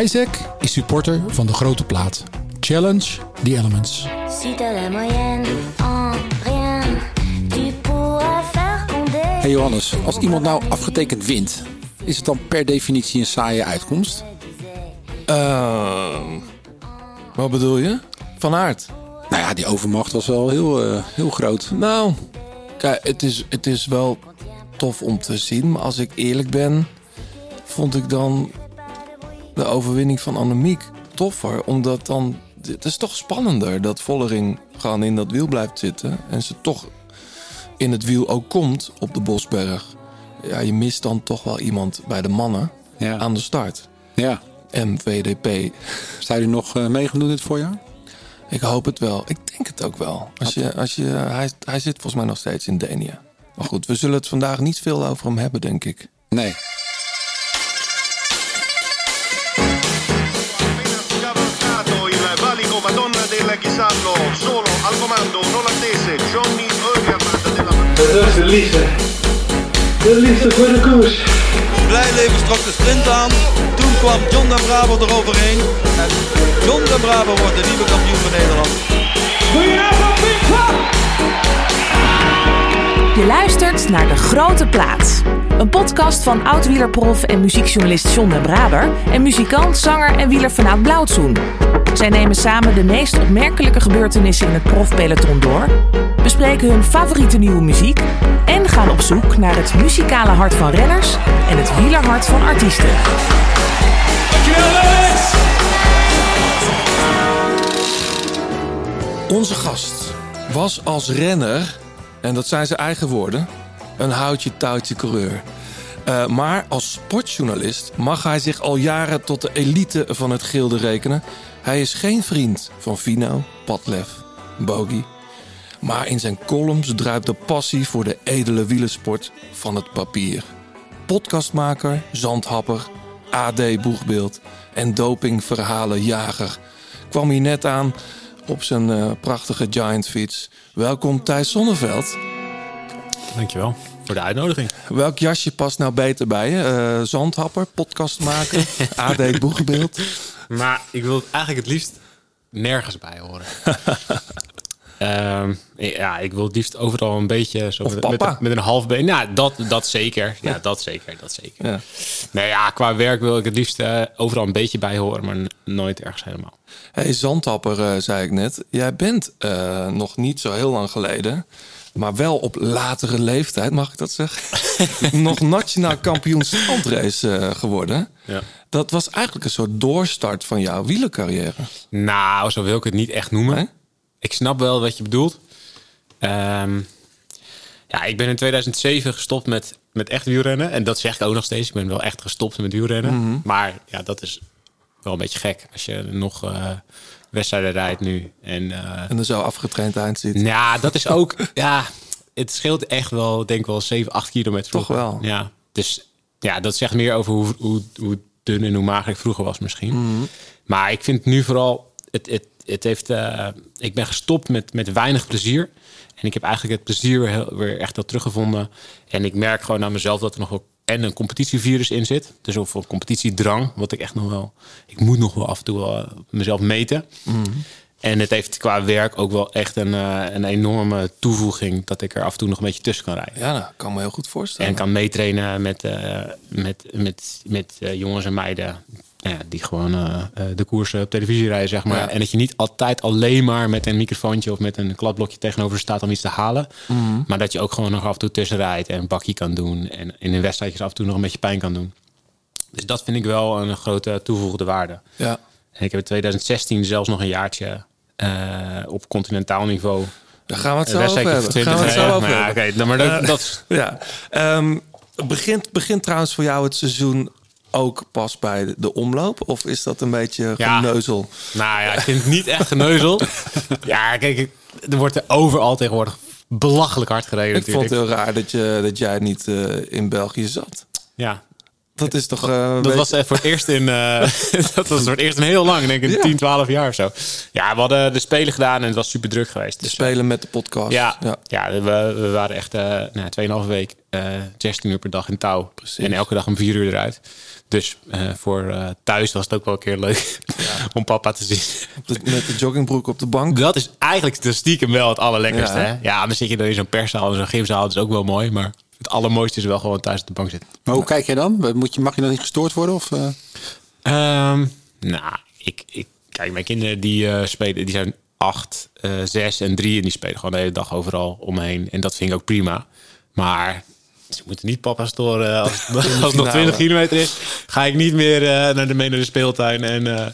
Isaac is supporter van de grote plaat. Challenge the Elements. Hey Johannes, als iemand nou afgetekend wint, is het dan per definitie een saaie uitkomst? Ehm, wat bedoel je? Van aard? Nou ja, die overmacht was wel heel, eh, heel groot. Nou, kijk, het is, het is wel tof om te zien. Maar als ik eerlijk ben, vond ik dan de overwinning van Annemiek toffer. Omdat dan, het is toch spannender dat Vollering gewoon in dat wiel blijft zitten. En ze toch in het wiel ook komt op de Bosberg. Ja, je mist dan toch wel iemand bij de mannen Ja. aan de start. Ja. MVDP. Zou je nog uh, mee gaan doen dit voorjaar? Ik hoop het wel. Ik denk het ook wel. Als je, als je, hij, hij zit volgens mij nog steeds in Denia. Maar goed, we zullen het vandaag niet veel over hem hebben, denk ik. Nee. Del Chisallo, solo al comando un olandese Johnny Eugerman della Dat is de liefde. De liefde voor de koers. Blijleven trok de sprint aan. Toen kwam John den Bravo eroverheen. En John den Bravo wordt de nieuwe kampioen van Nederland. Je luistert naar De Grote Plaats. Een podcast van oud-wielerprof en muziekjournalist John den Braber... en muzikant, zanger en wieler vanuit Blauwtsoen. Zij nemen samen de meest opmerkelijke gebeurtenissen in het profpeloton door... bespreken hun favoriete nieuwe muziek... en gaan op zoek naar het muzikale hart van renners... en het wielerhart van artiesten. Onze gast was als renner, en dat zijn zijn eigen woorden, een houtje-touwtje coureur. Uh, maar als sportjournalist mag hij zich al jaren tot de elite van het gilde rekenen. Hij is geen vriend van Fino, Padlef, Bogie. Maar in zijn columns druipt de passie voor de edele wielersport van het papier. Podcastmaker, zandhapper, AD-boegbeeld en dopingverhalenjager kwam hier net aan op zijn uh, prachtige Giant fiets. Welkom Thijs Zonneveld. Dankjewel voor de uitnodiging. Welk jasje past nou beter bij je? Uh, zandhapper, podcastmaker, AD boegbeeld? Maar ik wil het eigenlijk het liefst nergens bij horen. um, ja, ik wil het liefst overal een beetje zo met, met, met, een half been. Nou, dat, dat zeker. Ja, dat zeker. Dat zeker. Ja. Nee, ja, qua werk wil ik het liefst uh, overal een beetje bij horen, maar nooit ergens helemaal. Hey, zandhapper, uh, zei ik net. Jij bent uh, nog niet zo heel lang geleden, maar wel op latere leeftijd, mag ik dat zeggen? nog nationaal kampioen strandrace geworden. Ja. Dat was eigenlijk een soort doorstart van jouw wielercarrière. Nou, zo wil ik het niet echt noemen. Ik snap wel wat je bedoelt. Um, ja, ik ben in 2007 gestopt met, met echt wielrennen. En dat zeg ik ook nog steeds. Ik ben wel echt gestopt met wielrennen. Mhm. Mm -hmm. Maar ja, dat is wel een beetje gek. Als je nog uh, wedstrijden rijdt nu. En, uh, en er zo afgetraind eind ziet. Ja, dat is ook... ja, het scheelt echt wel, denk ik wel, 7, 8 kilometer. Toch wel. Ja, dus ja, dat zegt meer over hoe, hoe, hoe dun en hoe mager ik vroeger was misschien. Mhm. Mm. Maar ik vind nu vooral... Het, het, het heeft, uh, ik ben gestopt met, met weinig plezier. En ik heb eigenlijk het plezier weer echt wel teruggevonden. En ik merk gewoon aan mezelf dat er nog wel en een competitievirus in zit. Dus of een competitiedrang, wat ik echt nog wel... Ik moet nog wel af en toe wel mezelf meten. Mm. En het heeft qua werk ook wel echt een, uh, een enorme toevoeging... dat ik er af en toe nog een beetje tussen kan rijden. Ja, dat kan me heel goed voorstellen. En kan meetrainen met, uh, met, met, met uh, jongens en meiden... Ja, die gewoon uh, de koersen op televisie rijden, zeg maar. Ja. En dat je niet altijd alleen maar met een microfoontje of met een kladblokje tegenover staat om iets te halen. Mm. Maar dat je ook gewoon nog af en toe tussen rijdt en een bakje kan doen. En in een wedstrijdje af en toe nog een beetje pijn kan doen. Dus dat vind ik wel een grote toegevoegde waarde. Ja. En ik heb in 2016 zelfs nog een jaartje uh, op continentaal niveau. Daar gaan we het zo over hebben. Gaan we het zo over ja. Okay, maar dat, dat ja. Um, begint, begint trouwens voor jou het seizoen ook pas bij de, omloop? Of is dat een beetje geneuzel? Ja. Nou ja, ik vind het niet echt geneuzel. ja, kijk, er wordt er overal tegenwoordig belachelijk hard gereden. Ik vond het heel raar dat, je, dat jij niet uh, in België zat. Ja. Dat is toch... eh, Dat weet- was eh, voor het eerst in. eh, dat was voor het eerst in heel lang, denk ik, in 10, 12 jaar of zo. Ja, we hadden de spelen gedaan en het was super druk geweest. de Dus, spelen met de podcast. ja, ja. we, we waren echt uh, nou, 2,5 week, eh 16 uur per dag in touw. En elke dag om 4 uur eruit. Dus eh, voor eh, thuis was het ook wel een keer leuk om papa te zien. Met de joggingbroek op de bank. Dat is eigenlijk de stiekem wel het allerlekkerste. Ja, hè? ja dan zit je dan in zo'n perszaal en zo'n gymzaal. Dat is ook wel mooi. Maar het allermooiste is wel gewoon thuis op de bank zitten. Maar hoe kijk jij dan? Moet je, mag je dan niet gestoord worden? Of, eh? Ehm, nou, ik, ik, kijk, mijn kinderen die eh, spelen, die zijn acht, eh, zes en drie. En die spelen gewoon de hele dag overal omheen. En dat vind ik ook prima. Maar ze moeten niet papa storen. Als, als het nog finale. 20 kilometer is, ga ik niet meer eh, naar de, mee naar de speeltuin. En eh,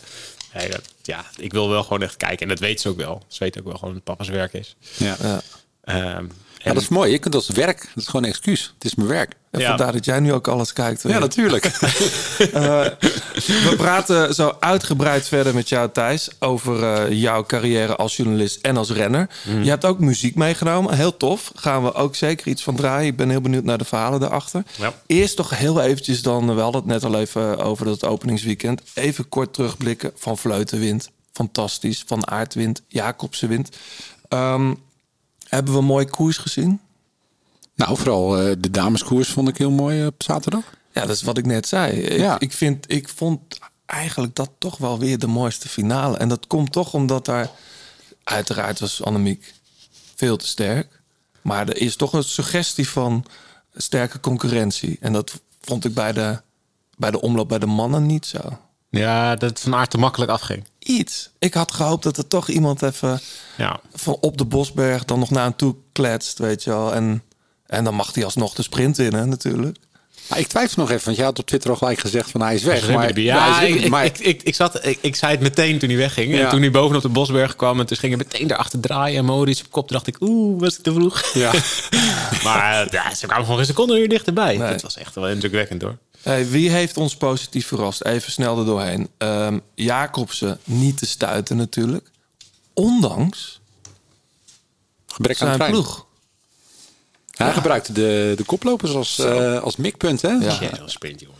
nee, dat, ja, ik wil wel gewoon echt kijken. En dat weet ze ook wel. Ze weten ook wel gewoon dat papa's werk is. Ja. Ja. Ja, dat is mooi. Je kunt als werk. Dat is gewoon een excuus. Het is mijn werk. En Ja. vandaar dat jij nu ook alles kijkt. Ja, natuurlijk. We praten zo uitgebreid verder met jou, Thijs, over eh, jouw carrière als journalist en als renner. Mhm. Je hebt ook muziek meegenomen, heel tof. Gaan we ook zeker iets van draaien. Ik ben heel benieuwd naar de verhalen daarachter. Ja. Eerst toch heel eventjes dan, we hadden het net al even over dat openingsweekend. Even kort terugblikken van Vleutenwind. Fantastisch. Van Aardwind, Jacobsenwind. Ehm hebben we een mooie koers gezien? nou, vooral eh, de dameskoers vond ik heel mooi eh, op zaterdag. Ja, dat is wat ik net zei. Ik, Ja. ik, vind, ik vond eigenlijk dat toch wel weer de mooiste finale. En dat komt toch omdat daar... Uiteraard was Annemiek veel te sterk. Maar er is toch een suggestie van sterke concurrentie. En dat vond ik bij de, bij de omloop bij de mannen niet zo. ja, dat het van aard te makkelijk afging. Iets. Ik had gehoopt dat er toch iemand even Ja, van op de Bosberg... dan nog naar hem toe kletst, weet je wel. En, en dan mag hij alsnog de sprint winnen natuurlijk. Maar ik twijfel nog even, want jij had op Twitter al gelijk gezegd van hij is weg. Maar, ja, hij is weg, ik, maar ik, ik, ik, zat, ik, ik zei het meteen toen hij wegging. Ja. En toen hij bovenop de Bosberg kwam en toen ging hij meteen erachter draaien. En Maurice op kop, dacht ik, oeh, was ik te vroeg. ja. Maar ja, ze kwamen gewoon geen seconde uur dichterbij. Nee. Dat was echt wel indrukwekkend hoor. Hey, wie heeft ons positief verrast? Even snel er doorheen. Ehm Jacobsen niet te stuiten natuurlijk. Ondanks gebrek aan zijn trein. ploeg. Hij gebruikte de, de koplopers als, eh, als mikpunt, hè? Ja. Ja, een sprint, jongen.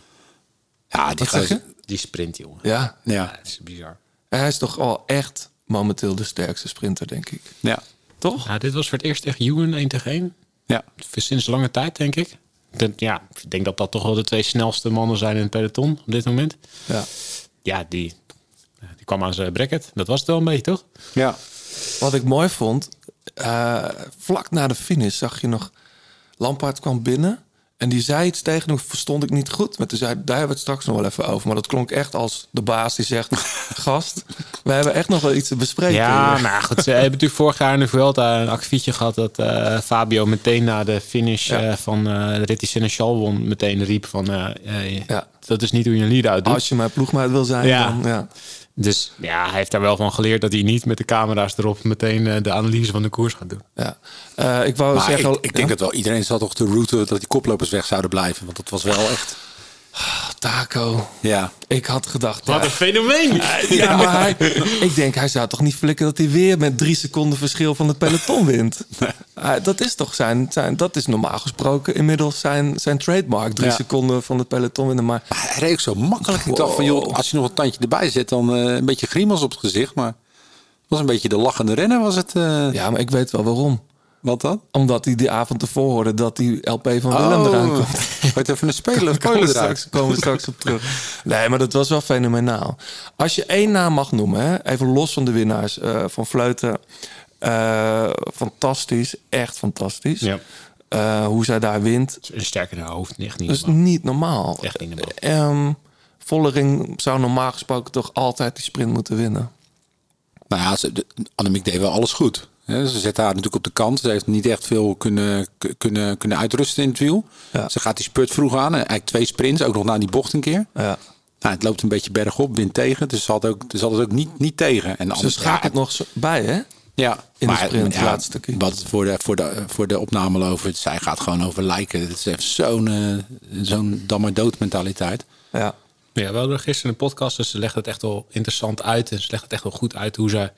Ja, die je? Die sprint, jongen. Ja, Ja, is bizar. hij is toch al echt momenteel de sterkste sprinter, denk ik. ja, Toch? Ja, dit was voor het eerst echt Ewan 1 tegen 1. ja. Sinds lange tijd, denk ik. Ja, ik denk dat dat toch wel de twee snelste mannen zijn in het peloton op dit moment. Ja. Ja, die, die kwam aan zijn bracket. Dat was het wel een beetje, toch? ja. Wat ik mooi vond, eh, vlak na de finish zag je nog... Lampaard kwam binnen en die zei iets tegen hem, verstond ik niet goed. Maar toen zei daar hebben we het straks nog wel even over. Maar dat klonk echt als de baas die zegt... gast, we hebben echt nog wel iets te bespreken. Ja, maar goed, ze hebben natuurlijk vorig jaar in de Vuelta een akkefietje gehad dat eh, Fabio meteen na de finish Ja. eh, van eh de Rit die Seneschal won, meteen riep van Ja. dat is niet hoe je een lead uitdoet. Als je mijn ploegmaat wil zijn, Ja. dan... Ja. Dus ja, hij heeft daar wel van geleerd dat hij niet met de camera's erop meteen eh, de analyse van de koers gaat doen. Ja. Eh, ik wou Maar zeggen... ik, ik denk dat wel iedereen zat toch de route dat die koplopers weg zouden blijven. Want dat was wel echt... Taco. Ja, Ik had gedacht... Wat ja, een fenomeen! Ja, maar hij, ik denk, hij zou toch niet flikken dat hij weer met drie seconden verschil van het peloton wint. Dat is toch zijn, zijn, dat is normaal gesproken inmiddels zijn, zijn trademark. Drie Ja. seconden van het peloton winnen. Maar Maar hij reed ook zo makkelijk. Ik dacht van, joh, als je nog een tandje erbij zet, dan eh, een beetje grimas op het gezicht. Maar het was een beetje de lachende renner, was het. eh, ja, maar ik weet wel waarom. Wat dan? Omdat hij die avond ervoor hoorde dat die LP van Willem eraan komt. Wordt even een speler, komen we, straks, komen we straks op terug. Nee, maar dat was wel fenomenaal. Als je één naam mag noemen, hè, even los van de winnaars eh, van Fluiten. eh, fantastisch, echt fantastisch. Ja. Eh, hoe zij daar wint, Een sterkere hoofd, echt niet. dat is normaal. niet normaal. Echt niet normaal. Ehm, Vollering zou normaal gesproken toch altijd die sprint moeten winnen. Nou ja, ze, de, Annemiek deed wel alles goed. Ze zet haar natuurlijk op de kant. Ze heeft niet echt veel kunnen, kunnen, kunnen uitrusten in het wiel. Ja. Ze gaat die spurt vroeg aan. en Eigenlijk twee sprints, ook nog na die bocht een keer. Ja. Nou, het loopt een beetje bergop, wind tegen. Dus ze had, ook, ze had het ook niet, niet tegen. En Ze schakelt ja, nog zo- bij, hè? Ja, in de sprint, het laatste stukje. Wat voor de, voor, de, voor de opname over, zij gaat gewoon over lijken. Het is echt zo'n eh, zo'n dan maar dood mentaliteit. Ja. Ja, we hadden gisteren een podcast, dus ze legt het echt wel interessant uit. En ze legt het echt wel goed uit hoe ze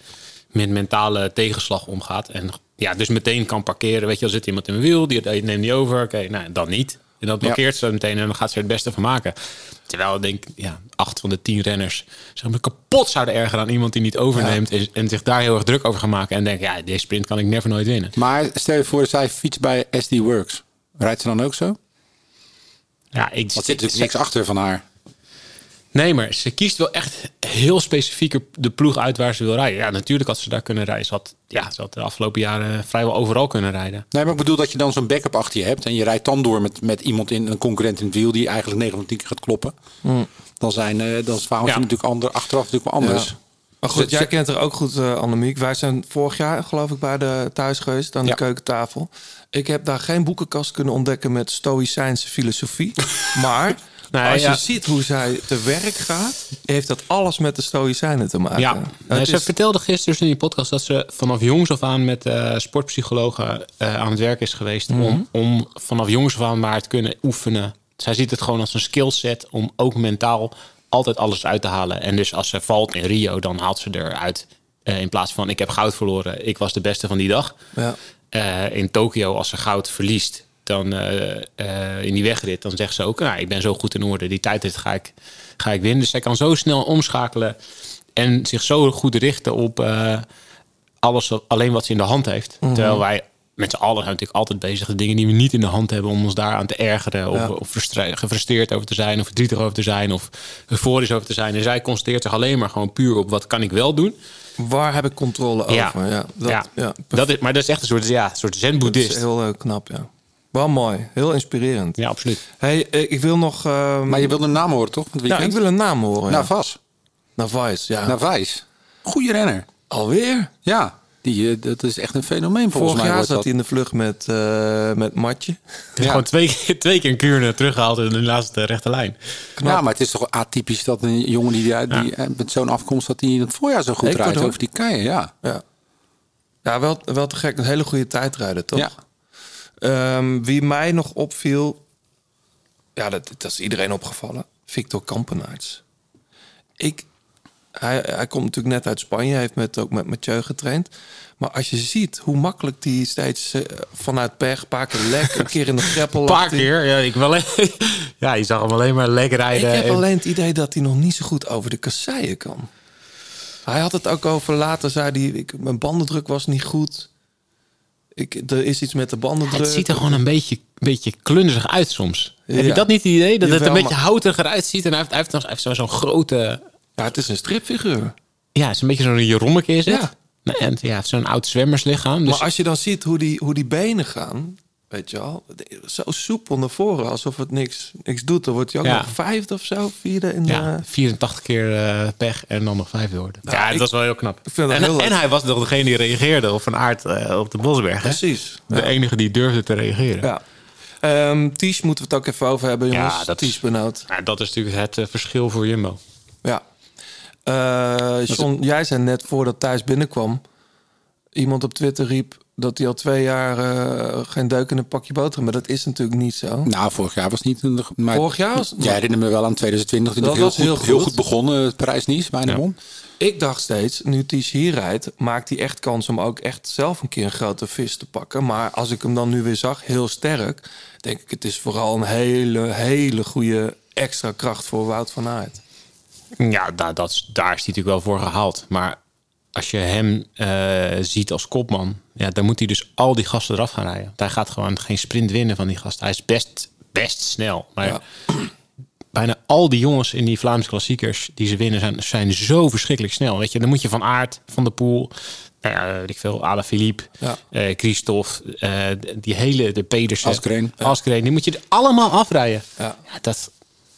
met mentale tegenslag omgaat. En ja, dus meteen kan parkeren. Weet je, er zit iemand in mijn wiel, die, die neemt niet over. Oké, nou, dan niet. En dat blokkeert ze meteen en dan gaat ze er het beste van maken. Terwijl ik denk, ja, acht van de tien renners zeg maar, kapot zouden ergeren aan iemand die niet overneemt. En, en zich daar heel erg druk over gaan maken. En denken, ja, deze sprint kan ik never nooit winnen. Maar stel je voor, zij fietst bij SD Works. Rijdt ze dan ook zo? Ja, ik, Want zit natuurlijk niks achter van haar. Nee, maar ze kiest wel echt heel specifiek de ploeg uit waar ze wil rijden. Ja, natuurlijk had ze daar kunnen rijden. Ze had, ja, ze had de afgelopen jaren vrijwel overal kunnen rijden. Nee, maar ik bedoel dat je dan zo'n backup achter je hebt. En je rijdt dan door met, met iemand in een concurrent in het wiel die eigenlijk 9 van 10 keer gaat kloppen. Dan zijn eh, dan is het Ja. natuurlijk ander, achteraf natuurlijk wel anders. Ja. Maar goed, Dus- jij kent er ook goed, eh Annemiek. Wij zijn vorig jaar, geloof ik, bij de thuis geweest aan de Ja. keukentafel. Ik heb daar geen boekenkast kunnen ontdekken met stoïcijnse filosofie. maar Nee, als ja. je ziet hoe zij te werk gaat, heeft dat alles met de stoïcijnen te maken. Ja, Nee, ze is- vertelde gisteren dus in die podcast dat ze vanaf jongs af aan met eh, sportpsychologen eh, aan het werk is geweest. Mhm. om, om vanaf jongs af aan maar te kunnen oefenen. Zij ziet het gewoon als een skillset om ook mentaal altijd alles uit te halen. En dus als ze valt in Rio, dan haalt ze eruit. eh in plaats van ik heb goud verloren, ik was de beste van die dag. ja. Eh, in Tokio, als ze goud verliest, dan eh, eh, in die wegrit, dan zegt ze ook: nou, ik ben zo goed in orde, die tijdrit ga ik, ga ik winnen. Dus zij kan zo snel omschakelen en zich zo goed richten op eh, alles, alleen wat ze in de hand heeft. Terwijl wij met z'n allen zijn natuurlijk altijd bezig de dingen die we niet in de hand hebben om ons daaraan te ergeren of, Ja. of frustre- gefrustreerd over te zijn of verdrietig over te zijn of euforisch over te zijn. En zij concentreert zich alleen maar gewoon puur op wat kan ik wel doen. Waar heb ik controle over? Ja, dat, ja. ja. Dat is, maar dat is echt een soort, ja, een soort Dat zen-boeddhist. is heel knap, ja. Wel mooi, heel inspirerend. Ja, absoluut. Hey, eh, ik wil nog... ehm, Maar je wilde een naam horen, toch? Ja, weekend? ik wil een naam horen. Nou, ja. Vas. Navais, ja. Navijs. Goeie renner. Alweer? Ja, die, eh, dat is echt een fenomeen volgens Vorig mij. jaar wordt zat dat. hij in de vlucht met, eh, met Matje. Ja. Gewoon twee, keer- twee keer een kuurne teruggehaald in de laatste rechte lijn. Ja, maar het is toch atypisch dat een jongen die, die, die met zo'n afkomst... dat hij in het voorjaar zo goed Ecuador. rijdt over die keien. Ja. Ja, ja wel, wel te gek. Een hele goede tijdrijder, toch? Ja. Ehm, wie mij nog opviel... Ja, dat, dat is iedereen opgevallen. Victor Kampenaerts. Ik, hij, hij komt natuurlijk net uit Spanje. Hij heeft met, ook met Mathieu getraind. Maar als je ziet hoe makkelijk die steeds eh, vanuit pech... een paar keer lek, een keer in de greppel... Een paar keer. Ja, ik wel, ja, je zag hem alleen maar lekker Ik rijden. heb en- alleen het idee dat hij nog niet zo goed over de kasseien kan. Hij had het ook over later, zei hij, ik, mijn bandendruk was niet goed. Ik, er is iets met de bandendruk. het ziet er gewoon een beetje, beetje klunzig uit soms. Heb je dat niet het idee? Dat het een beetje maar- houtiger uitziet. En hij heeft, hij heeft, heeft zo- zo'n grote... Ja, het is een stripfiguur. Ja, het is een beetje zo'n Jeromeke is het. Ja. Nee, En ja, zo'n oud zwemmerslichaam. Dus Maar als je dan ziet hoe die, hoe die benen gaan, weet je wel, zo soepel naar voren, alsof het niks, niks doet. Dan wordt hij ook Ja. nog vijfde of zo, vierde in ja, de... 84 keer eh, pech en dan nog vijfde worden. Ja, ik- dat was wel heel knap. ik vind dat en, heel en hij was nog degene die reageerde op Van Aert eh, op de Bosberg. hè? Precies. De Ja. enige die durfde te reageren. Ja. Ehm Ties moeten we het ook even over hebben, jongens. Ja, dat Ties is- benauwd. Nou, dat is natuurlijk het eh, verschil voor Jumbo. Ja. Eh John, jij zei net voordat Thijs binnenkwam... iemand op Twitter riep dat hij al twee jaar eh, geen deuk in een pakje boter. Maar dat is natuurlijk niet zo. Nou, vorig jaar was niet... een- Maar, Vorig jaar was- Jij herinner me wel aan 2020. Die Dat nog heel, was goed, heel heel, goed. begonnen, het Parijs-Nice, bijna Ja. Ik dacht steeds, nu Ties hier rijdt... maakt hij echt kans om ook echt zelf een keer een grote vis te pakken. Maar als ik hem dan nu weer zag, heel sterk... denk ik, het is vooral een hele, hele goede extra kracht voor Wout van Aert. Ja, daar, dat, daar is hij natuurlijk wel voor gehaald. Maar als je hem eh, ziet als kopman, ja, dan moet hij dus al die gasten eraf gaan rijden. Want hij gaat gewoon geen sprint winnen van die gasten. Hij is best, best snel. Maar Ja. bijna al die jongens in die Vlaamse klassiekers die ze winnen, zijn, zijn zo verschrikkelijk snel. Weet je, dan moet je van Aert, van de Poel, nou ja, weet ik veel, Ala Philippe, Ja. eh, Christophe, eh, die hele, de Pedersen, Askreen. Askreen, die moet je er allemaal afrijden. Ja. Ja, dat,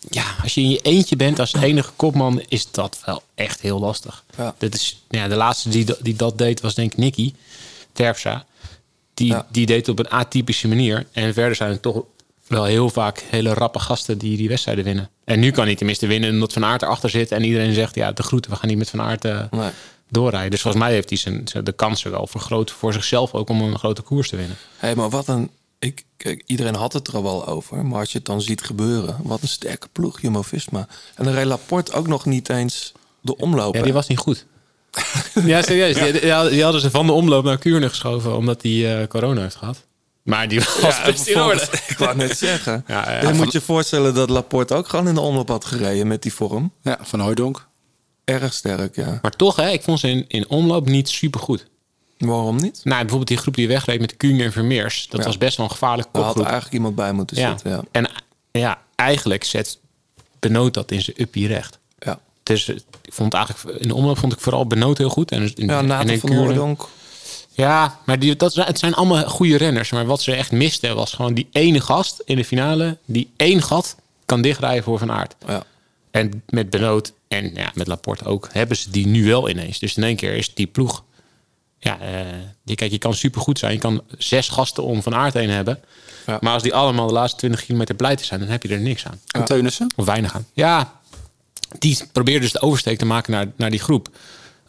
ja, als je in je eentje bent als enige kopman, is dat wel echt heel lastig. Ja. Dit is, ja, de laatste die, dat- die dat deed was denk ik Nicky Terpstra. Die, Ja. die deed het op een atypische manier. En verder zijn het toch wel heel vaak hele rappe gasten die die wedstrijden winnen. En nu kan hij tenminste winnen omdat Van Aert erachter zit. En iedereen zegt, ja, de groeten, we gaan niet met Van Aert eh, Nee. doorrijden. Dus volgens mij heeft hij zijn, de kansen wel vergroot voor zichzelf ook om een grote koers te winnen. Hé, maar wat een... Ik, kijk, iedereen had het er al wel over. Maar als je het dan ziet gebeuren... wat een sterke ploeg, Jumbo-Visma. En dan reed Laporte ook nog niet eens de omloop. Ja, die was niet goed. ja, serieus. Die, die, die hadden ze van de omloop naar Kuurne geschoven omdat hij eh, corona heeft gehad. Maar die was Ja, best in orde. Ik wou net zeggen. Ja, van- moet je voorstellen dat Laporte ook gewoon in de omloop had gereden met die vorm. Ja, van Hooydonk. Erg sterk, ja. Maar toch, hè, ik vond ze in, in omloop niet super goed. Waarom niet? Nou, bijvoorbeeld die groep die wegreed met Kuhn en Vermeers. Dat Ja. was best wel een gevaarlijke Daar had kopgroep. eigenlijk iemand bij moeten ja. zitten. Ja. En ja, eigenlijk zet Benoot dat in zijn uppie recht. Ja. Dus eh, ik vond eigenlijk in de omloop vond ik vooral Benoot heel goed. En in, Ja, en Nathan in van. Hooydonk. Ja, maar die, dat, zijn- het zijn allemaal goede renners. Maar wat ze echt misten was gewoon die ene gast in de finale. Die één gat kan dichtrijden voor Van Aert. Ja. En met Benoot en ja, met Laporte ook hebben ze die nu wel ineens. Dus in één keer is die ploeg. Ja, eh, die, kijk, je kan supergoed zijn. Je kan zes gasten om Van Aert heen hebben. Ja. Maar als die allemaal de laatste 20 kilometer pleiten zijn, dan heb je er niks aan. En Teunissen? Of weinig aan. Ja, die probeerde dus de oversteek te maken naar, naar die groep.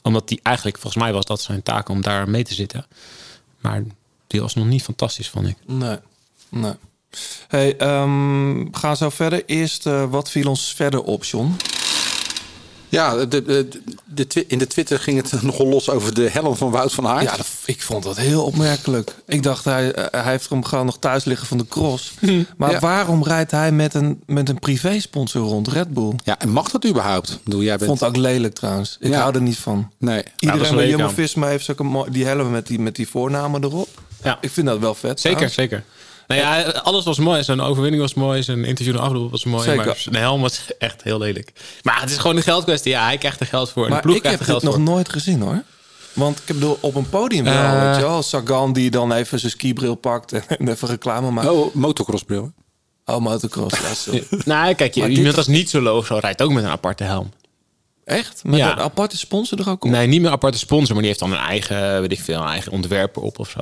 Omdat die eigenlijk, volgens mij was dat zijn taak om daar mee te zitten. Maar die was nog niet fantastisch, vond ik. Nee. nee. Hey, ehm, ga zo verder. Eerst, eh, wat viel ons verder op, John? Ja, de, de, de, in de Twitter ging het nogal los over de helm van Wout van Aert. Ja, dat, ik vond dat heel opmerkelijk. Ik dacht, hij, eh, hij heeft hem gewoon nog thuis liggen van de cross. Maar Ja. waarom rijdt hij met een, met een privé-sponsor rond, Red Bull? Ja, en mag dat überhaupt? Ik bedoel, jij bent... Vond het ook lelijk trouwens. Ik Ja. hou er niet van. Nee. Iedereen een bij Jumbo-Visma heeft ook een mooi- die helm met die, met die voornamen erop. Ja. Ik vind dat wel vet. Zeker, trouwens. zeker. Nou ja, alles was mooi. Zijn overwinning was mooi. Zijn interview naar afloop was mooi. Zeker. Maar zijn helm was echt heel lelijk. Maar het is gewoon een geldkwestie. Ja, hij krijgt er geld voor. De ploeg ik heb krijgt het geld nog nooit gezien hoor. Want ik bedoel, op een podium wel, Eh. weet je wel. Sagan die dan even zijn skibril pakt en, en even reclame maakt. Oh, Oh, motocrossbril. motocross, ja, sorry. Nou, kijk, je, iemand als niet zo low zo rijdt ook met een aparte helm. Echt? Met Ja. een aparte sponsor er ook op? Nee, niet meer een aparte sponsor, maar die heeft dan een eigen, weet ik veel, een eigen ontwerper op of zo.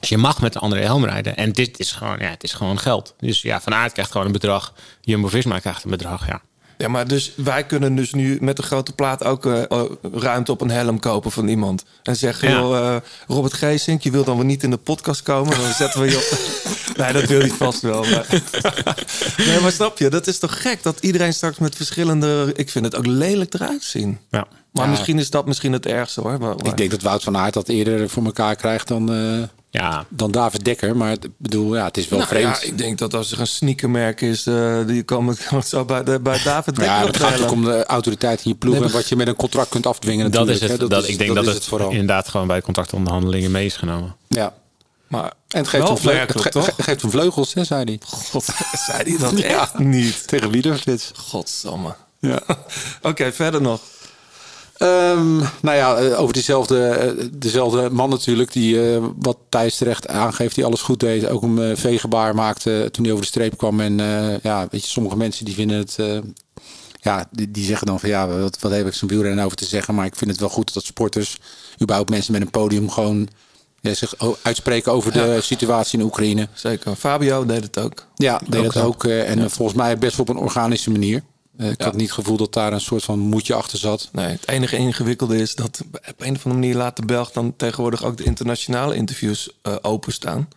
Dus je mag met een andere helm rijden. En dit is gewoon, ja, het is gewoon geld. Dus ja, Van Aert krijgt gewoon een bedrag. Jumbo-Visma krijgt een bedrag, ja. Ja, maar dus wij kunnen dus nu met de grote plaat ook eh, eh, ruimte op een helm kopen van iemand. En zeggen, Ja. joh, eh, Robert Geesink, je wilt dan wel niet in de podcast komen. Dan zetten we je op... nee, dat wil hij vast wel. Maar... nee, maar snap je, dat is toch gek dat iedereen straks met verschillende... Ik vind het ook lelijk eruit zien. ja. Maar Ja. misschien is dat misschien het ergste hoor. Maar, maar- Ik denk dat Wout van Aert dat eerder voor elkaar krijgt dan, eh, Ja, dan David Dekker. Maar ik bedoel, ja, het is wel Nou vreemd. ja, ik denk dat als er een sneakermerk is, eh, die komen komen zo bij, de, bij David Maar ja, Dekker het gaat ook om de autoriteit in je ploeg Nee, en wat je met een contract kunt afdwingen. dat is het. hè. Dat, is- ik denk dat, is het, vooral. inderdaad gewoon bij contractonderhandelingen mee is genomen. Ja. Maar En het geeft, Wel hem, vleugels, het opmerkelijk, ge- toch? geeft hem vleugels, hè, zei hij. God, zei hij dat echt niet? Tegen Wielerflits. Godsamme. Ja. Oké, verder nog. Ehm, nou ja, eh, over diezelfde, eh, dezelfde man natuurlijk, die eh, wat Thijs terecht aangeeft, die alles goed deed. Ook een veegebaar maakte toen hij over de streep kwam. En ja, weet je, sommige mensen die vinden het, ja, die, die zeggen dan van ja, wat, wat heb ik zo'n wielrennen over te zeggen. Maar ik vind het wel goed dat sporters, überhaupt mensen met een podium, gewoon ja, zich uitspreken over de situatie in Oekraïne. Zeker. Fabio deed het ook. Ja, deed Ook zo. ook. en volgens mij best wel op een organische manier. Eh, ik had niet het gevoel dat daar een soort van moedje achter zat. Nee, het enige ingewikkelde is dat op een of andere manier laat de Belg dan tegenwoordig ook de internationale interviews eh, openstaan.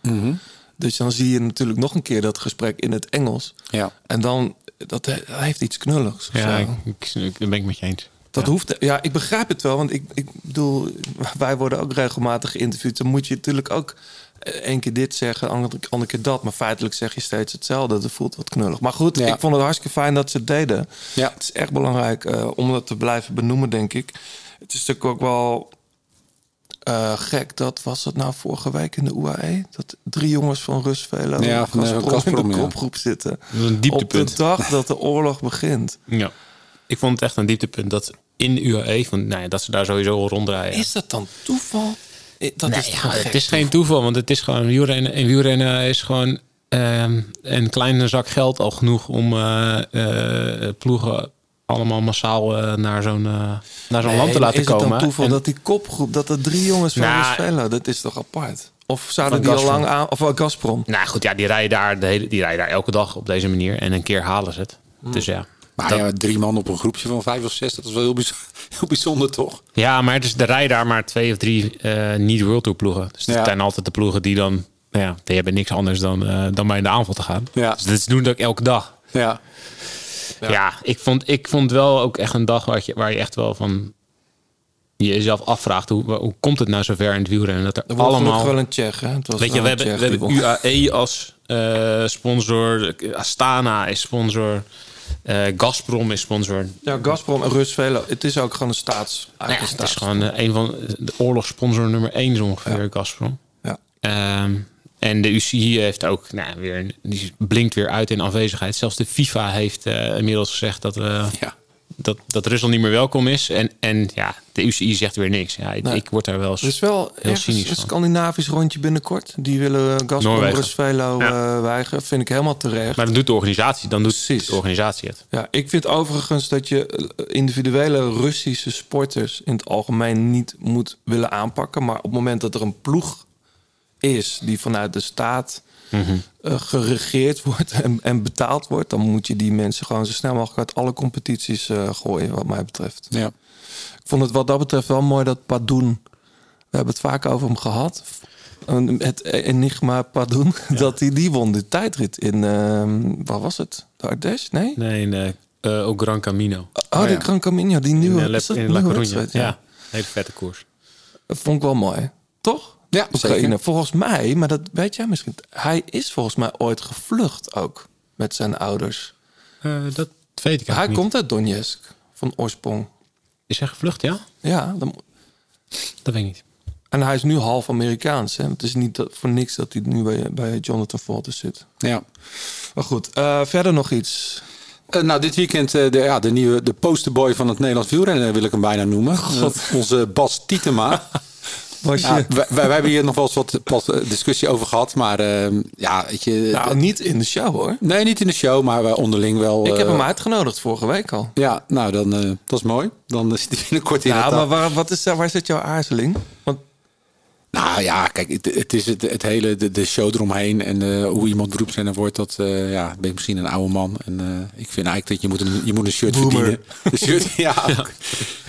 Dus dan zie je natuurlijk nog een keer dat gesprek in het Engels. Ja. En dan, dat, he- dat heeft iets knulligs. Ja, ik, ik, ik- dat ben ik met je eens. Dat hoeft. Ja, ik begrijp het wel. Want ik, ik bedoel, wij worden ook regelmatig geïnterviewd. Dan moet je natuurlijk ook eh, één keer dit zeggen, andere, andere keer dat. Maar feitelijk zeg je steeds hetzelfde. Dat voelt wat knullig. Maar goed, Ja. ik vond het hartstikke fijn dat ze het deden. Ja. Het is echt belangrijk eh, om dat te blijven benoemen, denk ik. Het is natuurlijk ook wel eh, gek. Dat was het nou vorige week in de UAE. Dat drie jongens van Rusvelo Ja, van, eh, in de ja. kopgroep zitten. Dat is een Op dieptepunt. de dag dat de oorlog begint. Ja. Ik vond het echt een dieptepunt dat in de UAE, van, nou ja, dat ze daar sowieso al rondrijden. Is dat dan toeval? Eh, Dat Nee, is ja, het is geen toeval, want het is gewoon wielrennen. En wielrennen is gewoon ehm, een kleine zak geld al genoeg om eh, eh, ploegen allemaal massaal naar zo'n naar zo'n Nee, land te laten is het komen. dan toeval En- dat die kopgroep, dat er drie jongens van Nou, dat is toch apart? Of zouden die al lang aan, of wel Gazprom? nou goed, ja, die rijden, daar de hele, die rijden daar elke dag op deze manier. En een keer halen ze het. Hmm. Dus ja. Maar Dat- ja, drie man op een groepje van vijf of zes, dat is wel heel bijzonder, heel bijzonder toch? Ja, maar dus er rijden daar maar twee of drie eh niet World Tour ploegen. Dus dat Ja. zijn altijd de ploegen die dan... Nou ja, die hebben niks anders dan, eh, dan bij in de aanval te gaan. Ja. Dus dat doen ze ook elke dag. Ja. Ja, ik, vond, ik vond wel ook echt een dag waar je, waar je echt wel van... je jezelf afvraagt hoe, hoe komt het nou zover in het wielrennen dat er, wordt allemaal wel een Tsjech, hè? Het was Weet je, we hebben, we hebben. UAE als eh, sponsor, Astana is sponsor, eh, Gazprom is sponsor. Ja, Gazprom en Rusvelo. Het is ook gewoon een staats... Nou ja, het is gewoon eh, een van de oorlogssponsor nummer één zo ongeveer, Gazprom. Ja. Ehm, en de UCI heeft ook nou, weer, die blinkt weer uit in afwezigheid. Zelfs de FIFA heeft eh, inmiddels gezegd dat, eh, dat, dat Rusland niet meer welkom is. En, en ja, de UCI zegt weer niks. Ja, ik, Nee. ik word daar wel eens Er is wel heel ergens cynisch een van. Scandinavisch rondje binnenkort. Die willen Gazprom Noorwegen. Rusvelo Ja. eh weigeren. Vind ik helemaal terecht. Maar dan doet de organisatie, dan doet de organisatie het. Ja, ik vind overigens dat je eh, individuele Russische sporters in het algemeen niet moet willen aanpakken. Maar op het moment dat er een ploeg is die vanuit de staat Mhm. eh, geregeerd wordt en, en betaald wordt, dan moet je die mensen gewoon zo snel mogelijk uit alle competities eh, gooien, wat mij betreft. Ja. Ik vond het wat dat betreft wel mooi dat Padoen, we hebben het vaak over hem gehad. Het enigma Padoen, dat hij die won de tijdrit in, ehm waar was het? De Ardèche? Nee? Nee, nee. eh ook Gran Camino. Oh, de Gran Camino, die in, nieuwe, Le- is dat in een La Coruña. wedstrijd? Ja. hele vette koers. Dat vond ik wel mooi. Toch? Ja, Oekraïne. zeker. Volgens mij, maar dat weet jij misschien. Hij is volgens mij ooit gevlucht ook met zijn ouders. Eh, dat weet ik Hij niet. komt uit Donetsk van oorsprong. Is hij gevlucht, ja? Ja, dan, Dat weet ik niet. en hij is nu half Amerikaans. Hè? Het is niet dat, voor niks dat hij nu bij, bij Jonathan Walters zit. Ja. Maar goed, eh, verder nog iets. Eh, nou, dit weekend eh, de, ja, de nieuwe de posterboy van het Nederlands wielrennen wil ik hem bijna noemen. Onze Bas Tietema. Was je... Ja, wij, wij, hebben hier nog wel eens wat, eh, discussie over gehad. Maar eh, ja, weet je... nou, niet in de show hoor. Nee, niet in de show, maar wij onderling wel. Ik heb eh, hem uitgenodigd vorige week al. Ja, nou, dan, eh, dat is mooi. Dan zit hij binnenkort in Ja, het... maar waar, wat is, waar zit jouw aarzeling? Want Nou ja, kijk, het, het is het, het hele, de, de show eromheen en eh, hoe iemand beroepsrenner wordt, dat eh, ja, ben ik misschien een oude man. En eh, ik vind eigenlijk dat je moet een, je moet een shirt Boomer. verdienen. Een shirt, ja.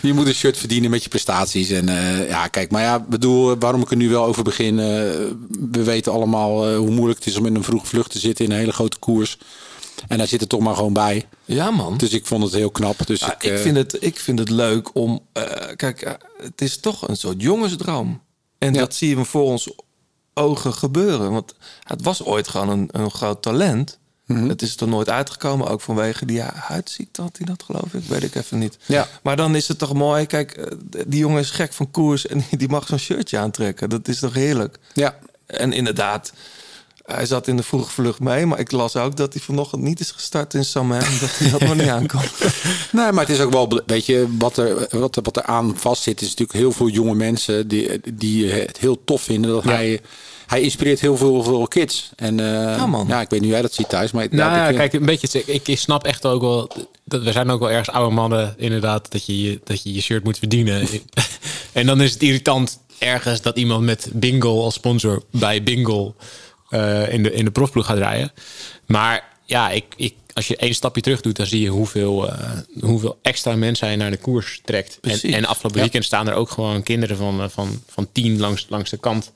Je moet een shirt verdienen met je prestaties. En ja, kijk, maar ja, bedoel, waarom ik er nu wel over begin. we weten allemaal hoe moeilijk het is om in een vroege vlucht te zitten in een hele grote koers. En daar zit het toch maar gewoon bij. ja, man. Dus ik vond het heel knap. Dus Ja, ik, ik, vind het, ik vind het leuk om. kijk, het is toch een soort jongensdroom. En dat zie je voor ons ogen gebeuren. Want het was ooit gewoon een, een groot talent. Mhm. Het is er nooit uitgekomen, ook vanwege die huidziekte had hij dat, geloof ik. Weet ik even niet. Ja. Maar dan is het toch mooi. Kijk, eh, die jongen is gek van koers en die mag zo'n shirtje aantrekken. Dat is toch heerlijk. Ja. En inderdaad, hij zat in de vroege vlucht mee. Maar ik las ook dat hij vanochtend niet is gestart in Sam Dat hij dat nog niet aankomt. Nee, maar het is ook wel, weet je, wat er, wat, er- wat er aan vast zit, is natuurlijk heel veel jonge mensen die, die het heel tof vinden dat hij. Hij inspireert heel veel, veel kids. En eh, Ja, man. ja, ik weet niet hoe jij dat ziet thuis. Maar Nou ja, vind- kijk, een beetje. Ik, ik snap echt ook wel. Dat we zijn ook wel ergens oude mannen, inderdaad, dat je- dat je, je shirt moet verdienen. en dan is het irritant ergens dat iemand met Bingo als sponsor bij Bingo eh, in, de, in de profploeg gaat rijden. Maar ja, ik, ik, als je één stapje terug doet, dan zie je hoeveel, eh, hoeveel extra mensen hij naar de koers trekt. En, Precies. en afgelopen Ja. weekend staan er ook gewoon kinderen van, eh, van, van tien langs, langs de kant.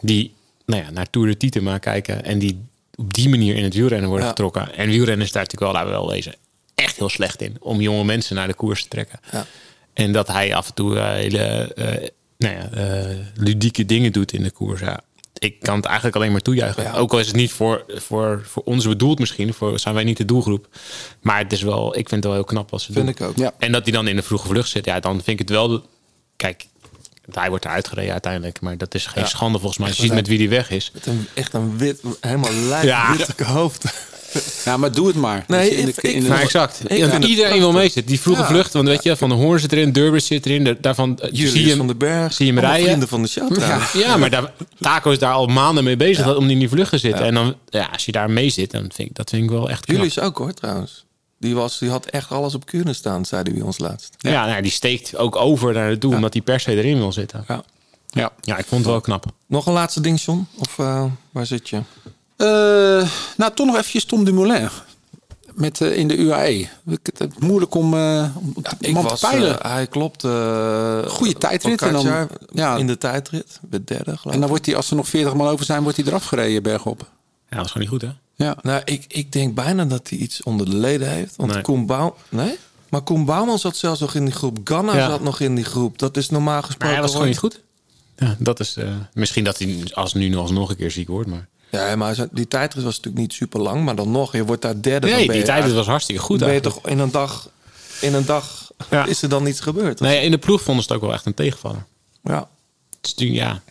Die nou ja, naar Tour de Tietema kijken. En die op die manier in het wielrennen worden Ja. getrokken. En wielrennen is daar natuurlijk wel, laten we wel wezen, echt heel slecht in. Om jonge mensen naar de koers te trekken. Ja. En dat hij af en toe hele nou ja, ludieke dingen doet in de koers. Ja. Ik kan het eigenlijk alleen maar toejuichen. Ja. Ook al is het niet voor, voor, voor ons bedoeld misschien. Voor, zijn wij niet de doelgroep. Maar het is wel, ik vind het wel heel knap als ze Vind doen. ik ook. Ja. En dat hij dan in de vroege vlucht zit. Ja, dan vind ik het wel... de- Kijk, hij wordt eruit gereden uiteindelijk. Maar dat is geen Ja. schande volgens mij. Als je ziet met wie die weg is. Met een, echt een wit, helemaal lijp Ja. witte hoofd. ja, maar doe het maar. Nee, je, in de- ik- in de- Maar exact. Ik Ja, iedereen wil meezitten. Die vroege Ja. vlucht. Want weet je, Van de Hoorn zit erin. Durbers zit erin. de- Daarvan eh, zie je Julius hem, van den Berg. zie je hem rijden. vrienden van de show trouwens. Ja, maar daar, Taco is daar al maanden mee bezig om die in die vlucht te zitten. En dan, ja, als je daar mee zit, dan vind ik dat vind ik wel echt knap. Julius ook hoor trouwens. Die, was, die had echt alles op kunnen staan, zei hij bij ons laatst. Ja, nou, die steekt ook over naar het doel, omdat hij per se erin wil zitten. Ja. ja. Ja, ik vond het wel knap. Nog een laatste ding, John? Of eh, waar zit je? Eh, nou, toch nog eventjes Tom Dumoulin. Met, eh, in de UAE. Ik- Het is moeilijk om, eh om te- Ik om hem was, te peilen. hij klopt. eh Goeie tijdrit en dan- ja. In de tijdrit. De derde geloof en ik. dan wordt hij, als er nog 40 man over zijn, wordt hij eraf gereden bergop. Ja, dat is gewoon niet goed, hè? Ja. Nou, ik, ik denk bijna dat hij iets onder de leden heeft. Want Nee. Koen Bouw... Nee? Maar Koen Bouwman zat zelfs nog in die groep. Ganna Ja. zat nog in die groep. Dat is normaal gesproken... Maar hij was gewoon niet goed. Ja, dat is, eh, misschien dat hij als nu nog nog een keer ziek wordt. Maar... Ja, maar die tijdrit was natuurlijk niet super lang. Maar dan nog, je wordt daar derde. Nee, die je tijd echt- was hartstikke goed Dan ben je toch in een dag... In een dag Ja. is er dan niets gebeurd. Nee, in de ploeg vonden ze het ook wel echt een tegenvaller. Ja. Het is ja,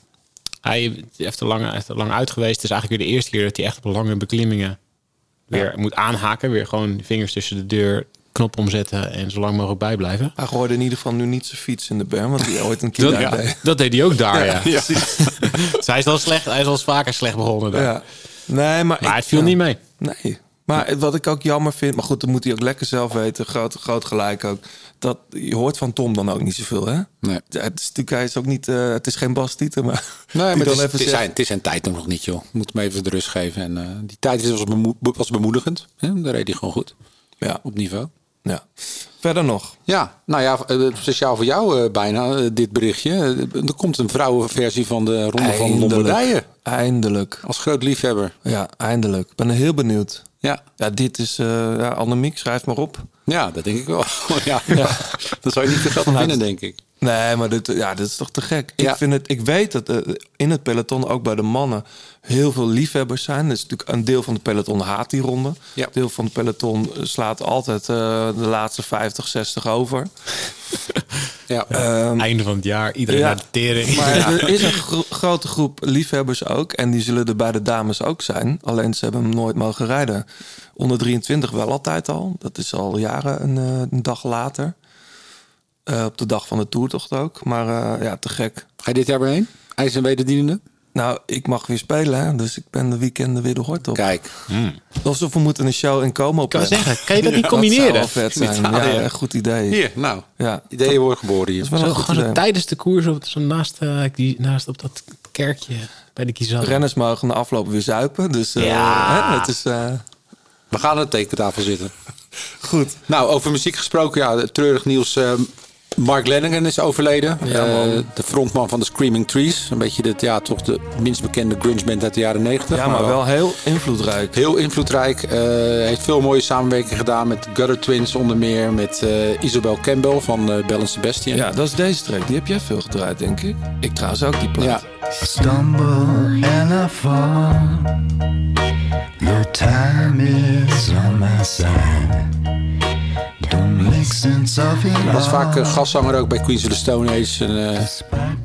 hij heeft er lang, heeft er lang uit geweest. Het is eigenlijk weer de eerste keer dat hij echt op lange beklimmingen weer moet aanhaken. Weer gewoon vingers tussen de deur, knop omzetten en zo lang mogelijk bijblijven. Hij gooide in ieder geval nu niet zijn fiets in de berm. Want die ooit een keer Dat, daar ja, deed. dat deed hij ook daar, ja. Ja, Dus hij is wel slecht, hij is eens vaker slecht begonnen daar. Ja. Nee, maar, Maar ik- het viel ja. niet mee. Nee. Maar wat ik ook jammer vind, maar goed, dat moet hij ook lekker zelf weten. Groot, groot gelijk ook. Dat, je hoort van Tom dan ook niet zoveel, hè? Nee. Ja, Het is natuurlijk, hij is ook niet, eh, het is geen Bas Tieten, maar. Nee, maar het is, dan het, is zijn, het is zijn tijd nog niet, joh. Moet hem even de rust geven. En eh, die tijd was, bemo- was bemoedigend. Hè? Daar reed hij gewoon goed. Ja. Op niveau. Ja. Verder nog. Ja, nou ja, eh, speciaal voor jou eh, bijna eh, dit berichtje. Er komt een vrouwenversie van de Ronde van. Lombardije. Eindelijk. Als groot liefhebber. Ja, eindelijk. Ik ben heel benieuwd. Ja. Ja, dit is, eh ja, Annemiek, schrijf maar op. Ja, dat denk ik wel. ja, ja. Dat zou je niet te geld winnen, denk ik. Nee, maar dit, ja, dit is toch te gek. Ik, vind het, ik weet dat in het peloton, ook bij de mannen, heel veel liefhebbers zijn. Dat is natuurlijk een deel van de peloton haat die ronde. Ja. Een deel van de peloton slaat altijd eh, de laatste 50, 60 over. Ja. Ehm, Einde van het jaar, iedereen Ja. naar de tering. Maar er is een gro- grote groep liefhebbers ook. En die zullen er bij de dames ook zijn. Alleen ze hebben hem nooit mogen rijden. Onder 23 wel altijd al. Dat is al jaren een, eh, een dag later. Eh, op de dag van de toertocht ook. Maar eh, ja, te gek. Ga je dit jaar weer heen? IJs en wederdienende? Nou, ik mag weer spelen. Hè? Dus ik ben de weekenden weer de hort op. Kijk. Alsof we moeten een show in Como kan zeggen, kan je dat niet combineren? Dat zou wel vet zijn. Ja, echt goed idee. Hier, nou. Ja. Ideeën worden geboren hier. Dat is wel Zo, een goed gewoon zo tijdens de koers, op, zo naast, eh, die, naast op dat kerkje bij de Kizan. Renners mogen na afloop weer zuipen. Dus eh, Ja. hè, het is... eh, We gaan aan de tekentafel zitten. Goed. Nou, over muziek gesproken. Ja, treurig nieuws. Mark Lennigan is overleden. Ja. Eh, de frontman van de Screaming Trees. Een beetje de, ja, toch de minst bekende grunge band uit de jaren 90. ja, maar wel heel invloedrijk. Heel invloedrijk. Eh, heeft veel mooie samenwerking gedaan met Gutter Twins onder meer. Met eh, Isabel Campbell van eh Bell Sebastian. Ja, dat is deze track. Die heb jij veel gedraaid, denk ik. Ik trouwens ook die plaat. Ja. stumble and I fall. The time is on my side. It Was all. vaak eh, gastzanger ook bij Queens of the Stone Age. Een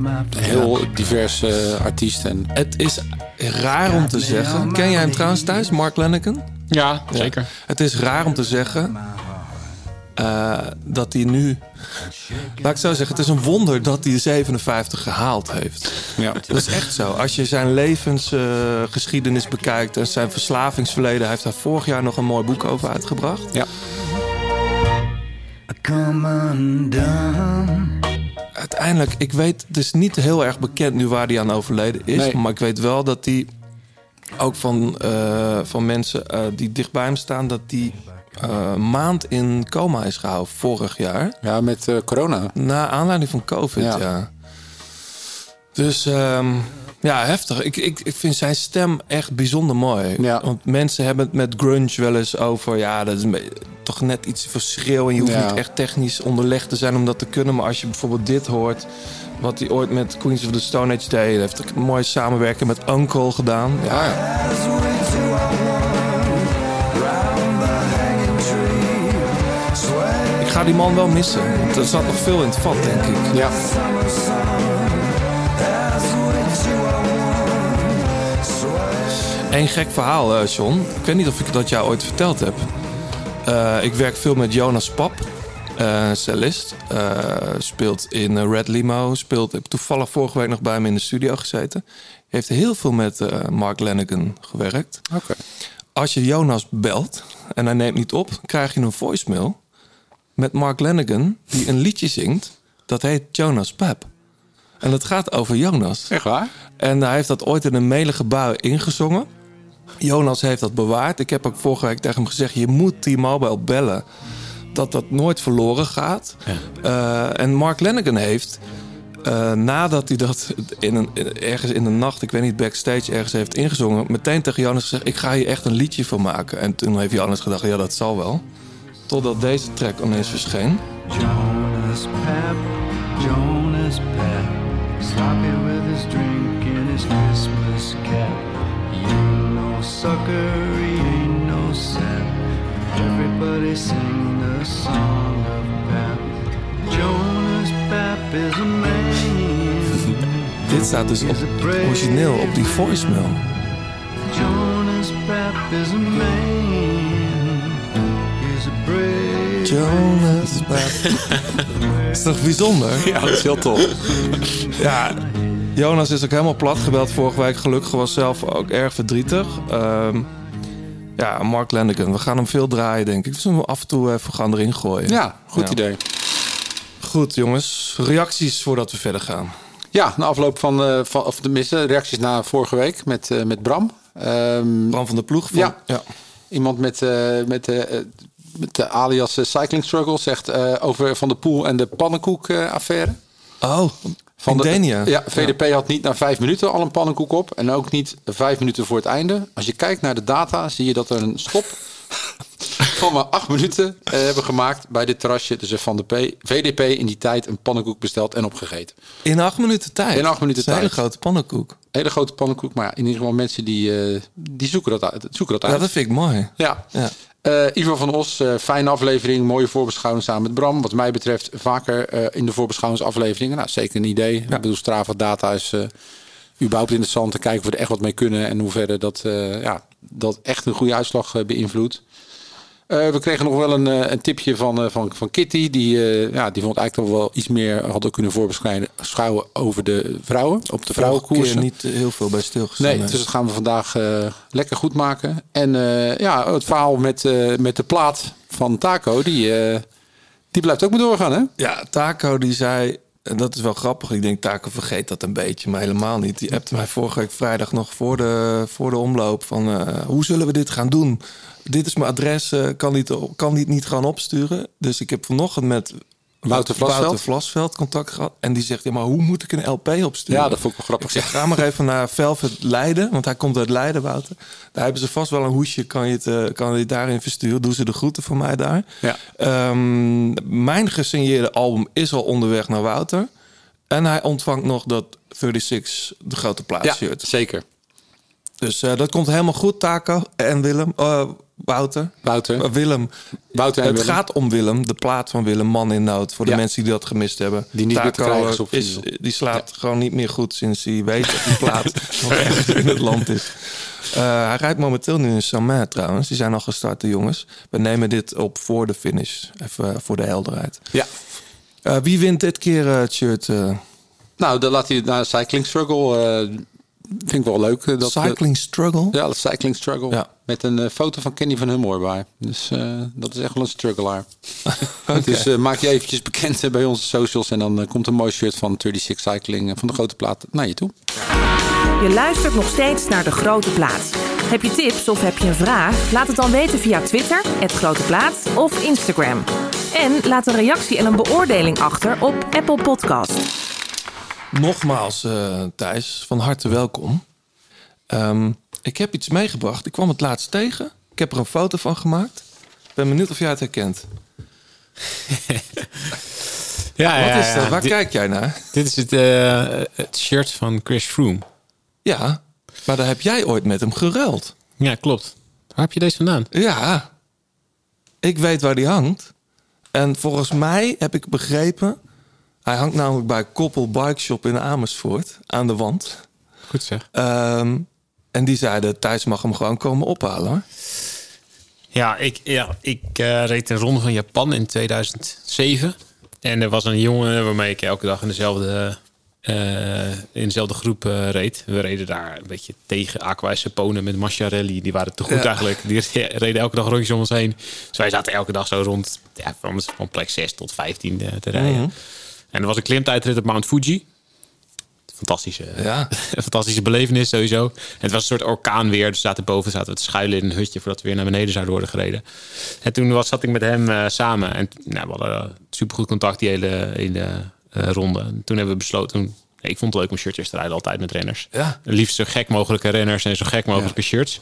eh, heel divers eh, artiest. En Het is raar om te zeggen. Ken jij hem trouwens thuis, Mark Lennigan? Ja, zeker. Het is raar om te zeggen eh, dat hij nu... Laat ik zo zeggen, het is een wonder dat hij de 57 gehaald heeft. ja. Dat is echt zo. Als je zijn levensgeschiedenis bekijkt en zijn verslavingsverleden... hij heeft daar vorig jaar nog een mooi boek over uitgebracht. Ja. Come undone. Uiteindelijk, ik weet, het is niet heel erg bekend nu waar hij aan overleden is. Nee. Maar ik weet wel dat hij ook van, eh, van mensen eh, die dichtbij hem staan... dat hij eh, maand in coma is gehouden vorig jaar. ja, met eh, corona. Na aanleiding van COVID, ja. Ja. Dus ehm, ja, heftig. Ik, ik, ik vind zijn stem echt bijzonder mooi. Ja. Want mensen hebben het met grunge wel eens over... ja, dat is toch net iets schreeuw... en je hoeft Ja. niet echt technisch onderlegd te zijn om dat te kunnen. Maar als je bijvoorbeeld dit hoort... wat hij ooit met Queens of the Stone Age deed... heeft een mooie samenwerking met Uncle gedaan. Ja, ja. Ik ga die man wel missen. Want er zat nog veel in het vat, denk ik. Ja. Eén gek verhaal, eh, John. Ik weet niet of ik dat jou ooit verteld heb. Eh, ik werk veel met Jonas Pap, eh cellist. Speelt in Red Limo. Speelt, heb toevallig vorige week nog bij hem in de studio gezeten. Heeft heel veel met Mark Lennigan gewerkt. Oké. Als je Jonas belt en hij neemt niet op, krijg je een voicemail met Mark Lennigan die een liedje zingt. Dat heet Jonas Pap. En dat gaat over Jonas. Echt waar? En hij heeft dat ooit in een melige bui ingezongen. Jonas heeft dat bewaard. Ik heb ook vorige week tegen hem gezegd: je moet T-Mobile bellen. Dat dat nooit verloren gaat. Eh, en Mark Lennigan heeft, eh, nadat hij dat in een, ergens in de nacht, ik weet niet, backstage ergens heeft ingezongen, meteen tegen Jonas gezegd: Ik ga hier echt een liedje van maken. En toen heeft Jonas gedacht: Ja, dat zal wel. Totdat deze track ineens verscheen. Jonas Pep, Jonas Pep, sloppy with his drink and his Christmas cap. He ain't no sucker, he ain't no sap. Everybody sing the song of Pep. Jonas Pep is a man. Dit staat dus op, origineel op die voicemail. Jonas Pep is a man. He's a brave. Jonas Pep. is toch bijzonder? Ja, dat is heel tof. Ja, Jonas is ook helemaal plat gebeld vorige week. Gelukkig was zelf ook erg verdrietig. Ehm, ja, Mark Lennigan. We gaan hem veel draaien, denk ik. Dus we hem af en toe even gaan erin gooien. Ja, goed Ja. idee. Goed, jongens. Reacties voordat we verder gaan. Ja, na afloop van, eh, van of tenminste, reacties na vorige week met, eh, met Bram. Ehm, Bram van de Ploeg. Van, Ja. ja. Iemand met, eh, met, met de alias Cycling Struggle zegt over Van de Poel en de pannenkoek-affaire. Oh, Van de, Denia. Ja, VDP had niet na vijf minuten al een pannenkoek op. En ook niet vijf minuten voor het einde. Als je kijkt naar de data, zie je dat er een stop van maar acht minuten eh, hebben gemaakt bij dit terrasje. Dus Van de P, VDP in die tijd een pannenkoek besteld en opgegeten. In acht minuten tijd. In acht minuten is een hele tijd. grote pannenkoek. Hele grote pannenkoek. Maar ja, in ieder geval mensen die, eh, die zoeken, dat uit, zoeken dat Ja, dat vind ik mooi. Ja. Ja. Eh, Ivo van Os, eh, fijne aflevering, mooie voorbeschouwing samen met Bram. Wat mij betreft vaker eh, in de voorbeschouwingsafleveringen. Nou, zeker een idee. Ik bedoel, Strava data is überhaupt interessant te kijken of we er echt wat mee kunnen en hoe verder dat, ja, dat echt een goede uitslag beïnvloedt. Eh, we kregen nog wel een, eh, een tipje van, eh, van, van Kitty. Die, eh, ja, die vond eigenlijk toch wel iets meer had ook kunnen voorbeschouwen over de vrouwen. Op de keer niet heel veel bij stilgestaan. Nee, dus dat gaan we vandaag lekker goed maken. En ja, het verhaal met, met de plaat van Taco, die, die blijft ook maar doorgaan, hè? Ja, Taco die zei, en dat is wel grappig. Ik denk, Taco vergeet dat een beetje, maar helemaal niet. Die appte mij vorige week vrijdag nog voor de, voor de omloop van... hoe zullen we dit gaan doen? Dit is mijn adres, eh, kan, niet, kan niet, niet gaan opsturen. Dus ik heb vanochtend met Wouter Vlasveld. Wouter Vlasveld contact gehad. En die zegt, ja, maar hoe moet ik een LP opsturen? Ja, dat vond ik wel grappig. Ik zeg, ga maar even naar Velvet Leiden, want hij komt uit Leiden, Wouter. Daar hebben ze vast wel een hoesje, kan je het, eh, kan je het daarin versturen. Doen ze de groeten voor mij daar. Ja. Ehm, mijn gesigneerde album is al onderweg naar Wouter. En hij ontvangt nog dat 36 de grote plaats Ja, shirt. zeker. Dus eh, dat komt helemaal goed, Taco en Willem. Wouter. Wouter. Eh, Willem. Wouter en het Willem. gaat om Willem, de plaat van Willem, Man in Nood. Voor de Ja. mensen die dat gemist hebben. Die niet meer te Taco, krijgen is op is, vinyl. Die slaat gewoon niet meer goed sinds hij weet dat die plaat nog ergens in het land is. Eh, hij rijdt momenteel nu in Saint trouwens. Die zijn al gestart, de jongens. We nemen dit op voor de finish. Even eh, voor de helderheid. Ja. Eh, wie wint dit keer het shirt? eh? Nou, dan laat hij naar Cycling Struggle. Vind ik wel leuk. eh, Dat, Cycling Struggle? Ja, de Cycling Struggle. Ja. Met een eh, foto van Kenny van Humor bij. Dus eh, dat is echt wel een struggelaar. Dus eh, maak je eventjes bekend bij onze socials. En dan komt een mooi shirt van 36 Cycling van de grote plaat naar je toe. Je luistert nog steeds naar De Grote Plaat. Heb je tips of heb je een vraag? Laat het dan weten via Twitter, het Grote Plaat of Instagram. En laat een reactie en een beoordeling achter op Apple Podcast. Nogmaals, eh, Thijs, van harte welkom. Ehm, ik heb iets meegebracht. Ik kwam het laatst tegen. Ik heb er een foto van gemaakt. Ik ben benieuwd of jij het herkent. Ja, Wat ja, is dat? ja. Waar Dit- kijk jij naar? Dit is het, eh, het shirt van Chris Froome. Ja, maar daar heb jij ooit met hem geruild. Ja, klopt. Waar heb je deze vandaan? Ja, ik weet waar die hangt. En volgens mij heb ik begrepen... Hij hangt namelijk bij Koppel Bike Shop in Amersfoort aan de wand. Goed zeg. Ehm, en die zeiden, Thijs mag hem gewoon komen ophalen. Hoor. Ja, ik, ja, ik eh, reed een ronde van Japan in 2007. En er was een jongen waarmee ik elke dag in dezelfde, eh, in dezelfde groep eh, reed. We reden daar een beetje tegen Aqua en Sapone met Masciarelli. Die waren te goed Ja. eigenlijk. Die reden elke dag rondjes om ons heen. Dus wij zaten elke dag zo rond ja, van, van plek 6 tot 15 te, te rijden. Mhm. En er was een klimtijdrit op Mount Fuji. Fantastische, Ja. een fantastische belevenis sowieso. En het was een soort orkaanweer. Dus zaten boven zaten we te schuilen in een hutje voordat we weer naar beneden zouden worden gereden. En toen was, zat ik met hem eh, samen. En nou, we hadden supergoed contact die hele, hele eh, ronde. En toen hebben we besloten. Toen, ik vond het leuk om shirtjes te rijden altijd met renners. Ja. Liefst zo gek mogelijke renners en zo gek mogelijke shirts.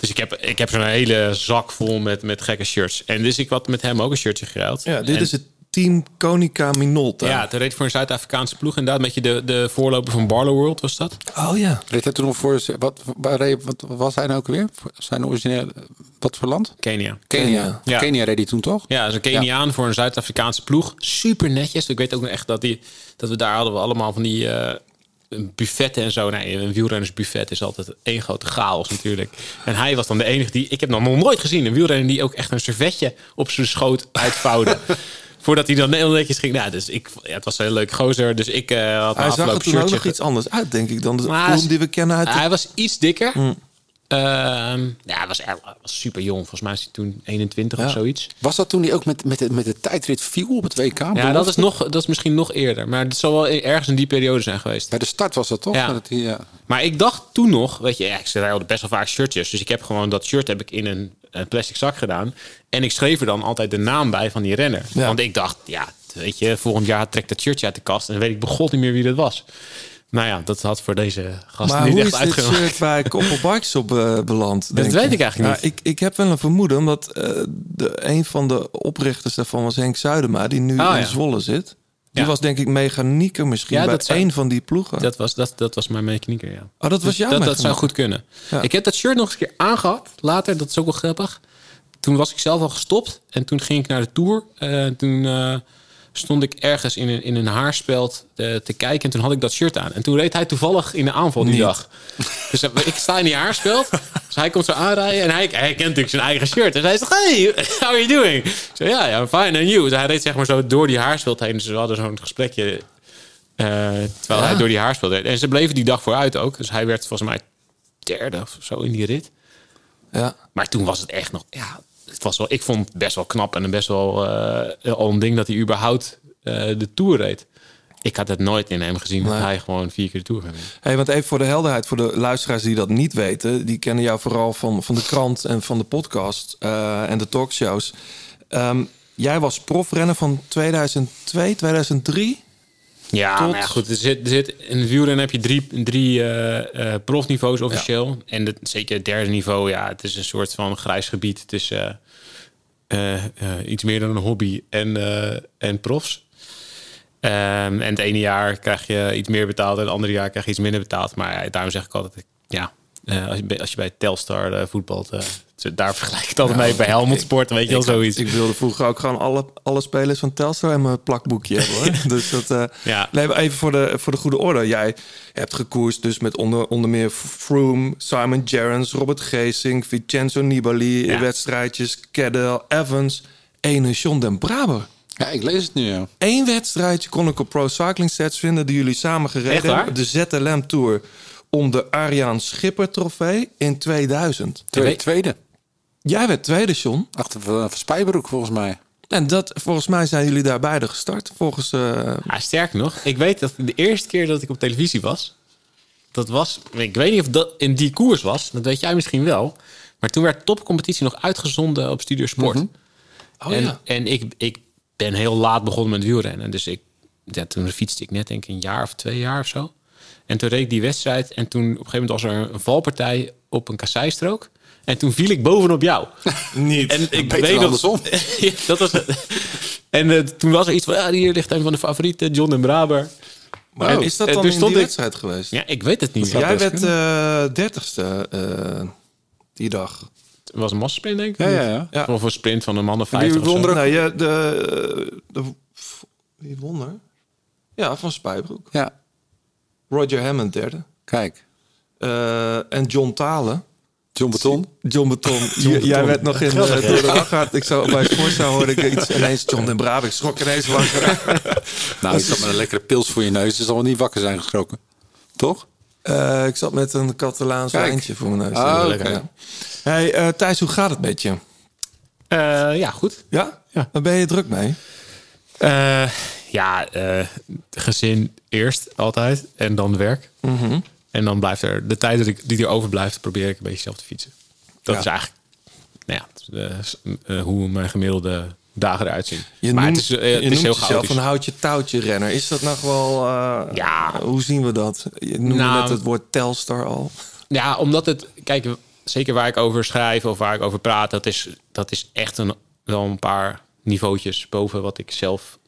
Dus ik heb, ik heb zo'n hele zak vol met, met gekke shirts. En dus ik had met hem ook een shirtje geruild. Ja, dit En- is het team Konica Minolta. Ja, het reed voor een Zuid-Afrikaanse ploeg inderdaad. Met je de, de voorloper van Barlow World was dat. Oh ja. Reed hij toen nog voor... Wat, waar reed- wat was hij nou ook weer? Voor Zijn originele... Wat voor land? Kenia. Kenia. Ja. Kenia reed hij toen toch? Ja, is een Keniaan voor een Zuid-Afrikaanse ploeg. Super netjes. Ik weet ook nog echt dat, die, dat we daar hadden we allemaal van die eh, buffetten en zo. Nee, een wielrennersbuffet is altijd één grote chaos natuurlijk. En hij was dan de enige die... Ik heb nog nooit gezien een wielrenner die ook echt een servetje op zijn schoot uitvouwde. Voordat hij dan heel netjes ging. Nou, dus ik, ja, het was een heel leuk gozer. Dus ik eh had een Hij zag er toen ook nog iets anders uit, denk ik, dan de Maar die we kennen uit. Hij was iets dikker. Mm. Ehm, ja, hij was, was super jong. Volgens mij is hij toen 21 Ja. of zoiets. Was dat toen hij ook met, met, de, met de tijdrit viel op het WK? Ja, dat is, nog, dat is misschien nog eerder. Maar het zal wel ergens in die periode zijn geweest. Bij de start was dat toch? Ja. Dat hij, ja. Maar ik dacht toen nog, weet je, ja, ik had best wel vaak shirtjes. Dus ik heb gewoon dat shirt heb ik in een, een plastic zak gedaan. En ik schreef er dan altijd de naam bij van die renner. Want ik dacht, ja, weet je, volgend jaar trekt dat shirtje uit de kast. En dan weet ik begot niet meer wie dat was. Nou ja, dat had voor deze gast Maar niet hoe echt is dit shirt bij Koppel Bikes op eh, beland? denk weet ik eigenlijk Ja, ik, ik heb wel een vermoeden, omdat eh, de, een van de oprichters daarvan was Henk Zuidema, die nu Oh, in ja. Zwolle zit. Die Ja. was denk ik mechanieker misschien Ja, bij dat zou- één van die ploegen. Dat was, dat, dat was mijn mechanieker, ja. Oh, dat was Dus jouw dat, dat zou goed kunnen. Ik heb dat shirt nog eens een keer aangehad. Later, dat is ook wel grappig. Toen was ik zelf al gestopt. En toen ging ik naar de Tour. Eh, toen stond ik ergens in een, in een haarspeld eh, te kijken. En toen had ik dat shirt aan. En toen reed hij toevallig in de aanval die Niet. dag. Dus eh, ik sta in die haarspeld. Dus hij komt zo aanrijden. En hij, hij kent natuurlijk zijn eigen shirt. Dus hij zegt, hey, how are you doing? Ik zei, ja, ja, fine. And you? Dus hij reed zeg maar zo door die haarspeld heen. Dus we hadden zo'n gesprekje... eh, terwijl Ja. hij door die haarspeld reed. En ze bleven die dag vooruit ook. Dus hij werd volgens mij derde of zo in die rit. Ja. Maar toen was het echt nog... Ja, het was wel, ik vond het best wel knap en best wel eh, al een ding dat hij überhaupt eh, de Tour reed. Ik had het nooit in hem gezien dat hij gewoon vier keer de Tour ging. Hey, want even voor de helderheid, voor de luisteraars die dat niet weten, die kennen jou vooral van, van de krant en van de podcast eh, en de talkshows. Ehm, jij was profrenner van 2002, 2003. Ja, Tot- maar ja, goed. Er zit, er zit, in het wielrennen heb je drie, drie eh, profniveaus officieel. En het, zeker het derde niveau, ja, het is een soort van grijs gebied tussen eh, iets meer dan een hobby en, en profs. Ehm, en het ene jaar krijg je iets meer betaald en het andere jaar krijg je iets minder betaald. Maar ja, daarom zeg ik altijd, ja, eh, als, je, bij- als je bij Telstar eh, voetbalt, eh, daar vergelijk ik het altijd mee. Bij Helmond Sport, weet je wel, zoiets. Ik wilde vroeger ook gewoon alle, alle spelers van Telstar en mijn plakboekje hebben. Hoor. dus dat, eh, Ja. nee, even voor de, voor de goede orde. Jij hebt gekoerst dus met onder, onder meer Froome, Simon Gerrans, Robert Geesink, Vincenzo Nibali, Ja. wedstrijdjes, Cadel, Evans, ene John den Braber. ja, ik lees het nu. Ja. Eén wedstrijdje kon ik op Pro Cycling Stats vinden... die jullie samen Echt gereden waar? hebben. De ZLM Tour om de Arjaan Schipper trofee in 2000. Tweede. tweede. Jij werd tweede, John. Achter van van Spijbroek volgens mij. En dat, volgens mij zijn jullie daar beide gestart. Volgens... eh, Ja, sterker nog, ik weet dat de eerste keer dat ik op televisie was, dat was, ik weet niet of dat in die koers was, dat weet jij misschien wel. Maar toen werd topcompetitie nog uitgezonden op Studio Sport. Oh en ja. en ik, ik ben heel laat begonnen met wielrennen. Dus ik, ja, toen fietste ik net denk ik een jaar of twee jaar of zo. En toen reed ik die wedstrijd. En toen op een gegeven moment was er een valpartij op een kasseistrook. En toen viel ik bovenop jou. Niet. En ik weet nog, dat was het. En eh, toen was er iets van, ja, hier ligt een van de favorieten, John en Braber. Maar En- is dat dan toen in stond die ik- wedstrijd geweest? Ja, ik weet het niet. Jij best werd eh dertigste eh die dag. Het was een massasprint, denk ik. Ja, ja, ja. Of een sprint van een man of 50 of zo. Nee, je, de, de, wie won er? Ja, van Spijbroek. Ja, Roger Hammond derde. kijk. Eh, en John Talen. John Beton. John Beton. Jij werd nog in de, door de wachtgaard. Ik zou bij Forza hoorde ik iets ineens John den Braaf. Ik schrok ineens wakker. Nou, ik zat met een lekkere pils voor je neus. Dus zal wel niet wakker zijn geschrokken. Toch? Eh, ik zat met een Catalaans wijntje voor mijn neus. Ah, Lekker. Hey, eh, Thijs, hoe gaat het met je? Eh, ja, goed. Ja? Ja. Daar ben je druk mee? Ja, eh, gezin eerst altijd. En dan werk. Mhm. En dan blijft er de tijd dat ik, die er overblijft, probeer ik een beetje zelf te fietsen. Dat Ja. is eigenlijk nou ja, eh, eh, hoe mijn gemiddelde dagen eruit zien. Je maar noemt, het is, je het is heel jezelf een houtje touwtje renner. Is dat nog wel... Ja. Hoe zien we dat? Je noemde Nou, net het woord Telstar al. Ja, omdat het... Kijk, zeker waar ik over schrijf of waar ik over praat, dat is, dat is echt een, wel een paar niveautjes boven wat ik zelf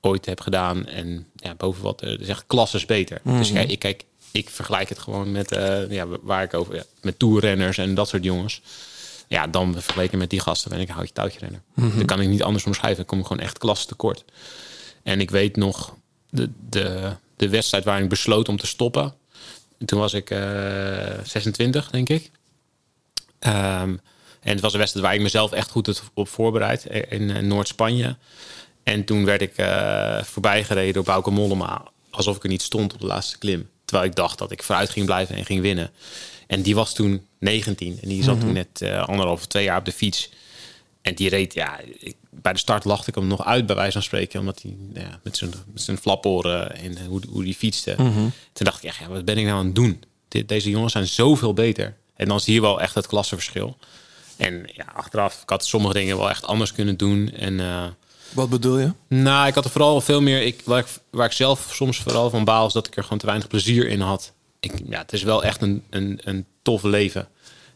ooit heb gedaan. En ja, boven wat er is echt klasses beter. Mhm. Dus kijk, ik, kijk, ik vergelijk het gewoon met eh, ja, waar ik over ja, met toerrenners en dat soort jongens. Ja, dan vergeleken met die gasten ben ik een houtje touwtje renner. Dat kan ik niet anders omschrijven. Dan kom ik gewoon echt klasse tekort. En ik weet nog de, de, de wedstrijd waarin ik besloot om te stoppen. Toen was ik eh 26, denk ik. Ehm, en het was een wedstrijd waar ik mezelf echt goed op voorbereid in, eh, Noord-Spanje. En toen werd ik eh voorbij gereden door Bauke Mollema. Alsof ik er niet stond op de laatste klim. Terwijl ik dacht dat ik vooruit ging blijven en ging winnen. En die was toen 19. En die zat Mhm. toen net eh, anderhalf of twee jaar op de fiets. En die reed, ja, ik, bij de start lachte ik hem nog uit, bij wijze van spreken. Omdat hij nou ja, met zijn, met zijn flaporen en hoe, hoe die fietste. Mhm. Toen dacht ik echt, ja, wat ben ik nou aan het doen? Deze jongens zijn zoveel beter. En dan zie je wel echt het klassenverschil. En ja, achteraf, ik had sommige dingen wel echt anders kunnen doen. En eh, Wat bedoel je? nou, ik had er vooral veel meer. Ik, waar, ik, waar ik zelf soms vooral van baal, is dat ik er gewoon te weinig plezier in had. Ik, ja, het is wel echt een, een, een tof leven.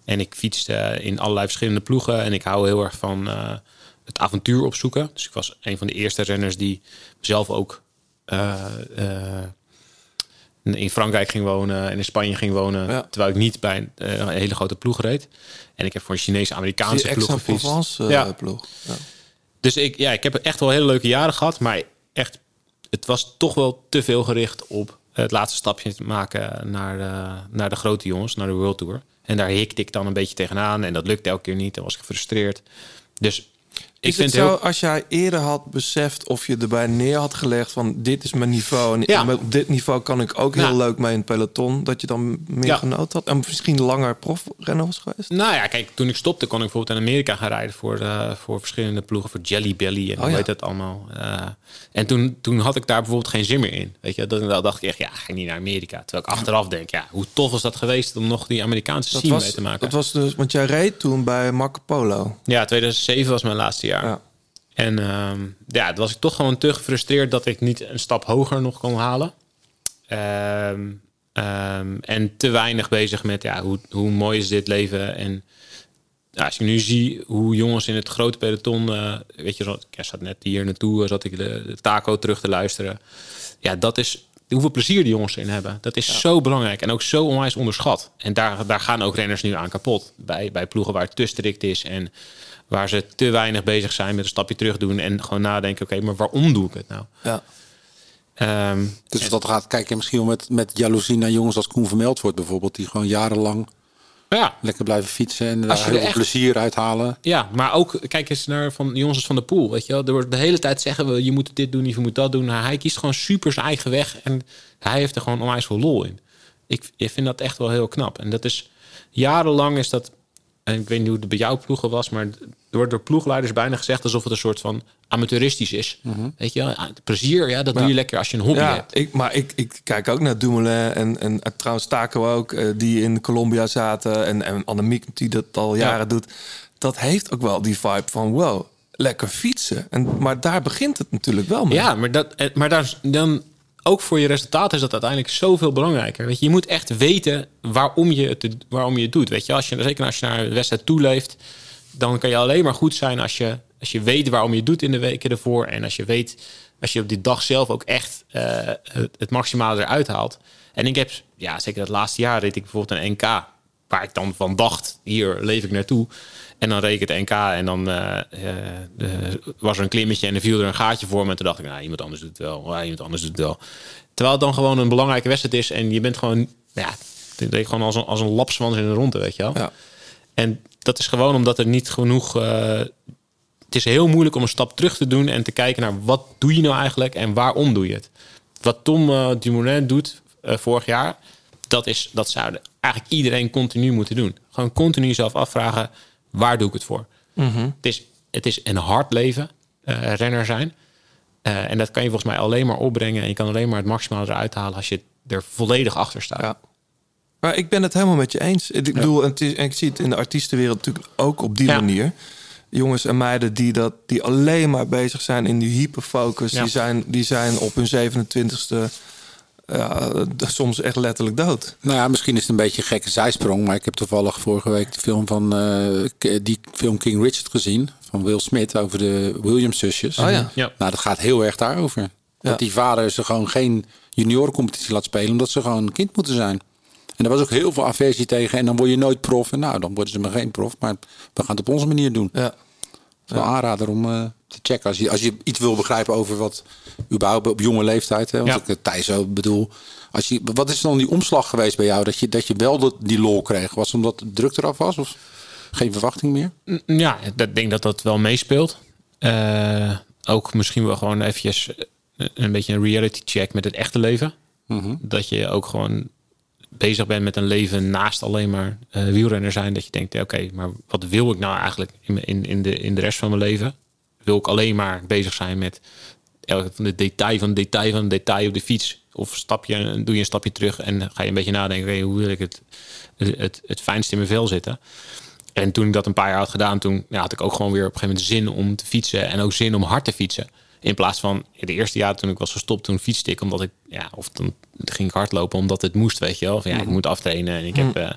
En ik fietste in allerlei verschillende ploegen. En ik hou heel erg van eh, het avontuur opzoeken. Dus ik was een van de eerste renners die zelf ook eh, eh, in Frankrijk ging wonen en in Spanje ging wonen. Terwijl ik niet bij een, hele grote ploeg reed. En ik heb voor een Chinese-Amerikaanse ploeg gefietst. Eh, ploeg. Ja. Dus ik, ja, ik heb echt wel hele leuke jaren gehad. Maar echt, het was toch wel te veel gericht op het laatste stapje te maken naar de, naar de grote jongens, naar de World Tour. En daar hikte ik dan een beetje tegenaan. En dat lukte elke keer niet. Dan was ik gefrustreerd. Dus is vind het zo, heel... als jij eerder had beseft of je erbij neer had gelegd van dit is mijn niveau en Ja. en op dit niveau kan ik ook heel Nou. leuk mee in het peloton, dat je dan meer Ja. genoten had en misschien langer profrenner was geweest? Nou ja, kijk, toen ik stopte kon ik bijvoorbeeld in Amerika gaan rijden voor, eh, voor verschillende ploegen, voor Jelly Belly en Oh hoe ja. heet dat allemaal. Eh, en toen, toen had ik daar bijvoorbeeld geen zin meer in. Weet je, dan dacht ik echt, ja, ga ik niet naar Amerika. Terwijl ik achteraf denk, ja, hoe tof was dat geweest om nog die Amerikaanse Dat scene was, mee te maken. dat was dus, want jij reed toen bij Marco Polo. Ja, 2007 was mijn laatste jaar. En ehm, ja, toen was ik toch gewoon te gefrustreerd dat ik niet een stap hoger nog kon halen. Ehm, ehm, en te weinig bezig met ja, hoe, hoe mooi is dit leven. En ja, als ik nu zie hoe jongens in het grote peloton, eh, weet je, ik zat net hier naartoe, eh, zat ik de, de taco terug te luisteren. Ja, dat is hoeveel plezier die jongens erin hebben. Dat is zo belangrijk en ook zo onwijs onderschat. En daar, daar gaan ook renners nu aan kapot. Bij, bij ploegen waar het te strikt is en waar ze te weinig bezig zijn met een stapje terug doen en gewoon nadenken: oké, maar waarom doe ik het nou? Ja. Ehm, Dus wat dat gaat, kijk je misschien wel met, met jaloezie naar jongens als Koen Vermeld wordt bijvoorbeeld, die gewoon jarenlang ja. lekker blijven fietsen en daar je heel veel echt- plezier uithalen. Ja, maar ook kijk eens naar van jongens van de pool. Weet je wel, er wordt de hele tijd zeggen we je moet dit doen, je moet dat doen. Nou, hij kiest gewoon super zijn eigen weg en hij heeft er gewoon onwijs veel lol in. Ik, ik vind dat echt wel heel knap. En dat is jarenlang is dat. En ik weet niet hoe het bij jouw ploegen was, maar er wordt door ploegleiders bijna gezegd alsof het een soort van amateuristisch is. Weet je, wel? Ja, plezier, ja, dat doe je lekker als je een hobby ja, hebt. Ik, maar ik, ik kijk ook naar Dumoulin en, en eh, trouwens Taco ook, eh, die in Colombia zaten. En, en Annemiek, die dat al Ja. jaren doet. Dat heeft ook wel die vibe van wow, lekker fietsen. En, maar daar begint het natuurlijk wel mee. Ja, maar, dat, eh, maar daar, dan ook voor je resultaat is dat uiteindelijk zoveel belangrijker. Weet je, je moet echt weten waarom je het, waarom je het doet. Weet je, als je, zeker als je naar de wedstrijd toeleeft, dan kan je alleen maar goed zijn als je, als je weet waarom je het doet in de weken ervoor. En als je weet, als je op die dag zelf ook echt eh, het, het maximale eruit haalt. En ik heb, ja, zeker het laatste jaar reed ik bijvoorbeeld een NK. Waar ik dan van dacht, hier leef ik naartoe. En dan reed ik het NK en dan eh, eh, was er een klimmetje en er viel er een gaatje voor me. En toen dacht ik, nou, iemand anders doet het wel. Ja, iemand anders doet het wel. Terwijl het dan gewoon een belangrijke wedstrijd is. En je bent gewoon, ja, deed gewoon als een, als een lapswans in de ronde, weet je wel. En dat is gewoon omdat er niet genoeg... eh, het is heel moeilijk om een stap terug te doen en te kijken naar wat doe je nou eigenlijk en waarom doe je het. Wat Tom eh, Dumoulin doet eh, vorig jaar, dat, is, dat zou eigenlijk iedereen continu moeten doen. Gewoon continu jezelf afvragen, waar doe ik het voor? Mhm. Het, is, het is een hard leven, eh, renner zijn. En dat kan je volgens mij alleen maar opbrengen. En je kan alleen maar het maximale eruit halen als je er volledig achter staat. Maar ik ben het helemaal met je eens. Ik bedoel, en het is, en ik zie het in de artiestenwereld natuurlijk ook op die manier. Jongens en meiden die, dat, die alleen maar bezig zijn in die hyperfocus. Ja. Die, zijn, die zijn op hun 27ste ja, d- soms echt letterlijk dood. Nou ja, misschien is het een beetje een gekke zijsprong. Maar ik heb toevallig vorige week de film van eh, die film King Richard gezien. Van Will Smith over de Williams-zusjes. Oh ja. Ja. Nou, dat gaat heel erg daarover. Ja. Dat die vader ze gewoon geen juniorencompetitie laat spelen. Omdat ze gewoon een kind moeten zijn. En er was ook heel veel aversie tegen. En dan word je nooit prof. En nou, dan worden ze maar geen prof. Maar we gaan het op onze manier doen. Ja. Het is aanrader om eh, te checken. Als je, als je iets wil begrijpen over wat überhaupt op jonge leeftijd. Hè, want Ja. ik het Thijs ook bedoel. Als je, wat is dan die omslag geweest bij jou? Dat je, dat je wel dat, die lol kreeg? Was het omdat de druk eraf was? Of geen verwachting meer? Ja, ik denk dat dat wel meespeelt. Eh, ook misschien wel gewoon eventjes eh, een beetje een reality check met het echte leven. Dat je ook gewoon bezig bent met een leven naast alleen maar eh, wielrenner zijn. Dat je denkt, oké, maar wat wil ik nou eigenlijk in, in, in, de, in de rest van mijn leven? Wil ik alleen maar bezig zijn met elke van de detail van detail van detail op de fiets? Of stap je, doe je een stapje terug en ga je een beetje nadenken, hoe wil ik het, het, het, het fijnst in mijn vel zitten? En toen ik dat een paar jaar had gedaan, toen ja, had ik ook gewoon weer op een gegeven moment zin om te fietsen. En ook zin om hard te fietsen. In plaats van de eerste jaar toen ik was gestopt, toen fietste ik omdat ik, ja, of toen ging ik hardlopen omdat het moest, weet je wel. Of ja, ik moet aftrainen en ik heb, eh,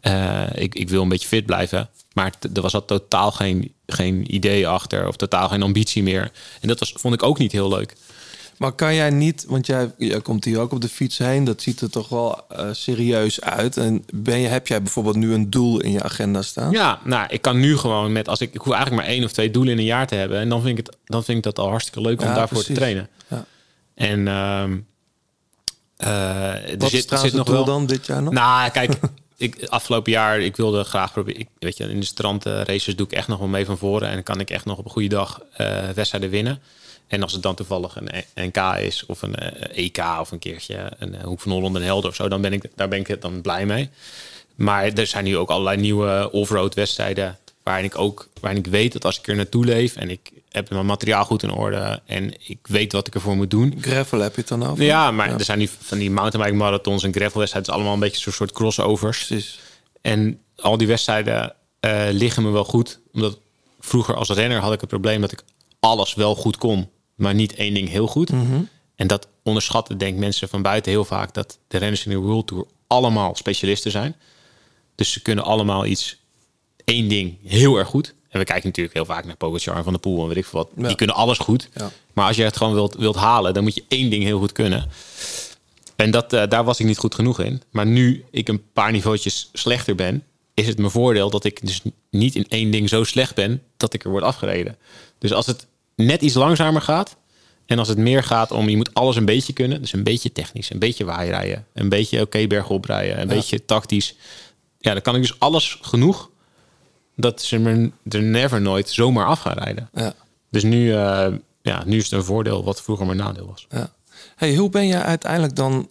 eh, ik, ik wil een beetje fit blijven. Maar er was al totaal geen, geen idee achter of totaal geen ambitie meer. En dat was, vond ik ook niet heel leuk. Maar kan jij niet, want jij, jij komt hier ook op de fiets heen, dat ziet er toch wel eh, serieus uit. En ben je, heb jij bijvoorbeeld nu een doel in je agenda staan? Ja, nou, ik kan nu gewoon met, als ik, ik hoef eigenlijk maar één of twee doelen in een jaar te hebben. En dan vind ik, het, dan vind ik dat al hartstikke leuk om Ja, daarvoor precies. te trainen. Ja. En eh, er Wat zit, er nog doel wel. dan dit jaar nog? Nou, kijk, ik, afgelopen jaar, ik wilde graag proberen. Ik, weet je, in de strandraces doe ik echt nog wel mee van voren. En dan kan ik echt nog op een goede dag eh, wedstrijden winnen. En als het dan toevallig een NK is, of een eh, EK, of een keertje een eh, Hoek van Holland, een Helder of zo, dan ben ik, daar ben ik dan blij mee. Maar er zijn nu ook allerlei nieuwe off-road wedstrijden. Waarin ik ook waarin ik weet dat als ik er naartoe leef en ik heb mijn materiaal goed in orde en ik weet wat ik ervoor moet doen. Gravel heb je het dan over? Ja, maar er zijn nu van die mountainbike marathons en gravelwedstrijden, allemaal een beetje zo'n soort crossovers. Precies. En al die wedstrijden eh, liggen me wel goed. Omdat vroeger als renner had ik het probleem dat ik alles wel goed kon, maar niet één ding heel goed. En dat onderschatten denk mensen van buiten heel vaak dat de renners in de World Tour allemaal specialisten zijn. Dus ze kunnen allemaal iets, één ding heel erg goed. En we kijken natuurlijk heel vaak naar Pogacar en Van der Poel en weet ik veel wat. Ja. Die kunnen alles goed. Ja. Maar als je het gewoon wilt, wilt halen, dan moet je één ding heel goed kunnen. En dat, eh, daar was ik niet goed genoeg in. Maar nu ik een paar niveautjes slechter ben, is het mijn voordeel dat ik dus niet in één ding zo slecht ben dat ik er word afgereden. Dus als het net iets langzamer gaat en als het meer gaat om je moet alles een beetje kunnen, dus een beetje technisch, een beetje waaijrijden, een beetje oké bergop rijden, een beetje tactisch, ja, dan kan ik dus alles genoeg dat ze me er never nooit zomaar af gaan rijden. Ja. Dus nu, eh, ja, nu is het een voordeel wat vroeger mijn nadeel was. Ja. Hey, hoe ben je uiteindelijk dan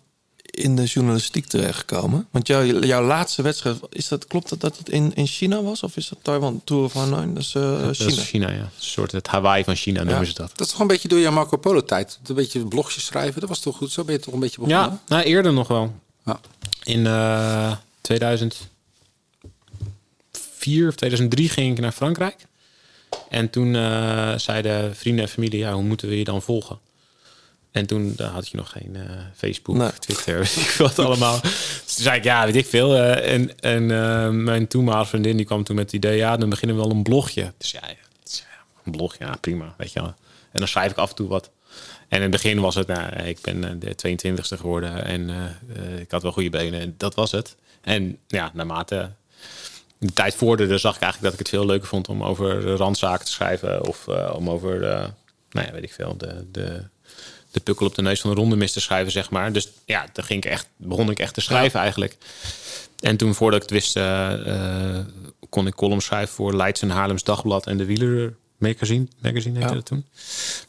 in de journalistiek terechtgekomen? Want jouw, jouw laatste wedstrijd, is dat, klopt dat dat het in, in China was? Of is dat Taiwan Tour of Hanoi? Dat is eh, Dat China. is China, ja. Een soort het Hawaii van China noemen ze dat. Dat is toch een beetje door jouw Marco Polo tijd. Een beetje blogjes schrijven. Dat was toch goed. Zo ben je toch een beetje begonnen. Ja, nou, eerder nog wel. Ja. In eh 2004 of 2003 ging ik naar Frankrijk. En toen eh, zeiden vrienden en familie, ja, hoe moeten we je dan volgen? En toen had je nog geen eh, Facebook, Nee. Twitter, weet ik wat allemaal. Dus toen zei ik, ja, weet ik veel. eh, en en eh, mijn toenmalige vriendin die kwam toen met het idee, ja, dan beginnen we wel een blogje. Dus ja, ja, dus ja, een blog, ja, prima, weet je wel. En dan schrijf ik af en toe wat. En in het begin was het, nou, ik ben de 22e geworden en ik had wel goede benen. En dat was het. En ja, naarmate de tijd vorderde, zag ik eigenlijk dat ik het veel leuker vond om over randzaken te schrijven. Of om over, nou ja, weet ik veel, de, de, de pukkel op de neus van de rondemis te schrijven, zeg maar. Dus ja, dan ging ik echt, begon ik echt te schrijven eigenlijk. En toen, voordat ik het wist, eh, eh, kon ik column schrijven voor Leids en Haarlems Dagblad en de Wieler Magazine. Magazine heette Ja. dat toen.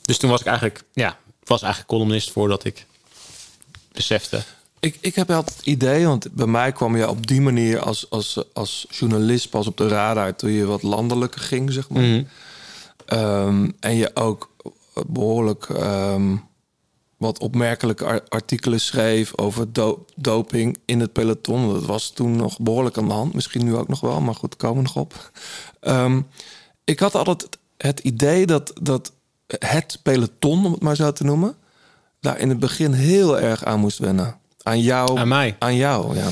Dus toen was ik eigenlijk, ja, was eigenlijk columnist voordat ik besefte. Ik, ik heb wel het idee, want bij mij kwam je op die manier als, als, als journalist pas op de radar toen je wat landelijker ging, zeg maar. Mhm. Ehm, en je ook behoorlijk ehm, wat opmerkelijke ar- artikelen schreef over do- doping in het peloton. Dat was toen nog behoorlijk aan de hand. Misschien nu ook nog wel, maar goed, komen we nog op. Ehm, ik had altijd het idee dat, dat het peloton, om het maar zo te noemen, daar in het begin heel erg aan moest wennen. Aan jou. Aan mij. Aan jou, ja.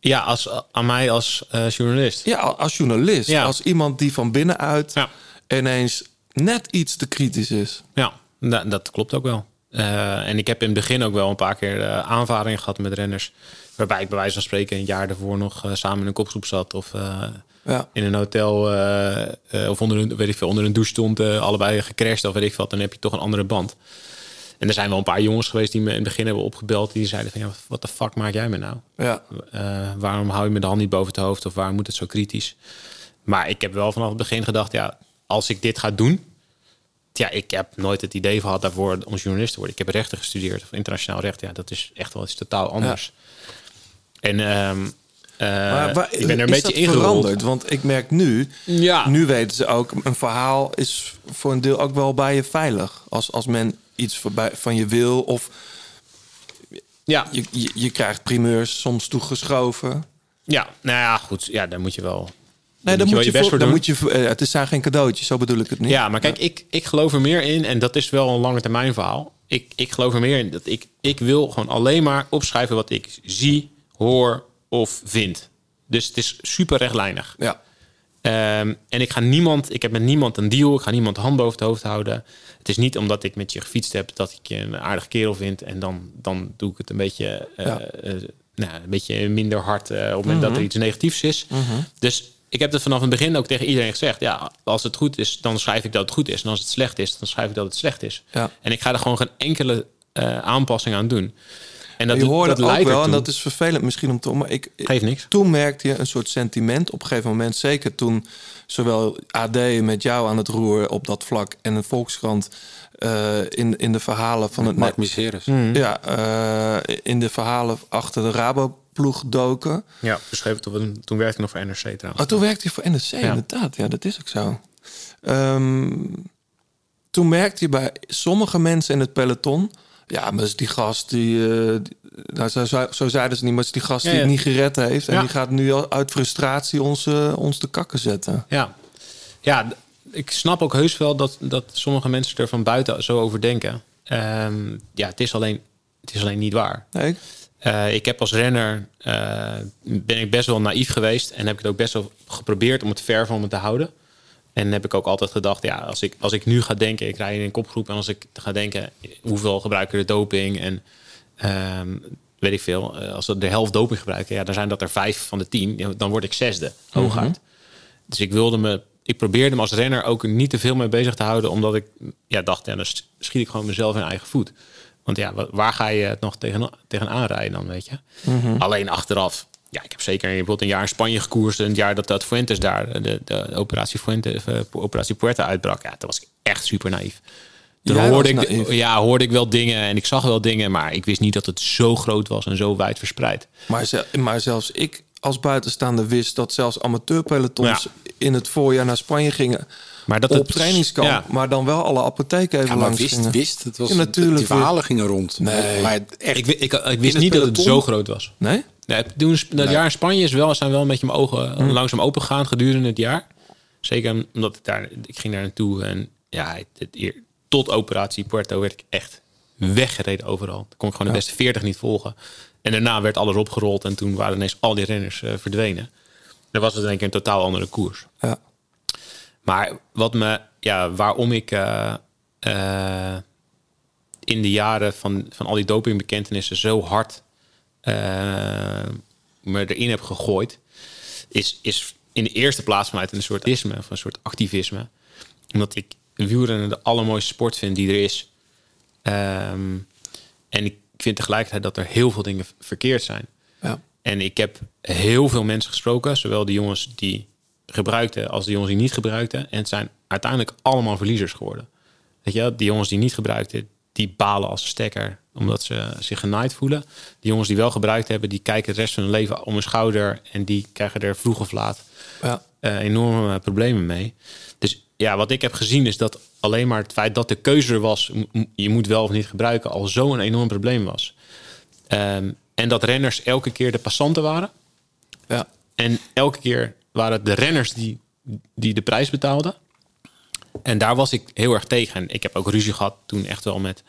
Ja, als, aan mij als eh, journalist. Ja, als journalist. Ja. Als iemand die van binnenuit Ja. ineens net iets te kritisch is. Ja, da- dat klopt ook wel. Eh, en ik heb in het begin ook wel een paar keer eh, aanvaringen gehad met renners. Waarbij ik bij wijze van spreken een jaar daarvoor nog eh, samen in een kopgroep zat. Of Ja. in een hotel of onder een, weet ik veel, onder een douche stond. allebei gecrashed of weet ik wat. Dan heb je toch een andere band. En er zijn wel een paar jongens geweest die me in het begin hebben opgebeld. Die zeiden van ja, wat de fuck maak jij me nou? Ja. Waarom hou je me de hand niet boven het hoofd? Of waarom moet het zo kritisch? Maar ik heb wel vanaf het begin gedacht, ja, als ik dit ga doen. Ja, ik heb nooit het idee gehad daarvoor om journalist te worden. Ik heb rechten gestudeerd, of internationaal recht. Ja, dat is echt wel iets totaal anders. En ehm, eh, Maar waar- ik ben er een is beetje ingerold. veranderd? Want ik merk nu, Ja. nu weten ze ook, een verhaal is voor een deel ook wel bij je veilig. Als, als men iets voorbij, van je wil of ja. je, je, je krijgt primeurs soms toegeschoven. Ja, nou ja, goed. Ja, daar moet je wel. Nee, dan moet je best voor- dan doen. moet je, eh, het is zijn geen cadeautjes, zo bedoel ik het niet. Ja, maar kijk, ik, ik geloof er meer in, en dat is wel een lange termijn verhaal. Ik, ik geloof er meer in dat ik, ik wil gewoon alleen maar opschrijven wat ik zie, hoor of vind. Dus het is super rechtlijnig. Ja. Ehm, en ik ga niemand, ik heb met niemand een deal, ik ga niemand hand boven het hoofd houden. Het is niet omdat ik met je gefietst heb dat ik je een aardige kerel vind en dan, dan doe ik het een beetje, eh, Ja. eh, nou, een beetje minder hard eh, op het moment dat er Mhm. iets negatiefs is. Mhm. Dus ik heb het vanaf het begin ook tegen iedereen gezegd. Ja, als het goed is, dan schrijf ik dat het goed is. En als het slecht is, dan schrijf ik dat het slecht is. Ja. En ik ga er gewoon geen enkele eh, aanpassing aan doen. En dat, je dat ook wel, en dat is vervelend misschien om te... Maar ik, Geeft niks. Toen merkte je een soort sentiment op een gegeven moment. Zeker toen zowel AD met jou aan het roer op dat vlak... en de Volkskrant eh, in, in de verhalen van het... Mark Miseris. Ja, eh, in de verhalen achter de Rabo-ploeg doken. Ja, beschreven toen, toen werkte ik nog voor NRC trouwens. Oh, toen werkte je voor NRC, inderdaad. Ja, dat is ook zo. Ehm, toen merkte je bij sommige mensen in het peloton... Ja, maar is die gast die... die- nou, zo, zo, zo zeiden ze niet, maar is die gast Ja, die het ja. niet gered heeft. En Ja. die gaat nu al uit frustratie ons, eh, ons de kakken zetten. Ja, ja ik snap ook heus wel dat, dat sommige mensen er van buiten zo over denken. Ehm, ja, het is, alleen, het is alleen niet waar. Nee? Eh, ik heb als renner eh, ben ik best wel naïef geweest en heb ik het ook best wel geprobeerd om het ver van me te houden. En heb ik ook altijd gedacht, ja, als ik, als ik nu ga denken, ik rij in een kopgroep en als ik ga denken, hoeveel gebruiken de doping en ehm, weet ik veel, eh, als ze de helft doping gebruiken, ja, dan zijn dat er vijf van de tien, dan word ik zesde, hooguit. Mhm. Dus ik wilde me, ik probeerde me als renner ook niet te veel mee bezig te houden, omdat ik ja, dacht, ja, dan schiet ik gewoon mezelf in eigen voet. Want ja, wa- waar ga je het nog tegen, tegenaan rijden dan, weet je? Mhm. Alleen achteraf. Ja, ik heb zeker bijvoorbeeld een jaar in Spanje gekoerst. En het jaar dat dat Fuentes daar, de, de operatie Fuentes, eh, operatie Puerta uitbrak. Ja, toen was ik echt super naïef. Toen Jij hoorde ik, ja, hoorde ik wel dingen en ik zag wel dingen. Maar ik wist niet dat het zo groot was en zo wijd verspreid. Maar, maar zelfs ik als buitenstaander wist dat zelfs amateurpelotons in het voorjaar naar Spanje gingen. Maar dat op het- trainingskamp, ja. maar dan wel alle apotheken even Ja, maar langs wist, gingen. wist. Het was, Ja, natuurlijk. Die verhalen gingen rond. Nee. Maar echt, Ik, ik, ik wist niet dat het zo groot was. Nee? Nee, toen, dat Nee. jaar in Spanje is wel, zijn wel een beetje mijn ogen Hm. langzaam open gegaan gedurende het jaar. Zeker omdat ik daar, ik ging daar naartoe en ja, het, het eer- tot operatie Puerto werd ik echt weggereden overal. Dan kon ik gewoon de beste 40 niet volgen. En daarna werd alles opgerold en toen waren ineens al die renners eh, verdwenen. Dan was het één keer een totaal andere koers. Ja. Maar wat me, ja, waarom ik eh, eh, in de jaren van, van al die dopingbekentenissen zo hard eh, me erin heb gegooid, is, is in de eerste plaats vanuit een soort isme, of een soort activisme. Omdat ik wielrennen de allermooiste sport vind die er is. Ehm, en ik vind tegelijkertijd dat er heel veel dingen verkeerd zijn. Ja. En ik heb heel veel mensen gesproken, zowel de jongens die gebruikten als de jongens die niet gebruikten. En het zijn uiteindelijk allemaal verliezers geworden. Weet je, die jongens die niet gebruikten, die balen als stekker, omdat ze zich genaaid voelen. Die jongens die wel gebruikt hebben, die kijken de rest van hun leven om hun schouder en die krijgen er vroeg of laat Ja. eh, enorme problemen mee. Dus ja, wat ik heb gezien is dat alleen maar het feit dat de keuze er was, je moet wel of niet gebruiken, al zo'n enorm probleem was. Ehm, en dat renners elke keer de passanten waren. Ja. En elke keer waren het de renners die, die de prijs betaalden. En daar was ik heel erg tegen. En ik heb ook ruzie gehad toen echt wel met,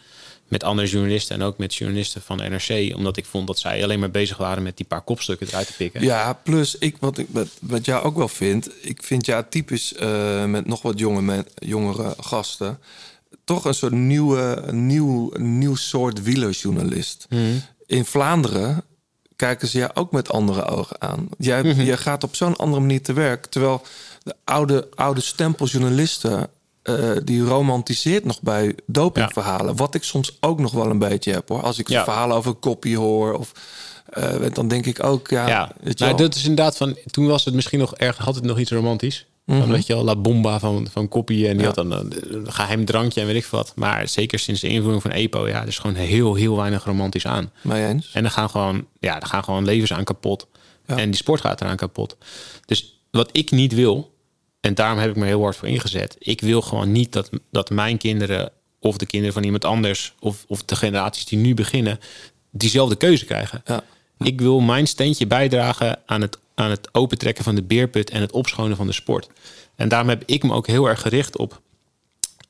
met andere journalisten en ook met journalisten van NRC. Omdat ik vond dat zij alleen maar bezig waren met die paar kopstukken eruit te pikken. Ja, plus ik, wat ik wat, wat jou ook wel vind, ik vind ja typisch eh, met nog wat jonge men, jongere gasten, toch een soort nieuwe, nieuw, nieuw soort wielerjournalist. Mhm. In Vlaanderen kijken ze jou ook met andere ogen aan. Jij, Mhm. Je gaat op zo'n andere manier te werk, terwijl de oude, oude stempeljournalisten eh, die romantiseert nog bij dopingverhalen. Wat ik soms ook nog wel een beetje heb hoor. Als ik Ja. verhalen over koppie hoor of eh, dan denk ik ook ja. Ja, dat is inderdaad van. Toen was het misschien nog erg, had het nog iets romantisch. Dan weet je wel, La Bomba van, van Koppie. En die Ja. had dan een, een geheim drankje en weet ik wat. Maar zeker sinds de invoering van EPO, ja, er is gewoon heel, heel weinig romantisch aan. Eens. En er gaan gewoon, ja, er gaan gewoon levens aan kapot. Ja. En die sport gaat eraan kapot. Dus wat ik niet wil, en daarom heb ik me heel hard voor ingezet. Ik wil gewoon niet dat, dat mijn kinderen of de kinderen van iemand anders of, of de generaties die nu beginnen, diezelfde keuze krijgen. Ja. Ik wil mijn steentje bijdragen aan het, aan het opentrekken van de beerput en het opschonen van de sport. En daarom heb ik me ook heel erg gericht op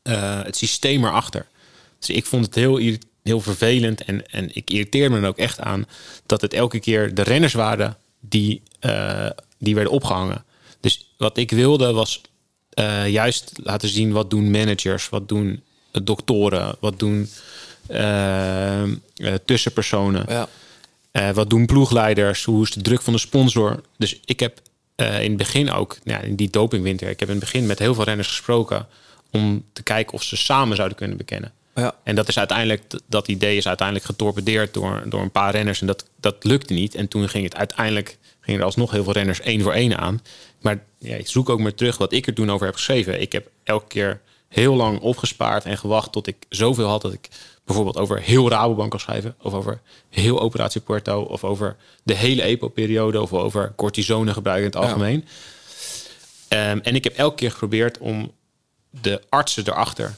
eh, het systeem erachter. Dus ik vond het heel, heel vervelend en, en ik irriteerde me er ook echt aan dat het elke keer de renners waren die, eh, die werden opgehangen. Dus wat ik wilde was eh, juist laten zien wat doen managers, wat doen doktoren, wat doen tussenpersonen. Ja. Eh, wat doen ploegleiders? Hoe is de druk van de sponsor? Dus ik heb eh, in het begin ook, nou, ja, in die dopingwinter, ik heb in het begin met heel veel renners gesproken om te kijken of ze samen zouden kunnen bekennen. Ja. En dat is uiteindelijk, dat idee is uiteindelijk getorpedeerd door, door een paar renners. En dat, dat lukte niet. En toen ging het uiteindelijk, gingen er alsnog heel veel renners één voor één aan. Maar ja, ik zoek ook maar terug wat ik er toen over heb geschreven. Ik heb elke keer heel lang opgespaard en gewacht tot ik zoveel had dat ik bijvoorbeeld over heel Rabobank kan schrijven. Of over heel Operatie Porto. Of over de hele EPO-periode. Of over cortisonegebruik in het Ja. algemeen. Ehm, en ik heb elke keer geprobeerd om de artsen erachter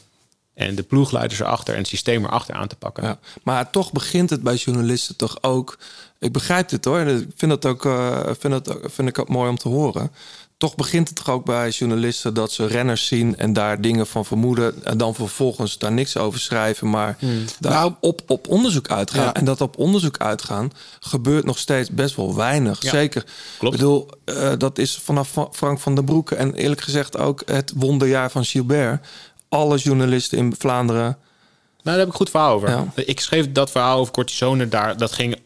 en de ploegleiders erachter en het systeem erachter aan te pakken. Ja, maar toch begint het bij journalisten toch ook. Ik begrijp dit hoor. Ik vind dat ook, eh, vind dat, ook- vind ik ook mooi om te horen. Toch begint het toch ook bij journalisten dat ze renners zien en daar dingen van vermoeden. En dan vervolgens daar niks over schrijven, maar Hmm. daar op, op onderzoek uitgaan. Ja. En dat op onderzoek uitgaan gebeurt nog steeds best wel weinig. Ja, Zeker. klopt. Ik bedoel, eh, dat is vanaf Fra- Frank van den Broeke en eerlijk gezegd ook het wonderjaar van Gilbert. Alle journalisten in Vlaanderen. Nou, daar heb ik een goed verhaal over. Ja. Ik schreef dat verhaal over cortisone daar. Dat ging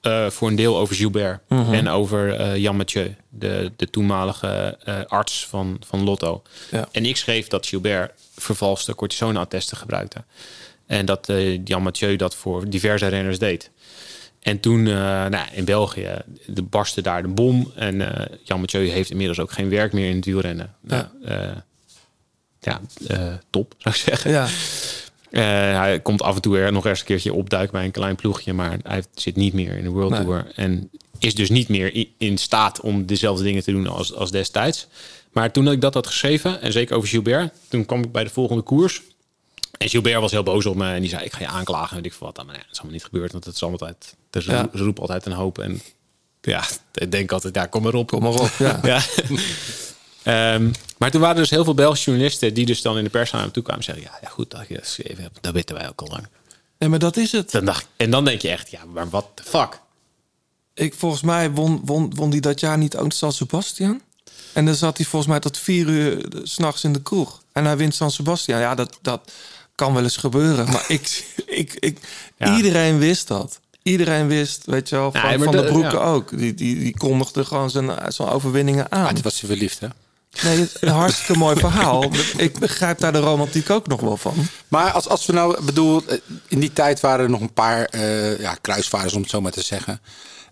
eh, voor een deel over Gilbert Mhm. en over eh, Jan Mathieu, de, de toenmalige eh, arts van, van Lotto. Ja. En ik schreef dat Gilbert vervalste cortisone-attesten gebruikte. En dat Jan Mathieu dat voor diverse renners deed. En toen, nou, in België, de barstte daar de bom. En Jan Mathieu heeft inmiddels ook geen werk meer in het wielrennen. Ja. Nou, ja, top, zou ik zeggen. Ja. Eh, hij komt af en toe er nog eens een keertje opduiken bij een klein ploegje, maar hij zit niet meer in de World Nee. Tour en is dus niet meer in staat om dezelfde dingen te doen als, als destijds. Maar toen ik dat had geschreven, en zeker over Gilbert, toen kwam ik bij de volgende koers. En Gilbert was heel boos op me en die zei: Ik ga je aanklagen. En ik veel wat. Maar nee, dat is allemaal niet gebeurd, want het is altijd. Ja. ze roepen altijd een hoop. En ja, ik denk altijd: Ja, kom maar op. Kom maar op, ja. ja. Ehm, maar toen waren er dus heel veel Belgische journalisten die dus dan in de pers naar hem toe kwamen en zeggen: Ja, ja goed dat je dat geschreven hebt. Dat weten wij ook al lang. Nee, maar dat is het. Dan dacht, en dan denk je echt: Ja, maar wat de fuck? Ik, volgens mij won, won, won die dat jaar niet ook San Sebastian. En dan zat hij volgens mij tot vier uur eh, s'nachts in de kroeg. En hij wint San Sebastian. Ja, dat, dat kan wel eens gebeuren. Maar ik, ik, ik, Ja. iedereen wist dat. Iedereen wist, weet je wel, van, van de de- Broeke ja. ook. Die, die, die kondigde gewoon zijn, zijn overwinningen aan. Ah, dit was hij verliefd, hè? Nee, het is een hartstikke mooi verhaal. Ik begrijp daar de romantiek ook nog wel van. Maar als, als we nou, bedoel, in die tijd waren er nog een paar eh, ja, kruisvaarders, om het zo maar te zeggen.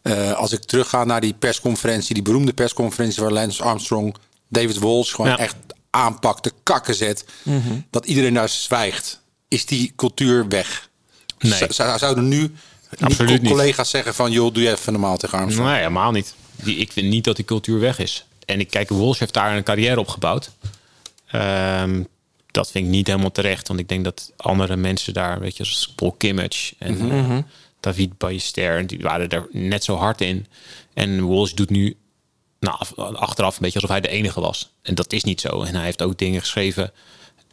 Eh, als ik terugga naar die persconferentie, die beroemde persconferentie waar Lance Armstrong David Walsh gewoon Ja. echt aanpakte, kakken zet. Dat iedereen daar zwijgt. Is die cultuur weg? Nee. Zou- zouden nu Absoluut niet niet. collega's zeggen van, joh, doe je even normaal tegen Armstrong? Nee, helemaal niet. Die, ik vind niet dat die cultuur weg is. En ik kijk, Walsh heeft daar een carrière op gebouwd. Ehm, dat vind ik niet helemaal terecht. Want ik denk dat andere mensen daar, weet je, zoals Paul Kimmich en eh, David Ballester, die waren er net zo hard in. En Walsh doet nu nou, af- achteraf een beetje alsof hij de enige was. En dat is niet zo. En hij heeft ook dingen geschreven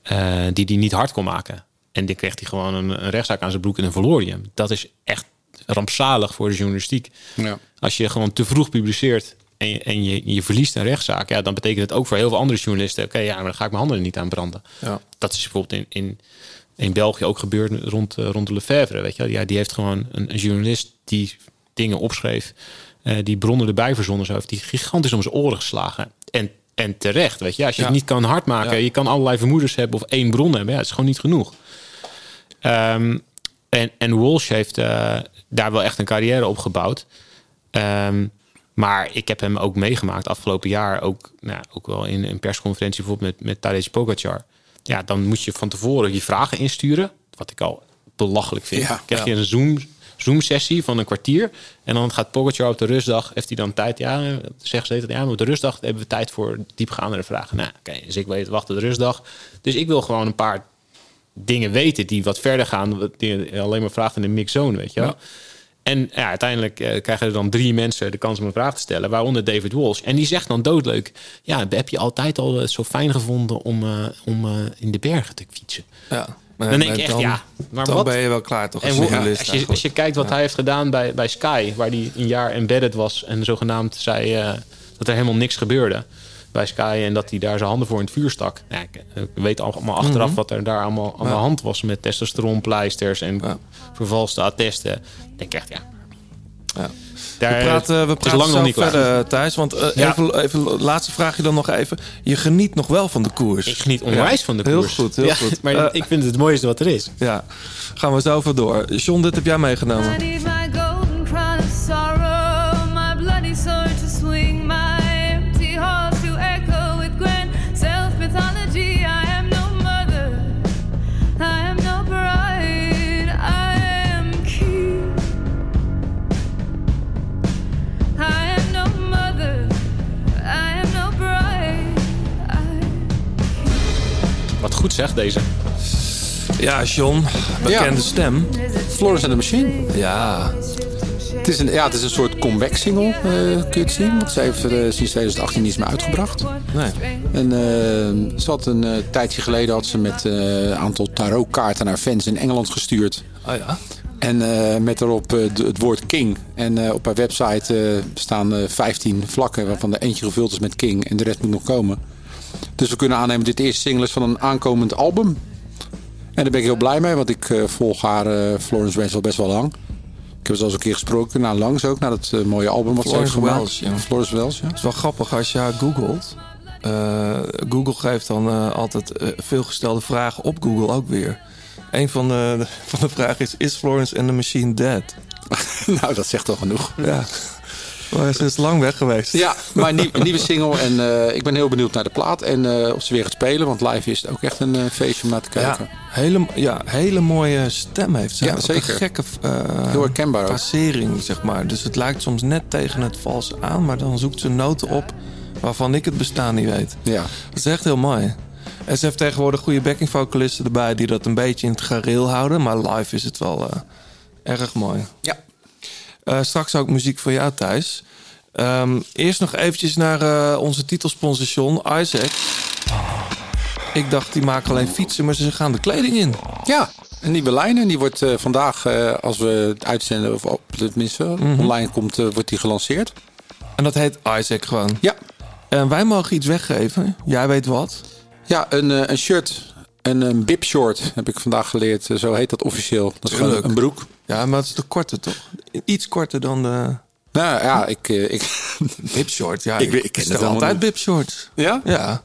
eh, die hij niet hard kon maken. En die kreeg hij gewoon een, een rechtszaak aan zijn broek en een verloor hem. Dat is echt rampzalig voor de journalistiek. Ja. Als je gewoon te vroeg publiceert en je, en je, je verliest een rechtszaak, ja, dan betekent het ook voor heel veel andere journalisten: oké, ja, maar dan ga ik mijn handen er niet aan branden. Ja. Dat is bijvoorbeeld in, in, in België ook gebeurd rond, eh, rond de Lefebvre. Weet je? Ja, die heeft gewoon een, een journalist die dingen opschreef, eh, die bronnen erbij verzonnen, zo heeft die gigantisch om zijn oren geslagen. En, en terecht, weet je, als je Ja. het niet kan hard maken, Ja. je kan allerlei vermoedens hebben of één bron hebben, ja, het is gewoon niet genoeg. Ehm, en, en Walsh heeft eh, daar wel echt een carrière op gebouwd. Ehm, maar ik heb hem ook meegemaakt afgelopen jaar. Ook, nou, ook wel in een persconferentie bijvoorbeeld met, met Tadej Pogacar. Ja, dan moet je van tevoren je vragen insturen. Wat ik al belachelijk vind. Ja, krijg ja. je een Zoom, Zoom-sessie van een kwartier. En dan gaat Pogacar op de rustdag. Heeft hij dan tijd? Ja, zeggen ze altijd. Ja, maar op de rustdag hebben we tijd voor diepgaandere vragen. Nou, oké. dus ik weet, wacht op de rustdag. Dus ik wil gewoon een paar dingen weten die wat verder gaan. Die alleen maar vraagt in de mixzone, weet je wel. En ja, uiteindelijk eh, krijgen er dan drie mensen de kans om een vraag te stellen, waaronder David Walsh. En die zegt dan doodleuk: Ja, heb je altijd al het zo fijn gevonden om, eh, om eh, in de bergen te fietsen? Ja. Dan denk ik echt, ja, maar dan wat? ben je wel klaar toch als En als, je, als je kijkt wat hij heeft gedaan bij, bij Sky, waar hij een jaar embedded was en zogenaamd zei eh, dat er helemaal niks gebeurde bij Sky en dat hij daar zijn handen voor in het vuur stak. Ja, ik, ik weet allemaal achteraf Mhm. wat er daar allemaal aan de hand was met testosteronpleisters en vervalste attesten. Ik denk echt, ja. Ja. Daar, we praten, we praten lang zo nog niet klaar. verder, Thijs. Want eh, Ja. even, even, laatste vraagje dan nog even. Je geniet nog wel van de koers. Ik geniet onwijs van de Heel koers. goed, heel Ja, goed. maar Eh, ik vind het het mooiste wat er is. Ja, gaan we zo over door. John, dit heb jij meegenomen. Goed zegt deze. Ja, John, bekende stem. Florence and the Machine. Ja. Het is een, ja, het is een soort comeback single, eh, kun je het zien. Want ze heeft er eh, sinds 2018 niets meer uitgebracht. Nee. En ze had een tijdje geleden had ze met een aantal tarotkaarten naar fans in Engeland gestuurd. Oh ja. En met daarop d- het woord King. En op haar website staan eh 15 vlakken, waarvan er eentje gevuld is met King. En de rest moet nog komen. Dus we kunnen aannemen dat dit eerste single is van een aankomend album. En daar ben ik heel blij mee, want ik eh, volg haar eh, Florence Welch al best wel lang. Ik heb ze al eens een keer gesproken, nou langs ook, naar dat eh, mooie album wat Florence ze heeft gemaakt. Ja. Florence Welch, ja. Het is wel grappig als je haar googelt. Google geeft dan altijd veelgestelde vragen op Google ook weer. Een van de, van de vragen is: Is Florence and the Machine dead? nou, dat zegt al genoeg. Ja. Maar ze is lang weg geweest. Ja, maar een, nieuw- een nieuwe single. En eh, ik ben heel benieuwd naar de plaat. En eh, of ze weer gaat spelen. Want live is het ook echt een eh, feestje om naar te kijken. Ja, hele, ja, hele mooie stem heeft ze. Ja, Ook zeker. Een gekke uh, Heel herkenbaar facering, zeg maar. Dus het lijkt soms net tegen het vals aan, maar dan zoekt ze noten op waarvan ik het bestaan niet weet. Ja. Dat is echt heel mooi. En ze heeft tegenwoordig goede backing vocalisten erbij die dat een beetje in het gareel houden. Maar live is het wel eh, erg mooi. Ja. Eh, straks ook muziek voor jou thuis. Ehm, eerst nog eventjes naar eh, onze titelsponsor Isaac. Ik dacht, die maken alleen fietsen, maar ze gaan de kleding in. Ja, een nieuwe lijn. En die wordt eh, vandaag, als we het uitzenden, of op, tenminste Mhm. online komt, wordt die gelanceerd. En dat heet Isaac gewoon? Ja. En wij mogen iets weggeven. Jij weet wat? Ja, een, een shirt. En een bib short heb ik vandaag geleerd. Zo heet dat officieel. Dat is gewoon een broek. Ja, maar het is de korte toch? Iets korter dan de... Nou ja, ik... eh, ik bib short, ja. Ik Ik, ik ken stel altijd shorts. Ja? Ja.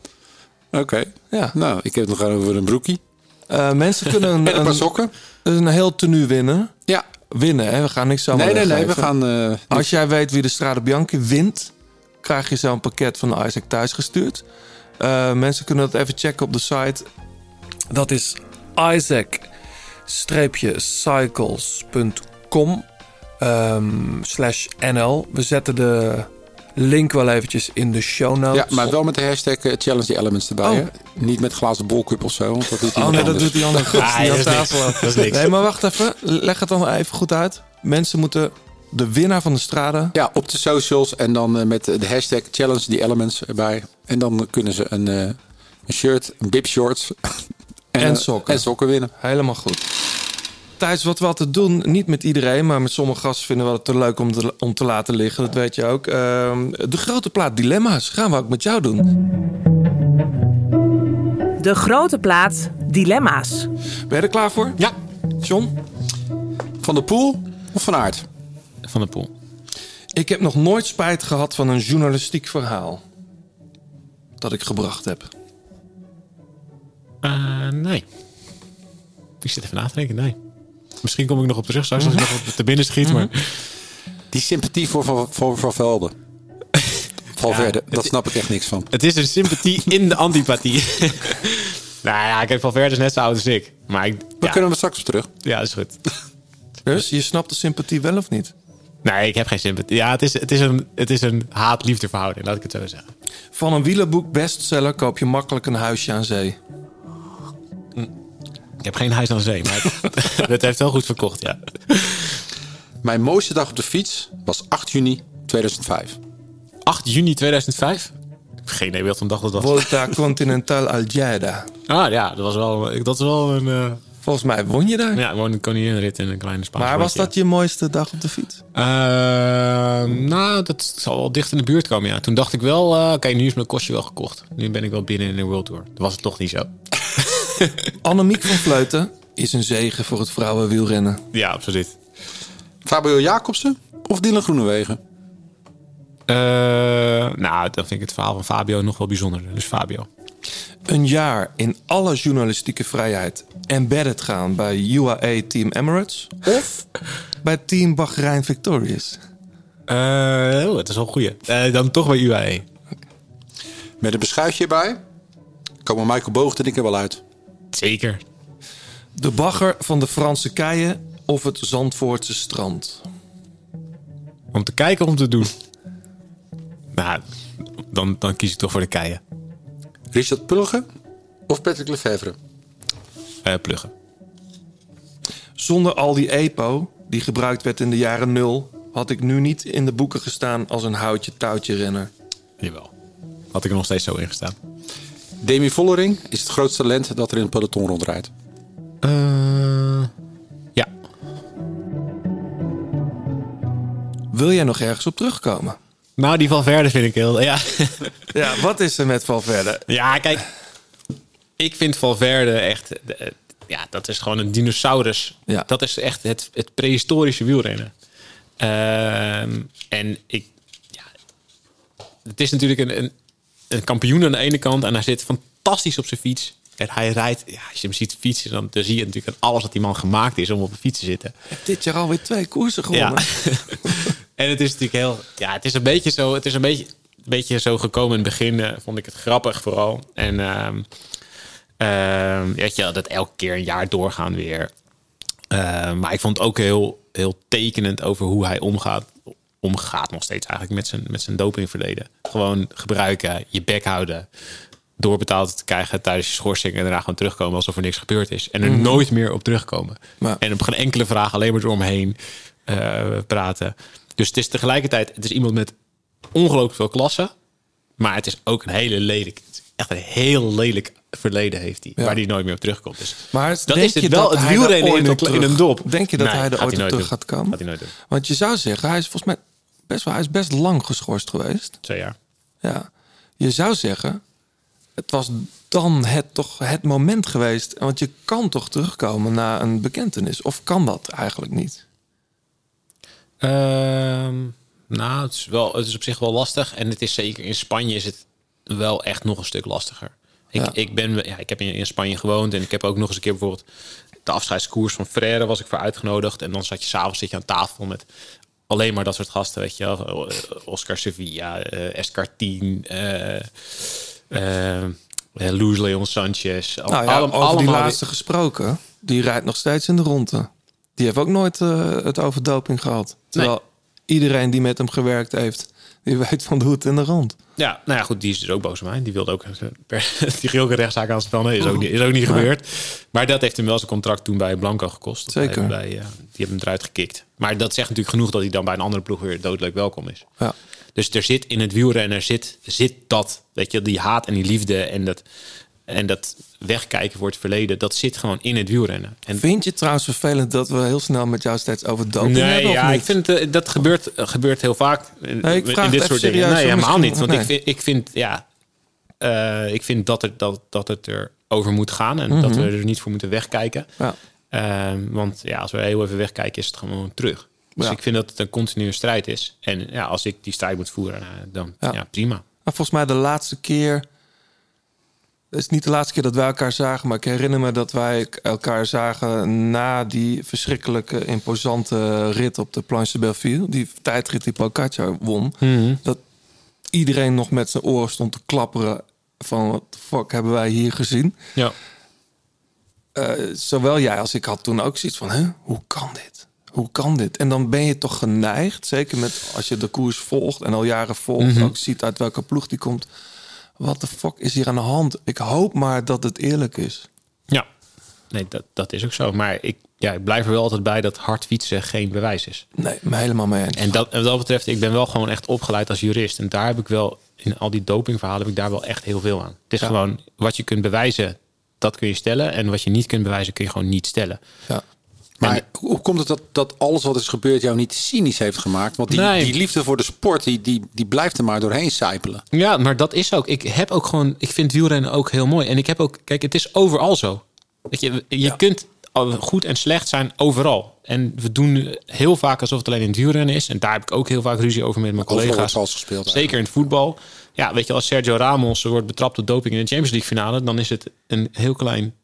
Oké. Ja. Nou, ik heb het nog over een broekie. Eh, mensen kunnen een, En een paar sokken. een heel tenue winnen. Ja. Winnen, hè? We gaan niks zomaar Nee, nee, nee. We gaan... eh, Als jij weet wie de Strade Bianchi wint, krijg je zo'n pakket van Isaac thuis gestuurd. Eh, mensen kunnen dat even checken op de site. Dat is isaac-cycles.com ehm, slash nl. We zetten de link wel eventjes in de show notes. Ja, maar wel met de hashtag eh, Challenge the Elements erbij. Oh. Hè? Niet met glazen bolcup of zo. Want dat doet Oh nee, dat doet die andere gast Ah, die dat niks. tafel Dat is niks. Nee, maar wacht even. Leg het dan even goed uit. Mensen moeten de winnaar van de strade... Ja, op de socials en dan eh, met de hashtag Challenge the Elements erbij. En dan kunnen ze een, eh, een shirt, een bib shorts En, En, eh, sokken. en sokken winnen. Helemaal goed. Thijs, wat we altijd doen, niet met iedereen, maar met sommige gasten vinden we het te leuk om te, om te laten liggen. Dat weet je ook. Ehm, de grote plaat dilemma's gaan we ook met jou doen. De grote plaat Dilemma's. Ben je er klaar voor? Ja. John? Van de Poel of Van Aert? Van de Poel. Ik heb nog nooit spijt gehad van een journalistiek verhaal. Dat ik gebracht heb. Eh, nee. Ik zit even na te denken, nee. Misschien kom ik nog op terug straks als ik nog op te binnen schiet, maar... Die sympathie voor Van, voor Van Velde. Valverde, Ja, dat snap ik echt niks van. Het is een sympathie in de antipathie. nou ja, kijk, Valverde is net zo oud als ik. Maar ik, We ja, kunnen we straks op terug. ja, dat is goed. Dus je snapt de sympathie wel of niet? Nee, ik heb geen sympathie. Ja, het is, het is een, het is een haat-liefde verhouding, laat ik het zo zeggen. Van een wielerboek bestseller koop je makkelijk een huisje aan zee. Ik heb geen huis aan zee, maar het, heeft wel goed verkocht, ja. Mijn mooiste dag op de fiets was 8 juni 2005. 8 juni 2005? Ik heb geen idee wat een dag dat was. Volta Continental Algeida. Ah ja, dat was wel, dat is wel een... eh, Volgens mij won je daar. ja, gewoon een koninginrit in een kleine Spaanse maar was dat je mooiste dag op de fiets? Eh, nou, dat zal wel dicht in de buurt komen, ja. Toen dacht ik wel, eh, oké, nu is mijn kostje wel gekocht. Nu ben ik wel binnen in de World Tour. Dat was het toch niet zo. Annemiek van Vleuten is een zegen voor het vrouwenwielrennen. Ja, absoluut. Fabio Jacobsen of Dylan Groenewegen? Eh, nou, dan vind ik het verhaal van Fabio nog wel bijzonder. Dus Fabio. Een jaar in alle journalistieke vrijheid embedded gaan bij UAE Team Emirates of bij Team Bahrein Victorious. Eh, oh, het is wel een goeie. Eh, dan toch bij UAE. Met een beschuitje erbij komen Michael Boogten en ik er wel uit. Zeker. De bagger van de Franse keien of het Zandvoortse strand. Om te kijken of om te doen. Nou, dan, dan kies ik toch voor de keien. Richard Pulgen of Patrick Lefevre? Eh, pluggen. Zonder al die EPO die gebruikt werd in de jaren nul, had ik nu niet in de boeken gestaan als een houtje touwtje renner. Jawel. Had ik er nog steeds zo in gestaan. Demi Vollering is het grootste talent dat er in het peloton rondrijdt. Eh, ja. Wil jij nog ergens op terugkomen? Nou, die van Verde vind ik heel... Ja. Ja, wat is er met Valverde? Ja, kijk. Ik vind Valverde echt... eh, Ja, dat is gewoon een dinosaurus. Ja. Dat is echt het, het prehistorische wielrennen. Ehm, en ik... Ja, het is natuurlijk een, een, een kampioen aan de ene kant. En hij zit fantastisch op zijn fiets. En hij rijdt... Ja, als je hem ziet fietsen, dan, dan zie je natuurlijk alles dat die man gemaakt is om op de fiets te zitten. Dit jaar alweer twee koersen gewonnen. Ja. en het is natuurlijk heel. Ja, het is een beetje zo. Het is een beetje, een beetje zo gekomen in het begin. eh, vond ik het grappig vooral. En ehm ehm, weet je, dat elke keer een jaar doorgaan weer. Ehm, maar ik vond het ook heel, heel tekenend over hoe hij omgaat. Omgaat nog steeds eigenlijk met zijn, met zijn dopingverleden. Gewoon gebruiken, je bek houden. Doorbetaald te krijgen tijdens je schorsing. En daarna gewoon terugkomen alsof er niks gebeurd is. En er Mhm. nooit meer op terugkomen. Maar- En op geen enkele vraag alleen maar eromheen eh praten. Dus het is tegelijkertijd, het is iemand met ongelooflijk veel klasse. Maar het is ook een hele lelijk, echt een heel lelijk verleden heeft hij. Ja. Waar hij nooit meer op terugkomt. Dus Maar dat denk is het je wel, dat het wielrennen in een, in terug- een dop. Denk je dat Nee, hij er ooit terug doen. gaat komen? Gaat hij nooit doen. Want je zou zeggen, hij is volgens mij best wel, hij is best lang geschorst geweest. Twee jaar. Ja. Je zou zeggen, het was dan het, toch het moment geweest. Want je kan toch terugkomen na een bekentenis? Of kan dat eigenlijk niet? Ehm, nou, het is, wel, het is op zich wel lastig. En het is zeker in Spanje is het wel echt nog een stuk lastiger. Ik, Ja. ik, ben, ja, ik heb in, in Spanje gewoond en ik heb ook nog eens een keer bijvoorbeeld de afscheidskoers van Frère was ik voor uitgenodigd. En dan zat je s'avonds zit je aan tafel met alleen maar dat soort gasten, weet je wel. Oscar Sevilla, eh Escartin, eh eh, eh, Luis Leon Sanchez. Al- Nou ja, over die laatste gesproken. Die rijdt nog steeds in de ronde. Die heeft ook nooit het over doping gehad. Terwijl iedereen die met hem gewerkt heeft, die weet van de hoed en de rond. Ja, nou ja, goed, die is dus ook boos op mij. Die wilde ook per, die gilke rechtszaak aanspannen. Is ook niet, is ook niet gebeurd. Maar dat heeft hem wel zijn contract toen bij Blanco gekost. Zeker. Bij, die hebben hem eruit gekikt. Maar dat zegt natuurlijk genoeg dat hij dan bij een andere ploeg weer doodleuk welkom is. Ja. Dus er zit in het wielrennen zit, zit dat, weet je, die haat en die liefde en dat En dat wegkijken voor het verleden, dat zit gewoon in het wielrennen. En Vind je het trouwens vervelend dat we heel snel met jou steeds over doping nee, hebben? ja, ik vind eh, dat gebeurt, eh, gebeurt heel vaak in, Nee, ik vraag in dit soort dingen. Nee, helemaal niet. Want nee. ik, vind, ik vind, ja, eh, ik vind dat, er, dat, dat het er over moet gaan en dat Mhm. we er niet voor moeten wegkijken. Ja. Ehm, want ja, als we heel even wegkijken, is het gewoon terug. Dus Ja. ik vind dat het een continue strijd is. En ja, als ik die strijd moet voeren, nou, dan Ja. ja. prima. Maar volgens mij de laatste keer. Het is niet de laatste keer dat wij elkaar zagen, maar ik herinner me dat wij elkaar zagen na die verschrikkelijke, imposante rit op de Planche de Belleville. Die tijdrit die Pogacar won. Mhm. Dat iedereen nog met zijn oren stond te klapperen van wat fuck hebben wij hier gezien. Ja. Eh, zowel jij als ik had toen ook zoiets van, hè, hoe kan dit? Hoe kan dit? En dan ben je toch geneigd, zeker met als je de koers volgt en al jaren volgt, Mhm. ook ziet uit welke ploeg die komt. Wat de fuck is hier aan de hand? Ik hoop maar dat het eerlijk is. Ja, nee, dat, dat is ook zo. Maar ik, ja, ik blijf er wel altijd bij dat hard fietsen geen bewijs is. Nee, me helemaal mee eens. En dat, en wat dat betreft, ik ben wel gewoon echt opgeleid als jurist. En daar heb ik wel, in al die dopingverhalen, heb ik daar wel echt heel veel aan. Het is Ja. gewoon, wat je kunt bewijzen, dat kun je stellen. En wat je niet kunt bewijzen, kun je gewoon niet stellen. Ja. Maar hoe komt het dat, dat alles wat is gebeurd jou niet cynisch heeft gemaakt? Want die, Nee. die liefde voor de sport, die, die, die blijft er maar doorheen sijpelen. Ja, maar dat is ook. Ik heb ook gewoon. Ik vind wielrennen ook heel mooi. En ik heb ook. Kijk, het is overal zo. Weet je, je kunt goed en slecht zijn overal. En we doen heel vaak alsof het alleen in het wielrennen is. En daar heb ik ook heel vaak ruzie over met mijn collega's. gespeeld Zeker in het voetbal. Ja, weet je, als Sergio Ramos wordt betrapt op doping in de Champions League finale, dan is het een heel klein,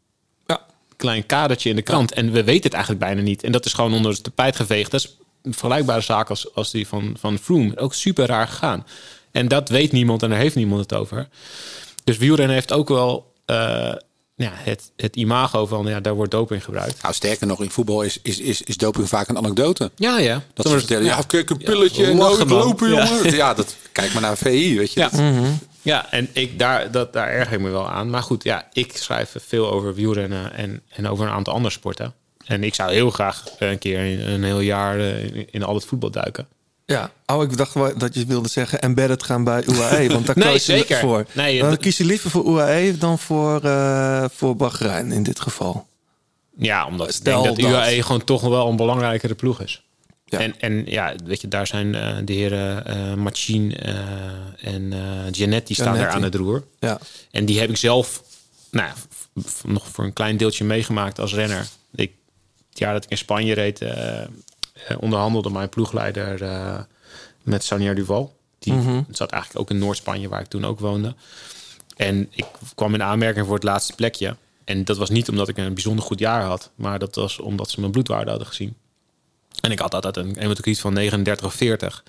klein kadertje in de krant. En we weten het eigenlijk bijna niet. En dat is gewoon onder het tapijt geveegd. Dat is een vergelijkbare zaak als, als die van, van Froome. Ook super raar gegaan. En dat weet niemand en daar heeft niemand het over. Dus wielrennen heeft ook wel eh, ja, het, het imago van ja, daar wordt doping gebruikt. Nou, sterker nog, in voetbal is, is, is, is doping vaak een anekdote. Ja, ja. Dat ze vertellen, ja, kijk, een pilletje Ja, man. lopen, Ja. jongen. Ja, dat, kijk maar naar VI, weet je. Ja. Dat- Ja, en ik, daar, dat, daar erger ik me wel aan. Maar goed, ja, ik schrijf veel over wielrennen en, en over een aantal andere sporten. En ik zou heel graag een keer een, een heel jaar eh, in, in al het voetbal duiken. Ja, oh, ik dacht dat je wilde zeggen embedded gaan bij UAE. Want daar Nee, koos je zeker. voor. Nee, dan kies je liever voor UAE dan voor, eh voor Bahrein in dit geval. Ja, omdat ik denk dat dat. UAE gewoon toch wel een belangrijkere ploeg is. En, en ja, weet je, daar zijn eh, de heren eh Machine en eh Gianetti staan daar aan het roer. Ja. En die heb ik zelf nou, ja, nog voor een klein deeltje meegemaakt als renner. Ik, het jaar dat ik in Spanje reed, onderhandelde mijn ploegleider eh, met Sanier Duval. Die Mhm. zat eigenlijk ook in Noord-Spanje, waar ik toen ook woonde. En ik kwam in aanmerking voor het laatste plekje. En dat was niet omdat ik een bijzonder goed jaar had, maar dat was omdat ze mijn bloedwaarde hadden gezien. En ik had altijd een hematocriet van 39 of 40.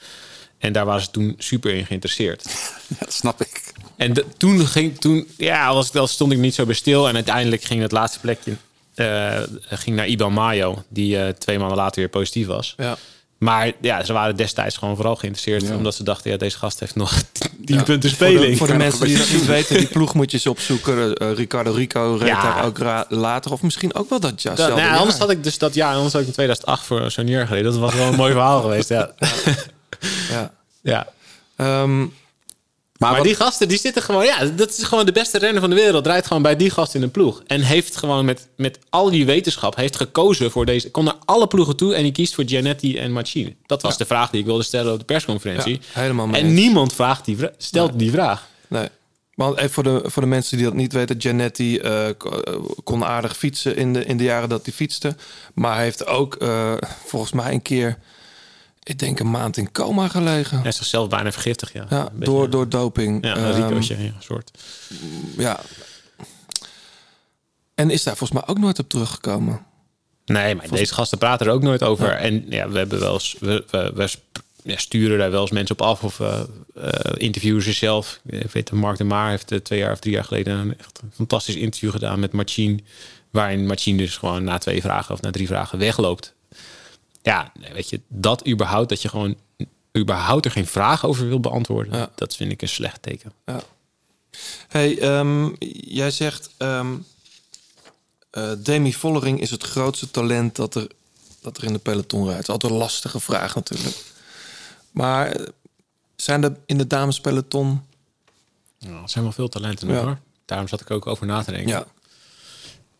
En daar waren ze toen super in geïnteresseerd. Ja, dat snap ik. En de- toen ging, toen, ja, was, wel- stond ik niet zo bij stil. En uiteindelijk ging het laatste plekje eh, ging naar Iban Mayo, die eh, twee maanden later weer positief was. Ja. Maar ja, ze waren destijds gewoon vooral geïnteresseerd, omdat ze dachten, ja, deze gast heeft nog 10 Ja. punten Voor de, speling. voor de mensen die dat niet weten, die ploeg moet je eens opzoeken. Eh, Ricardo Rico reed Ja. daar ook later. Of misschien ook wel dat jaar. Dat, nou, jaar. anders had ik dus dat jaar, anders had ik in 2008 voor Sonier gereden. Dat was wel een mooi verhaal geweest. Ja. Ja. ja. Ehm, maar die gasten, die zitten gewoon... Ja, dat is gewoon de beste renner van de wereld. Draait gewoon bij die gast in een ploeg. En heeft gewoon met, met al die wetenschap... heeft gekozen voor deze... kon naar alle ploegen toe en die kiest voor Gianetti en Machine. Dat was de vraag die ik wilde stellen op de persconferentie. Ja, helemaal En niemand vraagt die, stelt die vraag. Nee. Maar even voor de, voor de mensen die dat niet weten. Giannetti eh, eh, kon aardig fietsen in de, in de jaren dat hij fietste. Maar hij heeft ook eh, volgens mij een keer... Ik denk een maand in coma gelegen. Hij is zichzelf bijna vergiftigd, ja. Ja, Een beetje- door, door doping. Ja, een ja, een soort. ja. En is daar volgens mij ook nooit op teruggekomen. Nee, maar deze gasten praten er ook nooit over. En ja, we hebben wel eens, we, we, sturen daar wel eens mensen op af of eh eh, interviewen ze zelf. Ik weet, Mark de Maar heeft eh, twee jaar of drie jaar geleden een echt fantastisch interview gedaan met Machine. Waarin Machine dus gewoon na twee vragen of na drie vragen wegloopt. Ja, weet je, dat überhaupt, dat je gewoon überhaupt er geen vraag over wil beantwoorden. Dat vind ik een slecht teken. Ja. Hey, ehm, jij zegt... eh, Demi Vollering is het grootste talent dat er, dat er in de peloton rijdt. Altijd een lastige vraag natuurlijk. Maar eh, zijn er in de damespeloton... Ja, er zijn wel veel talenten Ja. hoor. daarom zat ik ook over na te denken. Ja.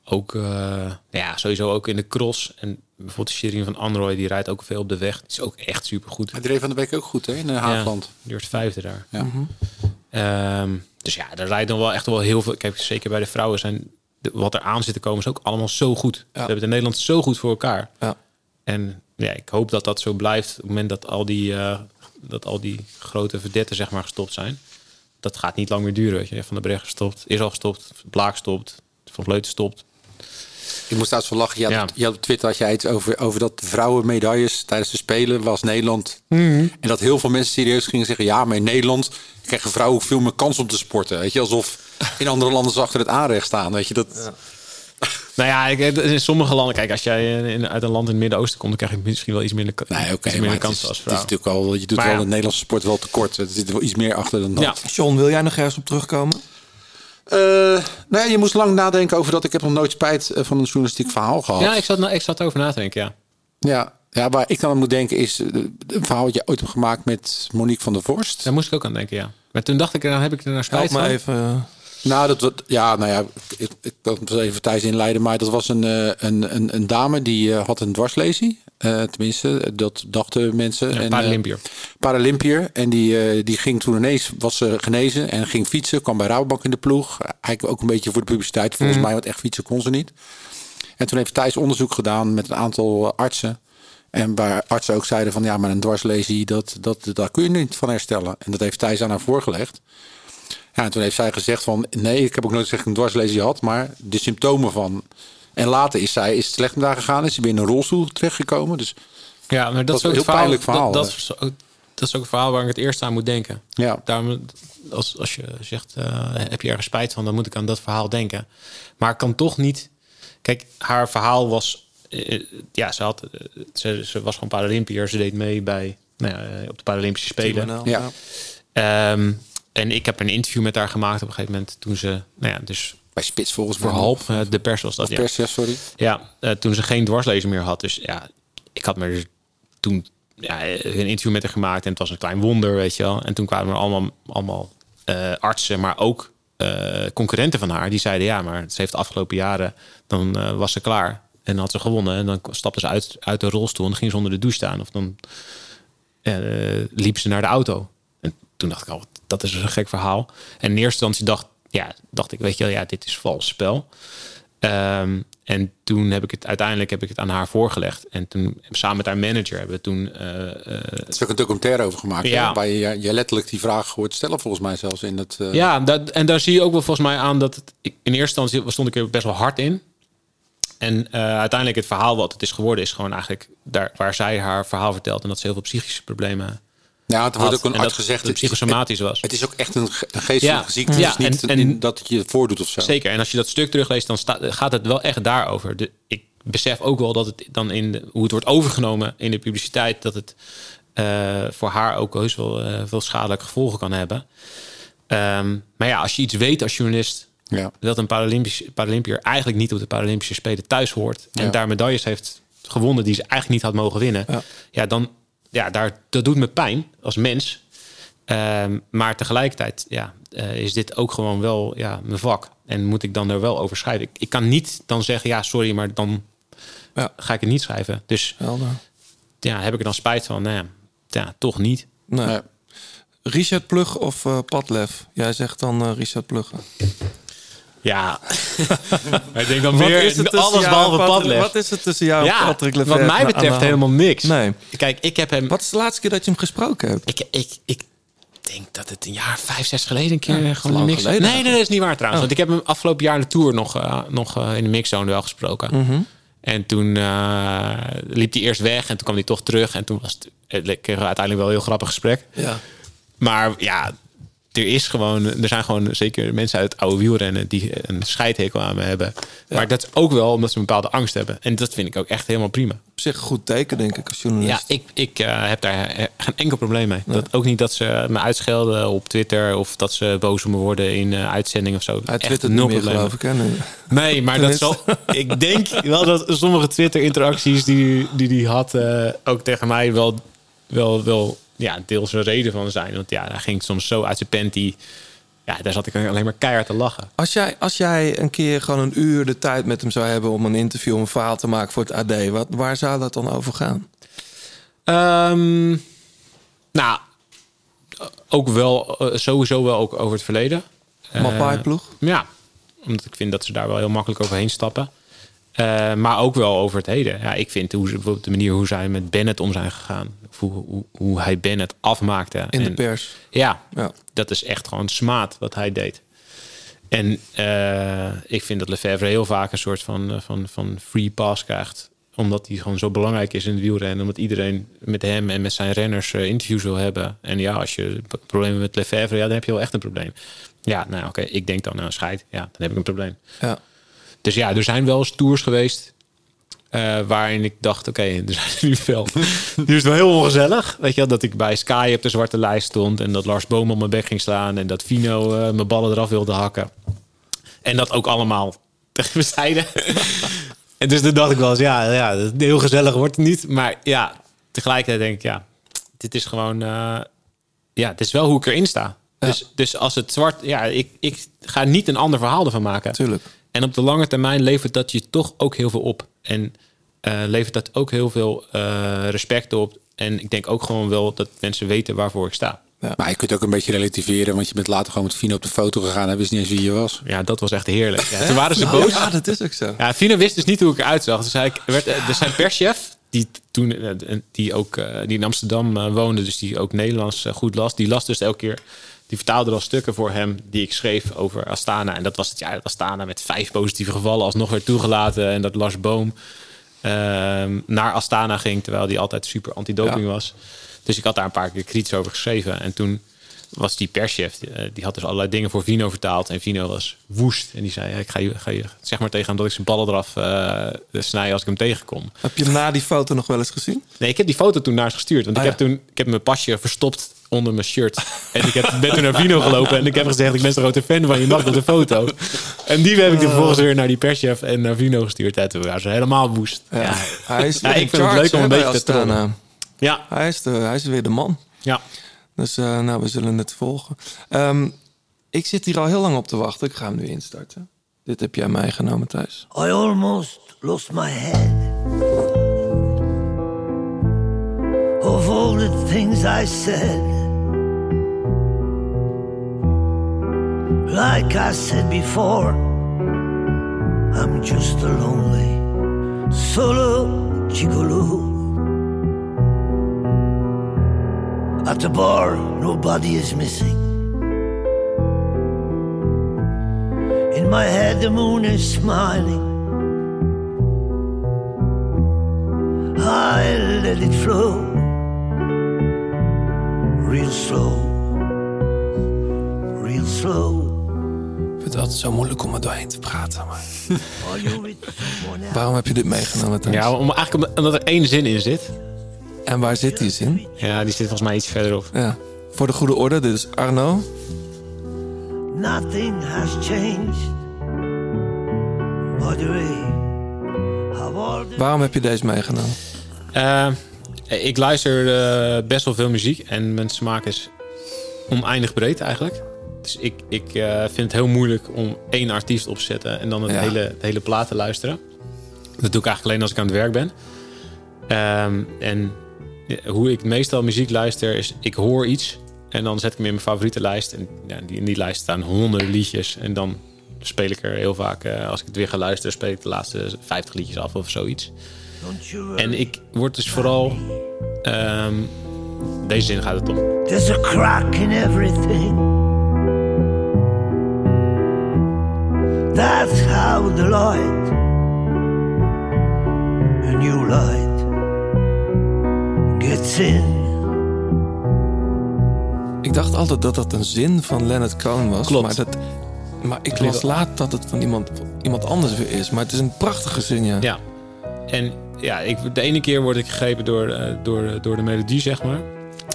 Ook, eh, ja, sowieso ook in de cross. En bijvoorbeeld de Shirin van Android, die rijdt ook veel op de weg. Die is ook echt supergoed. Hij dreef van de week ook goed hè, in uh, Haagland. Ja, die wordt vijfde daar. Ja. Ehm, dus ja, er rijdt dan wel echt wel heel veel. Kijk, zeker bij de vrouwen zijn de, wat er aan zit te komen is ook allemaal zo goed. We hebben het in Nederland zo goed voor elkaar. Ja. En ja, ik hoop dat dat zo blijft op het moment dat al die, eh, dat al die grote verdetten zeg maar gestopt zijn. Dat gaat niet lang meer duren. Weet je. Van de Breggen gestopt, is al gestopt, Blaak stopt, Van Vleuten stopt. Ik moest trouwens wel lachen. Je had, Ja. je had op Twitter had jij iets over, over dat vrouwenmedailles tijdens de Spelen was Nederland. Mhm. En dat heel veel mensen serieus gingen zeggen... ja, maar in Nederland krijgen vrouwen veel meer kans om te sporten. Weet je, alsof in andere landen ze achter het aanrecht staan. Weet je, dat... Nou ja, ik, in sommige landen, kijk, als jij in, uit een land in het Midden-Oosten komt, dan krijg je misschien wel iets minder, Nee, oké, iets maar minder kansen is, als het is vrouw. natuurlijk al, je doet Maar wel ja. de Nederlandse sport wel tekort. Er zit wel iets meer achter dan dat. Ja. John, wil jij nog ergens op terugkomen? Eh, nou ja, je moest lang nadenken over dat ik heb nog nooit spijt eh, van een journalistiek verhaal gehad. Ja, ik zat, nou, ik zat erover na te denken, ja. Ja, ja, waar ik dan aan moet denken is eh, een verhaal dat je ooit hebt gemaakt met Monique van der Vorst. Daar moest ik ook aan denken, ja. Maar toen dacht ik, dan heb ik er naar Help spijt me van. even. Nou, dat, ja, nou ja, ik, ik kan het even Thijs inleiden, maar dat was een, eh, een, een, een dame die eh, had een dwarslesie. Eh, tenminste, dat dachten mensen. Ja, En, Paralympiër. eh, Paralympiër. En die, die ging toen ineens, was ze genezen en ging fietsen. Kwam bij Rabobank in de ploeg. Eigenlijk ook een beetje voor de publiciteit volgens Mhm. mij, want echt fietsen kon ze niet. En toen heeft Thijs onderzoek gedaan met een aantal artsen. En waar artsen ook zeiden van ja, maar een dwarslesie, dat, dat, daar kun je niet van herstellen. En dat heeft Thijs aan haar voorgelegd. Ja, en toen heeft zij gezegd van nee, ik heb ook nooit gezegd dat ik een dwarslesie had, maar de symptomen van. En later is zij is het slecht met haar gegaan, is ze weer in een rolstoel terechtgekomen. Dus Ja, maar dat, Dat is ook een heel pijnlijk verhaal, Dat, dat, is ook, dat is ook een verhaal waar ik het eerst aan moet denken. ja, Daarom, als, als je zegt, eh, heb je ergens spijt van, dan moet ik aan dat verhaal denken. Maar ik kan toch niet... Kijk, haar verhaal was... eh, ja, ze, had, eh, ze, ze was gewoon Paralympiër. Ze deed mee bij, nou ja, eh, op de Paralympische Spelen. Ja. Ehm, en ik heb een interview met haar gemaakt op een gegeven moment... toen ze, nou ja, dus bij Spits volgens mij. eh, de pers was dat, ja. pers, ja, sorry. Ja, eh, toen ze geen dwarslezen meer had. Dus ja, ik had me dus toen ja, een interview met haar gemaakt en het was een klein wonder, weet je wel. En toen kwamen er allemaal, allemaal eh, artsen, maar ook concurrenten van haar, die zeiden ja, maar ze heeft de afgelopen jaren, dan was ze klaar en had ze gewonnen en dan stapte ze uit, uit de rolstoel en ging ze onder de douche staan of dan liep ze naar de auto. En toen dacht ik al, dat is een gek verhaal. En in eerste instantie dacht, ja, dacht ik, weet je wel, ja, dit is vals spel. Ehm, en toen heb ik het uiteindelijk heb ik het aan haar voorgelegd. En toen samen met haar manager hebben we toen. eh, eh, Er is ook een documentaire over gemaakt. Ja. Waar je, je letterlijk die vraag hoort stellen, volgens mij zelfs in het. eh, ja, dat, en daar zie je ook wel volgens mij aan dat het. Ik, in eerste instantie stond ik er best wel hard in. En eh, uiteindelijk het verhaal wat het is geworden, is gewoon eigenlijk daar waar zij haar verhaal vertelt. En dat ze heel veel psychische problemen. Ja, het wordt had. ook een En arts dat gezegd. het psychosomatisch was. Het is ook echt een, ge- een geestelijke Ja. ziekte. Ja, Het niet en- en- dat het je voordoet of zo. Zeker. En als je dat stuk terugleest, dan gaat het wel echt daarover. De, ik besef ook wel dat het dan in de, hoe het wordt overgenomen in de publiciteit, dat het eh, voor haar ook heus wel eh, veel schadelijke gevolgen kan hebben. Ehm, maar ja, als je iets weet als journalist, Ja. dat een Paralympisch, Paralympiër eigenlijk niet op de Paralympische Spelen thuis hoort en Ja. daar medailles heeft gewonnen die ze eigenlijk niet had mogen winnen, ja, dan ja, daar, dat doet me pijn als mens. Ehm, maar tegelijkertijd ja, eh, is dit ook gewoon wel ja, mijn vak. En moet ik dan er wel over schrijven. Ik, ik kan niet dan zeggen, ja, sorry, maar dan Ja. ga ik het niet schrijven. Dus Helder. ja, heb ik er dan spijt van? Nou ja, toch niet. Nee. Nee. Richard Plug of eh Padlef? Jij zegt dan eh, Richard Plugge. Ja, ik denk dan Wat weer is het tussen alles behalve en Patrick- Padlef. Wat is het tussen jou en Ja, Patrick wat Lefevre mij betreft helemaal niks. Nee. Kijk, ik heb hem... Wat is de laatste keer dat je hem gesproken hebt? Ik, ik, ik denk dat het een jaar vijf, zes geleden een keer Ja, eh, gewoon geleden Nee, nee, dat is niet waar trouwens. Oh. Want ik heb hem afgelopen jaar in de tour nog, eh, nog eh, in de mixzone wel gesproken. Mhm. En toen liep hij eerst weg en toen kwam hij toch terug. En toen was het, het uiteindelijk wel een heel grappig gesprek. Ja. Maar ja, er is gewoon, er zijn gewoon zeker mensen uit het oude wielrennen die een scheidhekel aan me hebben. Maar dat is ook wel omdat ze een bepaalde angst hebben. En dat vind ik ook echt helemaal prima. Op zich goed teken, denk ik, als journalist. Ja, ik, ik eh, heb daar geen enkel probleem mee. Dat, ook niet dat ze me uitschelden op Twitter of dat ze boos op me worden in eh uitzending of zo. Hij Echt nul probleem. geloof ik. Hè? Nee, maar dat zal. Ik denk wel dat sommige Twitter-interacties die die, die had eh, ook tegen mij wel, wel, wel ja, deels een reden van zijn. Want ja, hij ging soms zo uit zijn panty. ja, daar zat ik alleen maar keihard te lachen. Als jij, als jij een keer gewoon een uur de tijd met hem zou hebben om een interview, om een verhaal te maken voor het AD, wat, waar zou dat dan over gaan? Ehm, nou, ook wel, eh, sowieso wel ook over het verleden. Mapai-ploeg? Eh, ja, omdat ik vind dat ze daar wel heel makkelijk overheen stappen. Eh, maar ook wel over het heden. Ja, ik vind hoe ze, bijvoorbeeld de manier hoe zij met Bennett om zijn gegaan. Hoe, hoe, hoe hij Bennett afmaakte. In de pers. Ja, Ja. dat is echt gewoon smaad wat hij deed. En eh, ik vind dat Lefebvre heel vaak een soort van, eh, van, van free pass krijgt. Omdat hij gewoon zo belangrijk is in het wielrennen. Omdat iedereen met hem en met zijn renners interviews wil hebben. En ja, als je problemen met Lefebvre, ja, dan heb je wel echt een probleem. Ja, nou oké, ik denk dan, nou scheid, ja, dan heb ik een probleem. Ja. Dus ja, er zijn wel eens tours geweest eh, waarin ik dacht, oké, er zijn nu wel. nu is het wel heel ongezellig. Weet je wel, dat ik bij Sky op de zwarte lijst stond en dat Lars Boom op mijn bek ging slaan en dat Vino eh, mijn ballen eraf wilde hakken. En dat ook allemaal tegen me zeiden. en dus toen dacht ik wel eens, ja, ja, heel gezellig wordt het niet. Maar ja, tegelijkertijd denk ik, ja, dit is gewoon, eh, ja, het is wel hoe ik erin sta. Dus, dus als het zwart, ja, ik, ik ga niet een ander verhaal ervan maken. Tuurlijk. En op de lange termijn levert dat je toch ook heel veel op. En eh, levert dat ook heel veel eh, respect op. En ik denk ook gewoon wel dat mensen weten waarvoor ik sta. Maar je kunt ook een beetje relativeren, want je bent later gewoon met Fino op de foto gegaan en wist niet eens wie je was. Ja, dat was echt heerlijk. Ja, toen waren ze boos. Ja, dat is ook zo. Ja, Fino wist dus niet hoe ik eruit zag. Dus hij werd, eh, dus zijn perschef, die toen die ook eh, die in Amsterdam woonde, dus die ook Nederlands goed las, die las dus elke keer. Die vertaalde dan stukken voor hem die ik schreef over Astana. En dat was het jaar dat Astana met vijf positieve gevallen alsnog werd toegelaten. En dat Lars Boom ehm, naar Astana ging, terwijl die altijd super antidoping Ja. was. Dus ik had daar een paar keer kritisch over geschreven. En toen was die perschef, die, eh, die had dus allerlei dingen voor Vino vertaald. En Vino was woest. En die zei, ik ga je, ga je zeg maar tegen hem dat ik zijn ballen eraf eh snij als ik hem tegenkom. Heb je hem na die foto nog wel eens gezien? Nee, ik heb die foto toen naar ze gestuurd. Want Ah, ik, heb toen, ik heb mijn pasje verstopt onder mijn shirt. En ik heb, ben toen naar Vino gelopen. En ik heb gezegd, ik ben zo'n grote fan van je mag op de foto. En die heb ik toen vervolgens weer naar die perschef en naar Vino gestuurd. En toen waren ze helemaal woest. Ja, Hij is Ja, ik in vind het leuk om een beetje te trollen. Ja. Hij is, de, hij is weer de man. Ja. Dus eh, nou, we zullen het volgen. Ehm, ik zit hier al heel lang op te wachten. Ik ga hem nu instarten. Dit heb jij meegenomen thuis. I almost lost my head. Of all the things I said. Like I said before, I'm just a lonely solo gigolo. At the bar, nobody is missing. In my head, the moon is smiling. I let it flow, real slow, real slow. Ik vind het altijd zo moeilijk om er doorheen te praten. Maar... Waarom heb je dit meegenomen thuis? Ja, om, eigenlijk om- omdat er één zin in zit. En waar zit die zin? Ja, die zit volgens mij iets verderop. Ja. Voor de goede orde, dit is Arno. Nothing has changed. Waarom heb je deze meegenomen? Eh, ik luister eh, best wel veel muziek en mijn smaak is oneindig breed eigenlijk. Dus ik, ik eh, vind het heel moeilijk om één artiest op te zetten en dan het Ja. hele, het hele plaat te luisteren. Dat doe ik eigenlijk alleen als ik aan het werk ben. Ehm, en hoe ik meestal muziek luister is, ik hoor iets en dan zet ik hem in mijn favoriete lijst. En ja, die, in die lijst staan honderden liedjes en dan speel ik er heel vaak, eh, als ik het weer ga luisteren, speel ik de laatste 50 liedjes af of zoiets. En ik word dus vooral. ehm, deze zin gaat het om. There's a crack in everything. That's how the light, a new light, gets in. Ik dacht altijd dat dat een zin van Leonard Cohen was. Klopt. Maar, dat, maar ik las laat dat het van iemand, iemand anders weer is. Maar het is een prachtige zin, ja. Ja. En ja, ik, de ene keer word ik gegrepen door, eh, door, door de melodie, zeg maar.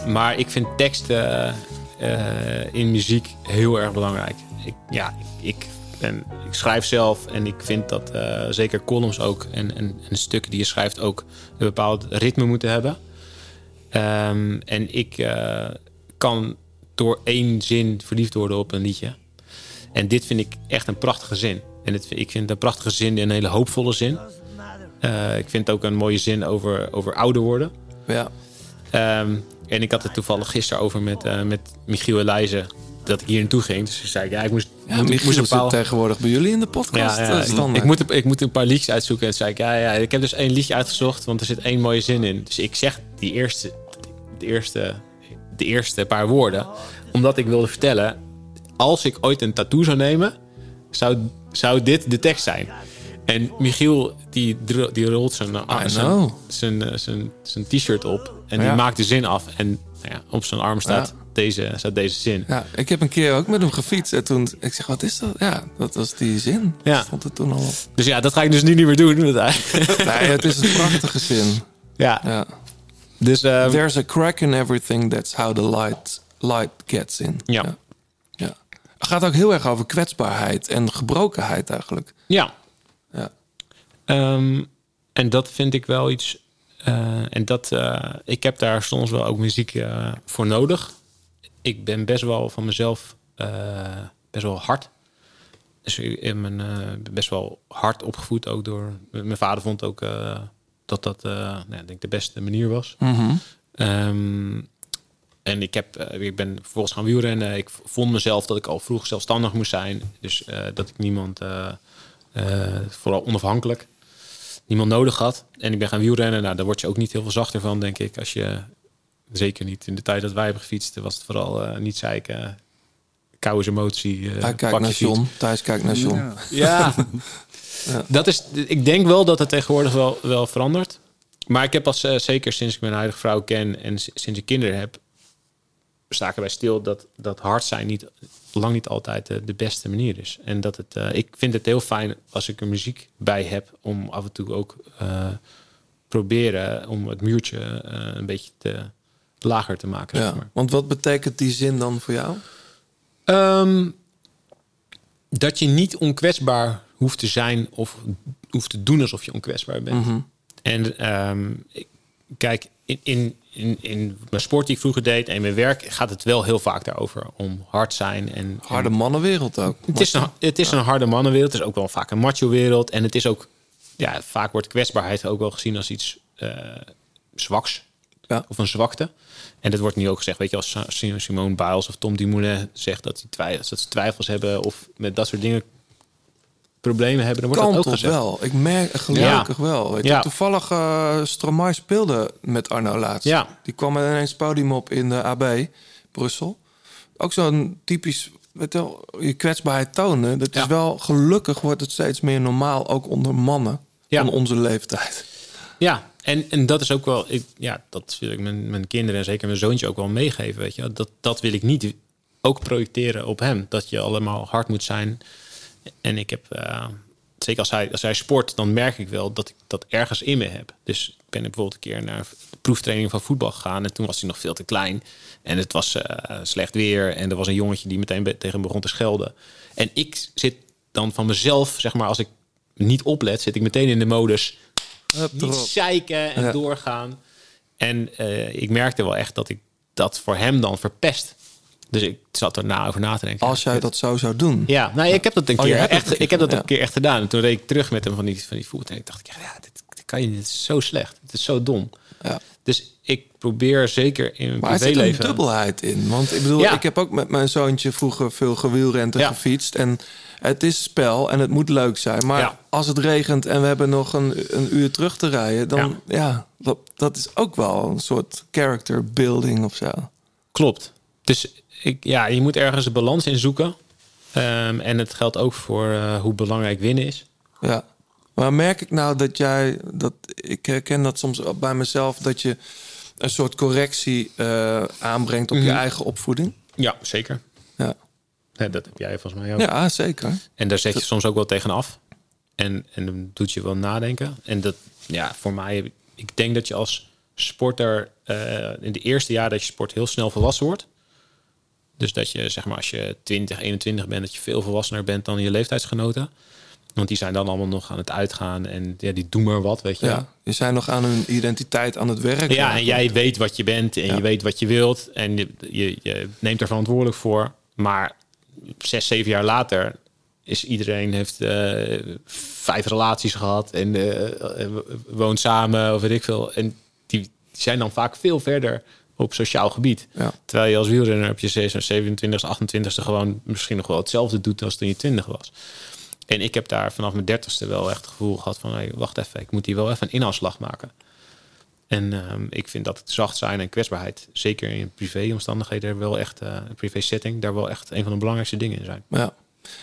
Maar ik vind teksten eh, in muziek heel erg belangrijk. Ik, ja, ik, ik, ben, ik schrijf zelf en ik vind dat eh, zeker columns ook en, en, en stukken die je schrijft ook een bepaald ritme moeten hebben. Ehm, en ik eh, kan door één zin verliefd worden op een liedje. En dit vind ik echt een prachtige zin. En het, ik vind het een prachtige zin, een hele hoopvolle zin. Eh, ik vind het ook een mooie zin over, over ouder worden. Ja. Ehm, en ik had het toevallig gisteren over met, eh, met Michiel Elijzen. Dat ik hier naartoe ging. Dus ik zei, ja, ik moest, Ja, moet- ik moest een paar... tegenwoordig bij jullie in de podcast. Ja, ja, eh, ik- moet, ik moet een paar liedjes uitzoeken. En toen zei ik, ja, ja, ik heb dus één liedje uitgezocht, want er zit één mooie zin in. Dus ik zeg die eerste, de eerste, de eerste paar woorden, omdat ik wilde vertellen, als ik ooit een tattoo zou nemen, zou, zou dit de tekst zijn. En Michiel, die, die rolt zijn, zijn, zijn, eh, zijn, zijn t-shirt op en die maakt de zin af. En nou ja, op zijn arm staat, Ja. deze, staat deze zin. Ja, ik heb een keer ook met hem gefietst. En toen, ik zeg, wat is dat? Ja, dat was die zin. Ja. Stond er toen al op. Dus ja, dat ga ik dus nu niet meer doen. Nee, het is een prachtige zin. Ja. ja. Dus, ehm, There's a crack in everything, that's how the light, light gets in. Ja. ja. Ja. Het gaat ook heel erg over kwetsbaarheid en gebrokenheid eigenlijk. Ja. Ja. Ehm, en dat vind ik wel iets. Eh, en dat, eh, ik heb daar soms wel ook muziek eh, voor nodig. Ik ben best wel van mezelf best wel hard. Dus ik ben best wel hard opgevoed ook door. Mijn vader vond ook dat dat nou, ik denk de beste manier was. Mhm. Ehm, en ik, heb, ik ben vervolgens gaan wielrennen. Ik vond mezelf dat ik al vroeg zelfstandig moest zijn. Dus dat ik niemand, vooral onafhankelijk, niemand nodig had. En ik ben gaan wielrennen. Nou, daar word je ook niet heel veel zachter van, denk ik. Als je, zeker niet in de tijd dat wij hebben gefietst, was het vooral eh, niet zeiken. Koude emotie. eh, Hij kijkt je naar. John, Thijs kijkt naar John. Ja. Ja. Dat is, ik denk wel dat het tegenwoordig wel, wel verandert. Maar ik heb pas eh, zeker sinds ik mijn huidige vrouw ken en sinds ik kinderen heb, sta ik erbij stil dat, dat hard zijn niet, lang niet altijd de, de beste manier is. En dat het, eh, ik vind het heel fijn als ik er muziek bij heb om af en toe ook eh, proberen om het muurtje eh, een beetje te, lager te maken. zeg Ja. maar. Want wat betekent die zin dan voor jou? Ehm, dat je niet onkwetsbaar hoeft te zijn of hoeft te doen alsof je onkwetsbaar bent. Mhm. En ehm, kijk, in, in, in, in mijn sport die ik vroeger deed en mijn werk gaat het wel heel vaak daarover om hard zijn. En, Harde en- mannenwereld ook. het is, een, het is een harde mannenwereld. Het is ook wel vaak een macho-wereld. En het is ook, ja, vaak wordt kwetsbaarheid ook wel gezien als iets eh, zwaks. Of een zwakte. En dat wordt nu ook gezegd, weet je, als Simone Biles of Tom Dumoulin zegt dat, die twijfels, dat ze twijfels hebben of met dat soort dingen problemen hebben, dan wordt kan dat ook toch gezegd. wel. Ik merk gelukkig Ja. wel. Weet je, Ja. Toevallig eh Stromae speelde met Arno laatst. Ja. Die kwam ineens podium op in de AB, Brussel. Ook zo'n typisch, weet je, je kwetsbaarheid tonen. Dat is wel, gelukkig wordt het steeds meer normaal, ook onder mannen Ja. van onze leeftijd. Ja, en, en dat is ook wel, ik, ja, dat wil ik mijn, mijn kinderen en zeker mijn zoontje ook wel meegeven. Weet je, dat, dat wil ik niet ook projecteren op hem. Dat je allemaal hard moet zijn. En ik heb, eh, zeker als hij, als hij sport, dan merk ik wel dat ik dat ergens in me heb. Dus ik ben bijvoorbeeld een keer naar de proeftraining van voetbal gegaan. En toen was hij nog veel te klein. En het was eh, slecht weer. En er was een jongetje die meteen be- tegen hem begon te schelden. En ik zit dan van mezelf, zeg maar, als ik niet oplet, zit ik meteen in de modus. Hup, niet zeiken en Ja. doorgaan. En eh, ik merkte wel echt dat ik dat voor hem dan verpest. Dus ik zat er na over na te denken. Als jij dat zo zou doen. Ja, nou, ik heb dat een Oh, keer echt. ik heb dat een keer echt gedaan. En toen reed ik terug met hem van die, van die voet. En ik dacht, ja, dit, dit kan je niet. Dit is zo slecht. Het is zo dom. Ja. Dus ik probeer zeker in mijn Maar er zit een privéleven. dubbelheid in. Want ik bedoel, Ja. ik heb ook met mijn zoontje vroeger veel gewielrend en gefietst. En het is spel en het moet leuk zijn. Maar als het regent en we hebben nog een, een uur terug te rijden... dan ja, dat, dat is ook wel een soort character building of zo. Klopt. Dus ik, ja, je moet ergens een balans in zoeken. Ehm, en het geldt ook voor eh, hoe belangrijk winnen is. Ja. Maar merk ik nou dat jij... Dat, ik herken dat soms bij mezelf... dat je een soort correctie eh, aanbrengt op je Mhm. eigen opvoeding. Ja, zeker. Ja. Dat heb jij volgens mij ook. Ja, zeker. En daar zet je soms ook wel tegenaf. En, en dan doet je wel nadenken. En dat, ja, voor mij, ik denk dat je als sporter eh, in de eerste jaar dat je sport heel snel volwassen wordt. Dus dat je, zeg maar, als je 20, 21 bent, dat je veel volwassener bent dan je leeftijdsgenoten. Want die zijn dan allemaal nog aan het uitgaan en ja, die doen maar wat, weet je. Ja, je zijn nog aan hun identiteit aan het werk. Ja, en jij weet wat je bent en je weet wat je wilt en je, je, je neemt er verantwoordelijk voor. Maar zes, zeven jaar later is iedereen heeft eh, vijf relaties gehad en eh, woont samen of weet ik veel. En die, die zijn dan vaak veel verder op sociaal gebied. Ja. Terwijl je als wielrenner op je 27, 28 gewoon misschien nog wel hetzelfde doet als toen je 20 was. En ik heb daar vanaf mijn dertigste wel echt het gevoel gehad van... Hey, wacht even, ik moet hier wel even een inhaalslag maken. En ehm, ik vind dat het zacht zijn en kwetsbaarheid... zeker in privéomstandigheden wel echt... eh, een privé setting, daar wel echt een van de belangrijkste dingen in zijn. Ja.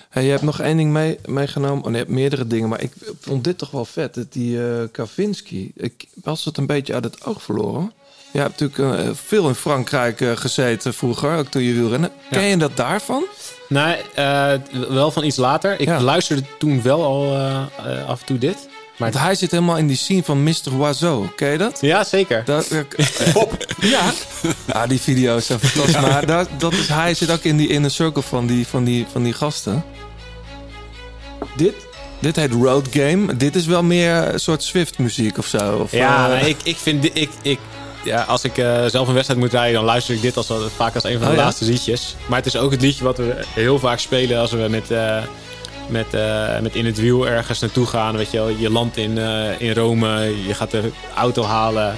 Hey, je hebt nog één ding mee, meegenomen. Oh, nee, je hebt meerdere dingen, maar ik vond dit toch wel vet. Dat die eh Kavinsky, ik was het een beetje uit het oog verloren. Je hebt natuurlijk eh, veel in Frankrijk eh, gezeten vroeger, ook toen je wielrennen. Ken je dat daarvan? Nee, eh, wel van iets later. Ik luisterde toen wel al af en toe dit. Maar Want hij zit helemaal in die scene van Mr. Oiseau. Ken je dat? Ja, zeker. Dat, ja. ja, die video's zijn fantastisch. Maar dat, dat is, hij zit ook in die inner circle van die, van die, van die gasten. Dit, dit heet Road Game. Dit is wel meer een soort Swift muziek of zo. Of, Ja, ik, ik vind ik, ik, ja, als ik eh, zelf een wedstrijd moet rijden, dan luister ik dit als, vaak als een van de Oh, ja? laatste liedjes. Maar het is ook het liedje wat we heel vaak spelen als we met, eh, met, eh, met in het wiel ergens naartoe gaan. Weet je, wel. je landt in, eh, in Rome, je gaat de auto halen.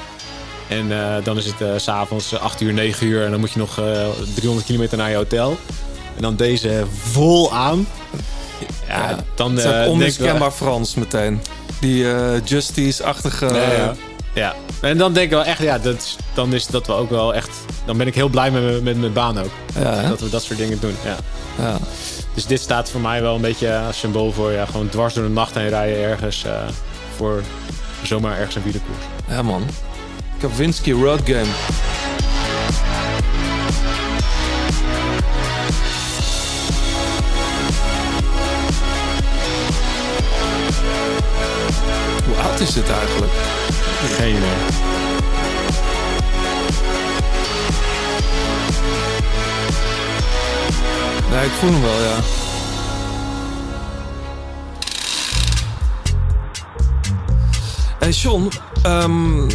En eh, dan is het eh, s s'avonds 8 uur, 9 uur. En dan moet je nog eh, 300 kilometer naar je hotel. En dan deze vol aan. Ja, dan het is eh, onmiskenbaar Frans meteen. Die eh, Justice-achtige... Ja, ja. En dan denk ik wel echt, ja, dat, dan is dat wel ook wel echt. Dan ben ik heel blij met, mijn- met mijn baan ook. Ja, dat we dat soort dingen doen. Ja. Ja. Dus dit staat voor mij wel een beetje als symbool voor ja, gewoon dwars door de nacht heen rijden ergens. eh, voor zomaar ergens een wielerkoers. Ja, man. Kavinsky Road Game. Hoe oud is dit eigenlijk? Geen idee. Nee, ik voel hem wel, ja. Hey John, ehm,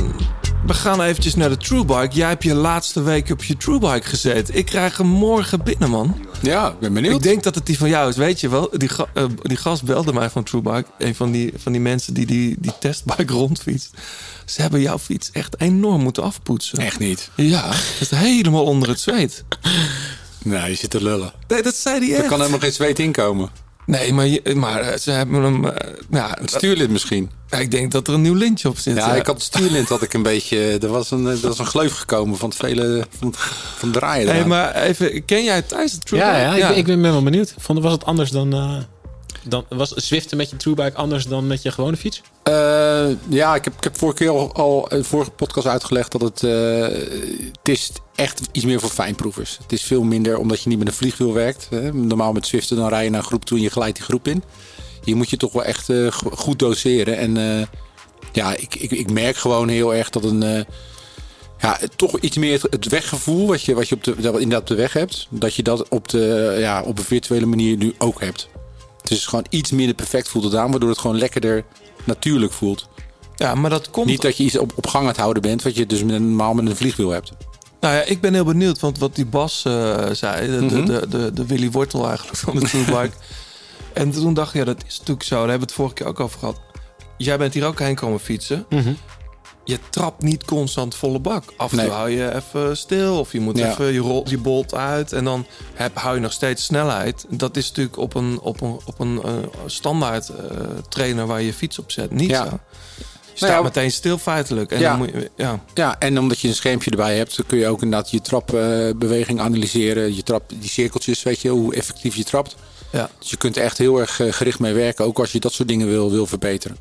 we gaan eventjes naar de Truebike. Jij hebt je laatste week op je Truebike gezeten. Ik krijg hem morgen binnen, man. Ja, ik ben benieuwd. Ik denk dat het die van jou is. Weet je wel, die, ga- eh, die gast belde mij van Truebike. Een van die, van die mensen die die, die testbike rondfietst. Ze hebben jouw fiets echt enorm moeten afpoetsen. Echt niet. Ja, het is helemaal onder het zweet. Nou, je zit te lullen. Nee, dat zei hij Er echt. kan helemaal geen zweet inkomen. Nee, maar, je- maar eh, ze hebben hem... eh, ja, Het stuurlid misschien. Ja, ik denk dat er een nieuw lintje op zit. Ja, ik had het stuurlint had ik een beetje. Er was een, er was een gleuf gekomen van het vele van, van het draaien. Hey, eraan. maar even, ken jij Thijs de Truebike? Ja, ja, Ik, ik ben wel benieuwd. Vond, was het anders dan, eh, dan. Was Zwiften met je Truebike anders dan met je gewone fiets? Eh, ja, ik heb, ik heb vorige keer al, in de vorige podcast uitgelegd dat het, eh, het is echt iets meer voor fijnproevers. Het is veel minder omdat je niet met een vliegwiel werkt. Hè. Normaal met Zwiften dan rij je naar een groep toe en je glijdt die groep in. Hier moet je toch wel echt eh, go- goed doseren. En ja, ik, ik, ik merk gewoon heel erg dat een... ja, toch iets meer het, weggevoel wat je, wat je op de, inderdaad op de weg hebt. Dat je dat op, de, ja, op een virtuele manier nu ook hebt. Het is gewoon iets minder perfect voelt het aan, waardoor het gewoon lekkerder natuurlijk voelt. Ja, maar dat komt... Niet dat je iets op, op gang aan het houden bent, wat je dus normaal met een vliegwiel hebt. Nou ja, ik ben heel benieuwd, want wat die Bas eh, zei, de, Mhm. de, de, de Willy Wortel eigenlijk van de Truebike. en toen dacht ik, ja, dat is natuurlijk zo. Daar hebben we het vorige keer ook over gehad. Jij bent hier ook heen komen fietsen. Je trapt niet constant volle bak. Af en toe Nee. hou je even stil. Of je moet Ja. even, je rolt je bolt uit. En dan heb, hou je nog steeds snelheid. Dat is natuurlijk op een, op een, op een eh, standaard eh, trainer waar je je fiets op zet. Niet Ja. zo. Je staat ja, meteen stil feitelijk. En Ja. dan moet je, ja. Ja, en omdat je een schermpje erbij hebt, dan kun je ook inderdaad je trapbeweging analyseren. Je trap, die cirkeltjes, weet je, hoe effectief je trapt. Ja. Dus je kunt er echt heel erg eh, gericht mee werken, ook als je dat soort dingen wil, wil verbeteren.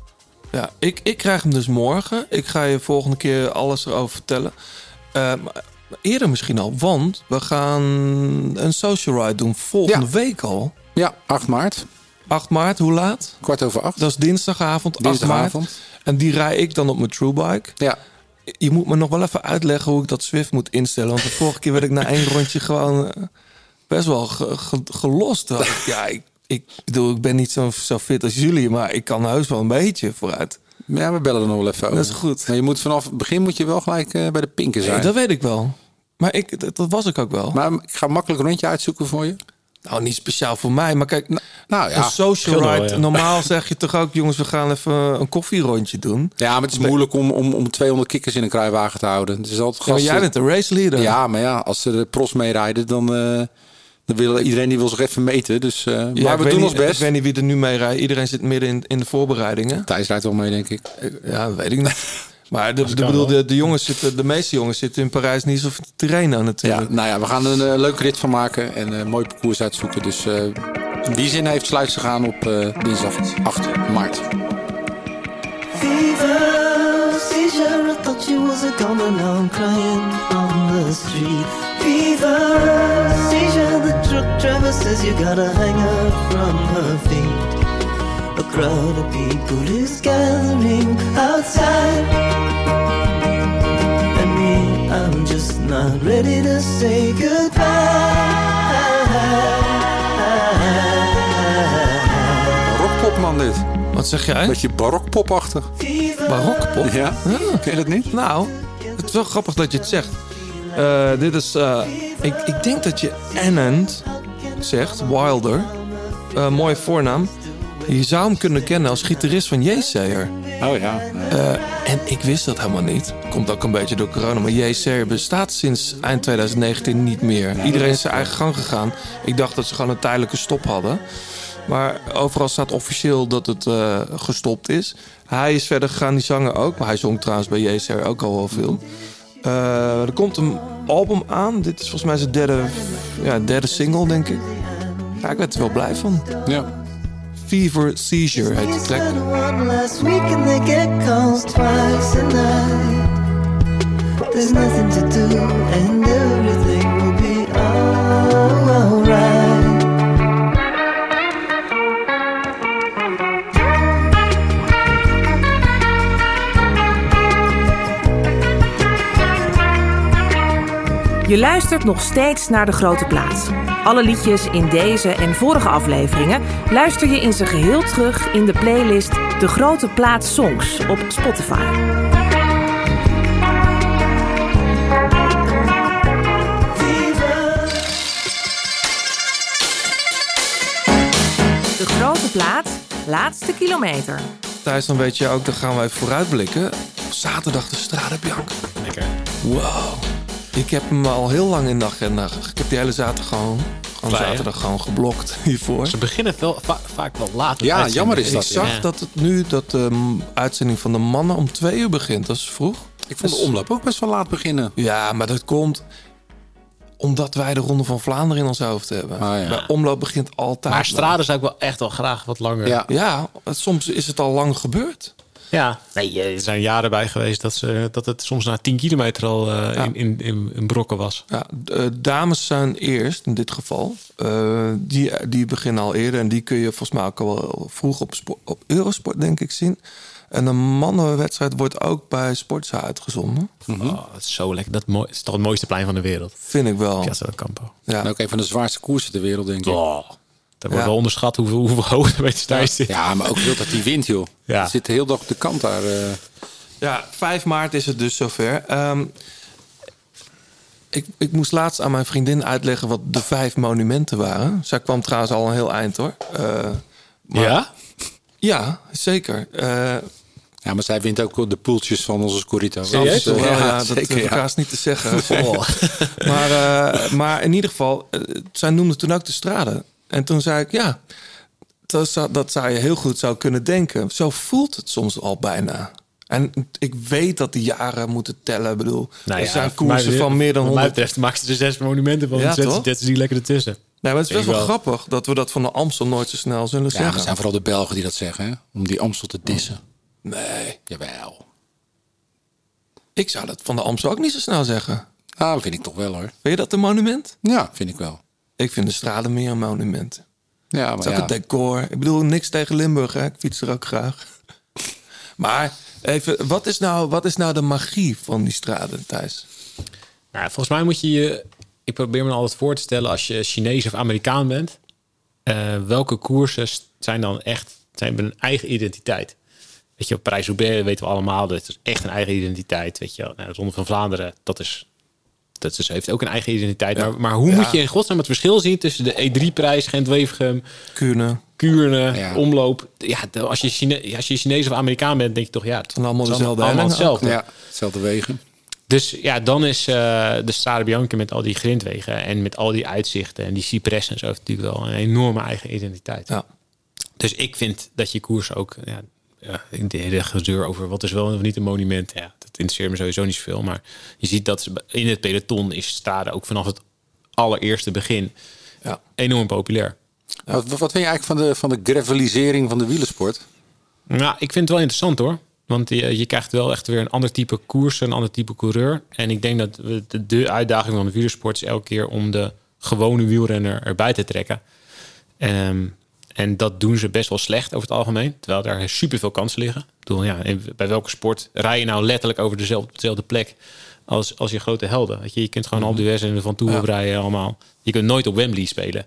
Ja, ik, ik krijg hem dus morgen. Ik ga je volgende keer alles erover vertellen. Eh, eerder misschien al, want we gaan een social ride doen volgende week al. Ja, 8 maart. 8 maart, hoe laat? Kwart over acht. Dat is dinsdagavond, 8 Dinsdagavond. maart. En die rij ik dan op mijn Truebike. Ja. Je moet me nog wel even uitleggen hoe ik dat Swift moet instellen. Want de vorige keer werd ik na één rondje gewoon eh, best wel ge- ge- gelost. Ja, ik, ik bedoel, ik ben niet zo, zo fit als jullie, maar ik kan heus wel een beetje vooruit. Ja, we bellen er nog wel even over. Dat is goed. Maar je moet vanaf het begin moet je wel gelijk eh, bij de pinken zijn. Nee, dat weet ik wel. Maar ik, dat, dat was ik ook wel. Maar ik ga makkelijk een rondje uitzoeken voor je. Nou, niet speciaal voor mij, maar kijk, Nou ja, een social wel, ride. ja. Normaal zeg je toch ook, jongens, we gaan even een koffierondje doen. Ja, maar het is moeilijk om, om, om 200 kikkers in een kruiwagen te houden. Het is altijd Ja, maar gasten- jij bent de race leader. Ja, maar ja, als er de pros meerijden, dan, eh dan wil iedereen die wil zich even meten. Dus, eh, Ja, maar we doen niet- ons best. Ik weet niet wie er nu mee rijdt. Iedereen zit midden in, in de voorbereidingen. Thijs rijdt wel mee, denk ik. Ja, dat weet ik niet. Maar de, de, bedoel, de, de, jongens zitten, de meeste jongens zitten in Parijs niet of Tirreno natuurlijk. Ja, nou ja, we gaan er een eh, leuke rit van maken en een mooi parcours uitzoeken. Dus eh, in die zin heeft sluit te gaan op eh, dinsdag 8 maart. Fever, seizure, I thought you was a goner, now I'm crying on the street. Fever, seizure, the truck driver says you gotta hang her from her feet. A crowd of people is gathering outside. And me, I'm just not ready to say goodbye. Rockpop man dit. Wat zeg jij? Beetje barokpopachtig. Barokpop? Ja, ken je dat niet? Nou, het is wel grappig dat je het zegt. Eh, dit is, eh, ik, ik denk dat je Annand zegt, Wilder. Eh, mooie voornaam. Je zou hem kunnen kennen als gitarist van Jesayer. Oh ja. En ik wist dat helemaal niet. Komt ook een beetje door corona. Maar Jesayer bestaat sinds eind 2019 niet meer. Iedereen is zijn eigen gang gegaan. Ik dacht dat ze gewoon een tijdelijke stop hadden. Maar overal staat officieel dat het gestopt is. Hij is verder gegaan, die zanger ook. Maar hij zong trouwens bij Jesayer ook al wel veel. Eh, er komt een album aan. Dit is volgens mij zijn derde, ja, derde single, denk ik. Ja, ik werd er wel blij van. Ja. Fever Seizure heet de track. There's nothing to do and everything will be alright. Je luistert nog steeds naar De Grote Plaats. Alle liedjes in deze en vorige afleveringen luister je in zijn geheel terug in de playlist De Grote Plaats Songs op Spotify. De Grote Plaats, laatste kilometer. Thijs, dan weet je ook, dan gaan wij vooruitblikken. Zaterdag de Strade Bianca. Lekker. Wow. Ik heb hem al heel lang in de agenda. Ik heb die hele zaterdag gewoon, gewoon Vrij, hè? zaterdag gewoon geblokt hiervoor. Ze beginnen wel, va- vaak wel laat. met Ja, jammer is Ik dat. zag Ja. dat het nu, dat de mm, uitzending van de mannen om twee uur begint. Dat is vroeg. Ik vond de omloop ook best wel laat beginnen. Ja, maar dat komt omdat wij de Ronde van Vlaanderen in ons hoofd hebben. Ah, ja. Bij omloop begint altijd. Maar. Strade zou ik wel echt wel graag wat langer. Ja. Ja, soms is het al lang gebeurd. Ja. Nee, er zijn jaren bij geweest dat, ze, dat het soms na 10 kilometer al eh, in, in, in, in brokken was. Ja, eh, dames zijn eerst in dit geval. Eh, die, die beginnen al eerder en die kun je volgens mij ook al wel vroeg op, op Eurosport denk ik zien. En een mannenwedstrijd wordt ook bij Sportza uitgezonden. Oh, dat is zo lekker. Dat mooi, is toch het mooiste plein van de wereld. Vind ik wel. Piazza del Campo. Ja. En ook een van de zwaarste koersen ter wereld, denk ik. Oh, dat wordt Ja. wel onderschat hoeveel, hoeveel hoogtemeters daar zit. Ja, maar ook veel dat die wint, joh. Ja. Het zit de hele dag op de kant daar. eh. Ja, 5 maart is het dus zover. Ehm, ik, ik moest laatst aan mijn vriendin uitleggen wat de vijf monumenten waren. Zij kwam trouwens al een heel eind hoor. Eh, maar- Ja? Ja, zeker. Eh, Ja, maar zij wint ook de poeltjes van onze Scorito. Serieus? Ja, ja, dat zeker, ja. haast niet te zeggen. Oh. maar, eh, maar in ieder geval, zij noemde toen ook de straden. En toen zei ik, ja, dat zou, dat zou je heel goed zou kunnen denken. Zo voelt het soms al bijna. En ik weet dat die jaren moeten tellen. Ik bedoel, Nou er ja, zijn mij- koersen van meer dan Wat mij 100. betreft maakt ze er zes monumenten van. Ja, Ja, zet, toch? zet ze die lekker ertussen. Nee, maar het is best wel grappig dat we dat van de Amstel nooit zo snel zullen Ja, zeggen. het zijn vooral de Belgen die dat zeggen, hè? Om die Amstel te dissen. Nee, Jawel. ik zou dat van de Amstel ook niet zo snel zeggen. Ah, vind ik toch wel, hoor. Vind je dat een monument? Ja, vind ik wel. Ik vind de straden meer een monument. Ja, Het maar is ook ja. het decor. Ik bedoel, niks tegen Limburg, hè? Ik fiets er ook graag. Maar even, wat is nou, wat is nou de magie van die straden, Thijs? Nou, volgens mij moet je je... Ik probeer me altijd voor te stellen als je Chinees of Amerikaan bent. eh, welke koersen zijn dan echt zijn hebben een eigen identiteit. Weet je, Parijs-Roubaix weten we allemaal, dat is echt een eigen identiteit. Weet je, wel. nou, de Ronde van Vlaanderen, dat is dat is, heeft ook een eigen identiteit. Maar, maar hoe Ja. moet je in godsnaam het verschil zien tussen de E3-prijs, Gent-Wevergem, Kuurne, Kuurne, Omloop? Ja, als je, Chine, als je Chinees of Amerikaan bent, denk je toch, ja, het zijn allemaal dezelfde allemaal hetzelfde. Ja, hetzelfde wegen. Dus ja, dan is eh, de Strade Bianca met al die grindwegen en met al die uitzichten en die cypress en zo heeft natuurlijk wel een enorme eigen identiteit. Ja. Dus ik vind dat je koers ook, ja, ja, de hele gezeur over wat is wel of niet een monument, ja, dat interesseert me sowieso niet zoveel. Maar je ziet dat ze in het peloton is Strade ook vanaf het allereerste begin ja. enorm populair. Wat, wat vind je eigenlijk van de, van de gravelisering van de wielersport? Nou, ik vind het wel interessant hoor. Want je, je krijgt wel echt weer een ander type koers, een ander type coureur. En ik denk dat we de, de uitdaging van de wielersport is elke keer om de gewone wielrenner erbij te trekken. Ehm, en dat doen ze best wel slecht over het algemeen. Terwijl daar superveel kansen liggen. Ik bedoel, ja, bij welke sport rij je nou letterlijk over dezelfde, dezelfde plek als, als je grote helden? Weet je, je kunt gewoon Alpe d'Huez en de Van Ja. rijden allemaal. Je kunt nooit op Wembley spelen.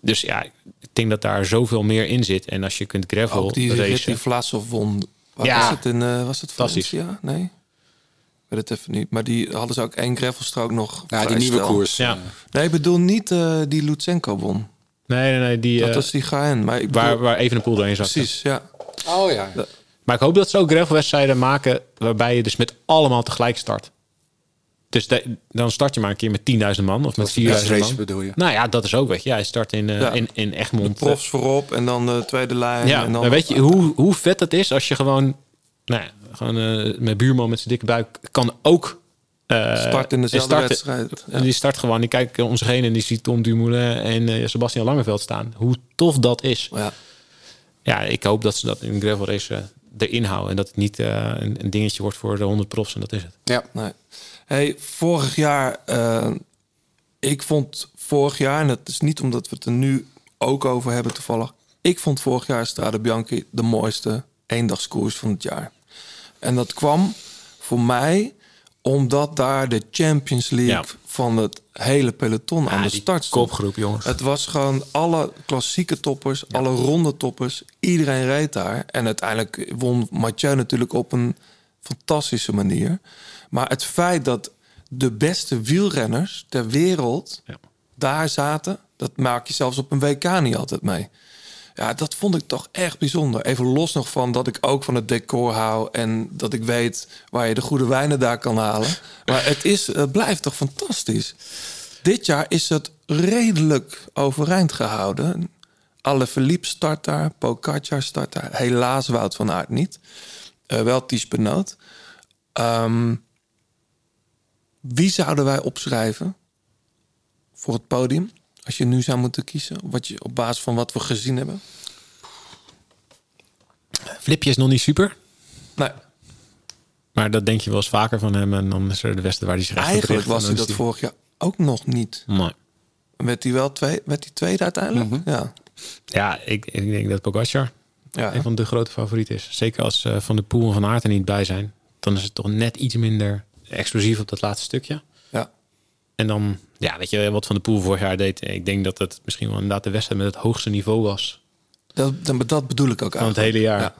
Dus ja, ik denk dat daar zoveel meer in zit. En als je kunt gravel Ook die racen... die Vlasov won. Waar Ja. was het in? eh, was het Fantastisch. Valencia? Nee. Ik weet het even niet. Maar die hadden ze ook één gravelstrook nog. Ja, die nieuwe koers. Ja. Nee, ik bedoel niet eh, die Lutsenko won. Nee, nee, nee. Die, Dat eh, was die GN. Maar ik waar, waar even een pool doorheen zat. Precies, ja. Oh ja. Maar ik hoop dat ze ook gravelwedstrijden maken waarbij je dus met allemaal tegelijk start. Dus de- dan start je maar een keer met 10.000 man of met was de 4.000 race man. bedoel je? Nou ja, dat is ook weet je. Hij start in, eh, Ja. in, in Egmond. Profs voorop en dan de tweede lijn. Ja, en dan maar weet je hoe, hoe vet dat is als je gewoon, nou ja, gewoon eh, mijn buurman met zijn dikke buik kan ook eh, Start in dezelfde starten. wedstrijd. Ja. En die start gewoon, die kijkt om zich heen en die ziet Tom Dumoulin en eh, Sebastian Langeveld staan. Hoe tof dat is. Ja. Ja, ik hoop dat ze dat in gravel race eh, erin houden. En dat het niet een, een dingetje wordt voor de 100 profs en dat is het. Ja. Nee. Hey, vorig jaar, ik vond vorig jaar, en dat is niet omdat we het er nu ook over hebben toevallig. Ik vond vorig jaar Strade Bianchi de mooiste eendagskoers van het jaar. En dat kwam voor mij omdat daar de Champions League Ja. van het hele peloton aan de start stond. kopgroep, jongens. Het was gewoon alle klassieke toppers, alle ronde toppers. Iedereen reed daar. En uiteindelijk won Mathieu natuurlijk op een fantastische manier. Maar het feit dat de beste wielrenners ter wereld daar zaten... dat maak je zelfs op een WK niet altijd mee. Ja, dat vond ik toch echt bijzonder. Even los nog van dat ik ook van het decor hou... en dat ik weet waar je de goede wijnen daar kan halen. Maar het, is, het blijft toch fantastisch. Dit jaar is het redelijk overeind gehouden. Alle Philippe start daar, Pogacar start daar. Helaas Wout van Aert niet. Eh, wel Ties Benoot. Ehm, wie zouden wij opschrijven voor het podium? Als je nu zou moeten kiezen, wat je, op basis van wat we gezien hebben. Flipje is nog niet super. Nee. Maar dat denk je wel eens vaker van hem. En dan is er de westen waar hij zich Eigenlijk was hij dat die- vorig jaar ook nog niet. Nee. Werd hij wel twee, werd hij tweede uiteindelijk? Ja. Ja, ik, ik denk dat Pogacar Ja. een van de grote favorieten is. Zeker als eh, Van de Poel en Van Aert er niet bij zijn. Dan is het toch net iets minder explosief op dat laatste stukje. En dan, ja, weet je wat Van de Poel vorig jaar deed? Ik denk dat het misschien wel inderdaad de wedstrijd met het hoogste niveau was Dat, dat, dat bedoel ik ook van het hele jaar. Ja.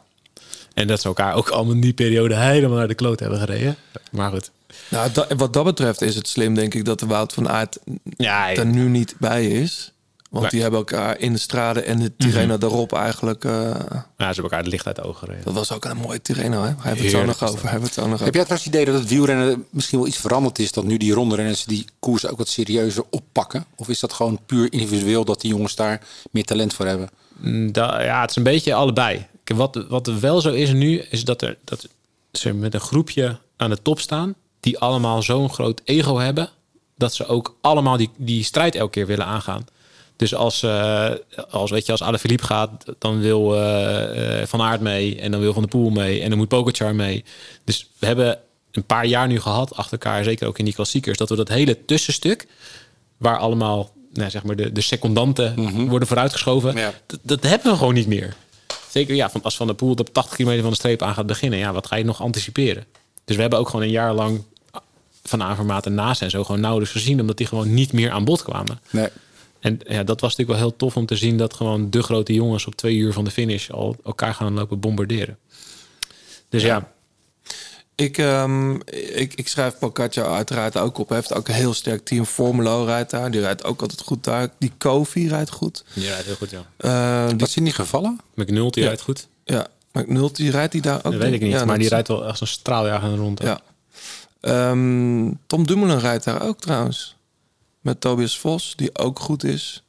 En dat ze elkaar ook allemaal in die periode helemaal naar de kloot hebben gereden. Maar goed. Nou, dat, wat dat betreft is het slim, denk ik, dat de Wout van Aert Ja, er nu niet bij is. Want Nee. die hebben elkaar in de straden en de Tirreno daarop eigenlijk... eh, Ja, ze hebben elkaar het licht uit de ogen gereden. dat was ook een mooie Tirreno, hè? Hij heeft het zo nog over. het zo nog Heb over. jij trouwens het idee dat het wielrennen misschien wel iets veranderd is? Dat nu die rondrenners die koers ook wat serieuzer oppakken? Of is dat gewoon puur individueel dat die jongens daar meer talent voor hebben? Mm, da- ja, het is een beetje allebei. Kijk, Wat, wat er wel zo is nu, is dat, er, dat ze met een groepje aan de top staan... die allemaal zo'n groot ego hebben... dat ze ook allemaal die, die strijd elke keer willen aangaan. Dus als, eh, als, weet je, als Philippe gaat, dan wil eh, eh, Van Aert mee... en dan wil Van der Poel mee en dan moet Pogacar mee. Dus we hebben een paar jaar nu gehad achter elkaar... zeker ook in die klassiekers... dat we dat hele tussenstuk waar allemaal nou, zeg maar de, de secondanten worden vooruitgeschoven. Dat, dat hebben we gewoon niet meer. Zeker ja, van, als Van der Poel op 80 kilometer van de streep aan gaat beginnen. Ja, wat ga je nog anticiperen? Dus we hebben ook gewoon een jaar lang van Avermaat en Naast en zo gewoon nauwelijks gezien. Omdat die gewoon niet meer aan bod kwamen. Nee. En ja, dat was natuurlijk wel heel tof om te zien dat gewoon de grote jongens op twee uur van de finish al elkaar gaan lopen bombarderen. Dus ja, Ik, ehm, ik, ik schrijf Pocaccia uiteraard ook op. Hij heeft ook een heel sterk team. Formelo rijdt daar. Die rijdt ook altijd goed daar. Die Kofi rijdt goed. die rijdt heel goed, ja. Eh, die, hij niet gevallen? McNulty Ja. rijdt goed. ja, McNulty rijdt die daar ook? Dat weet ik niet, Ja, maar dat die is- rijdt wel echt een straaljager rond. hè. Ja. Ehm, Tom Dumoulin rijdt daar ook trouwens. Met Tobias Vos, die ook goed is.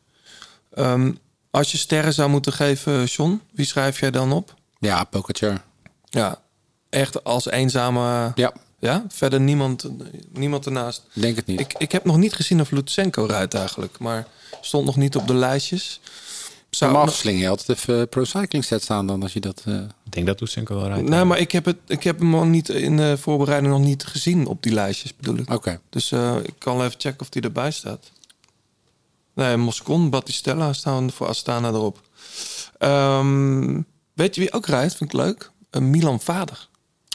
Ehm, als je sterren zou moeten geven, John, wie schrijf jij dan op? Ja, Pogacar. Ja, echt als eenzame... Ja. Ja? Verder niemand, niemand ernaast. Denk het niet. Ik, ik heb nog niet gezien of Lutsenko rijdt eigenlijk. Maar stond nog niet op de lijstjes. Zou Normaal nog- sling je altijd even eh, Pro Cycling set staan dan als je dat... eh, Ik denk dat Lutsenko wel rijdt. Nee, maar ik heb, het, ik heb hem nog niet in de voorbereiding nog niet gezien op die lijstjes, bedoel ik. Oké. Dus eh, ik kan even checken of die erbij staat. Nee, Moscon, Battistella staan voor Astana erop. Ehm, weet je wie ook rijdt? Vind ik leuk. Een Milan Vader.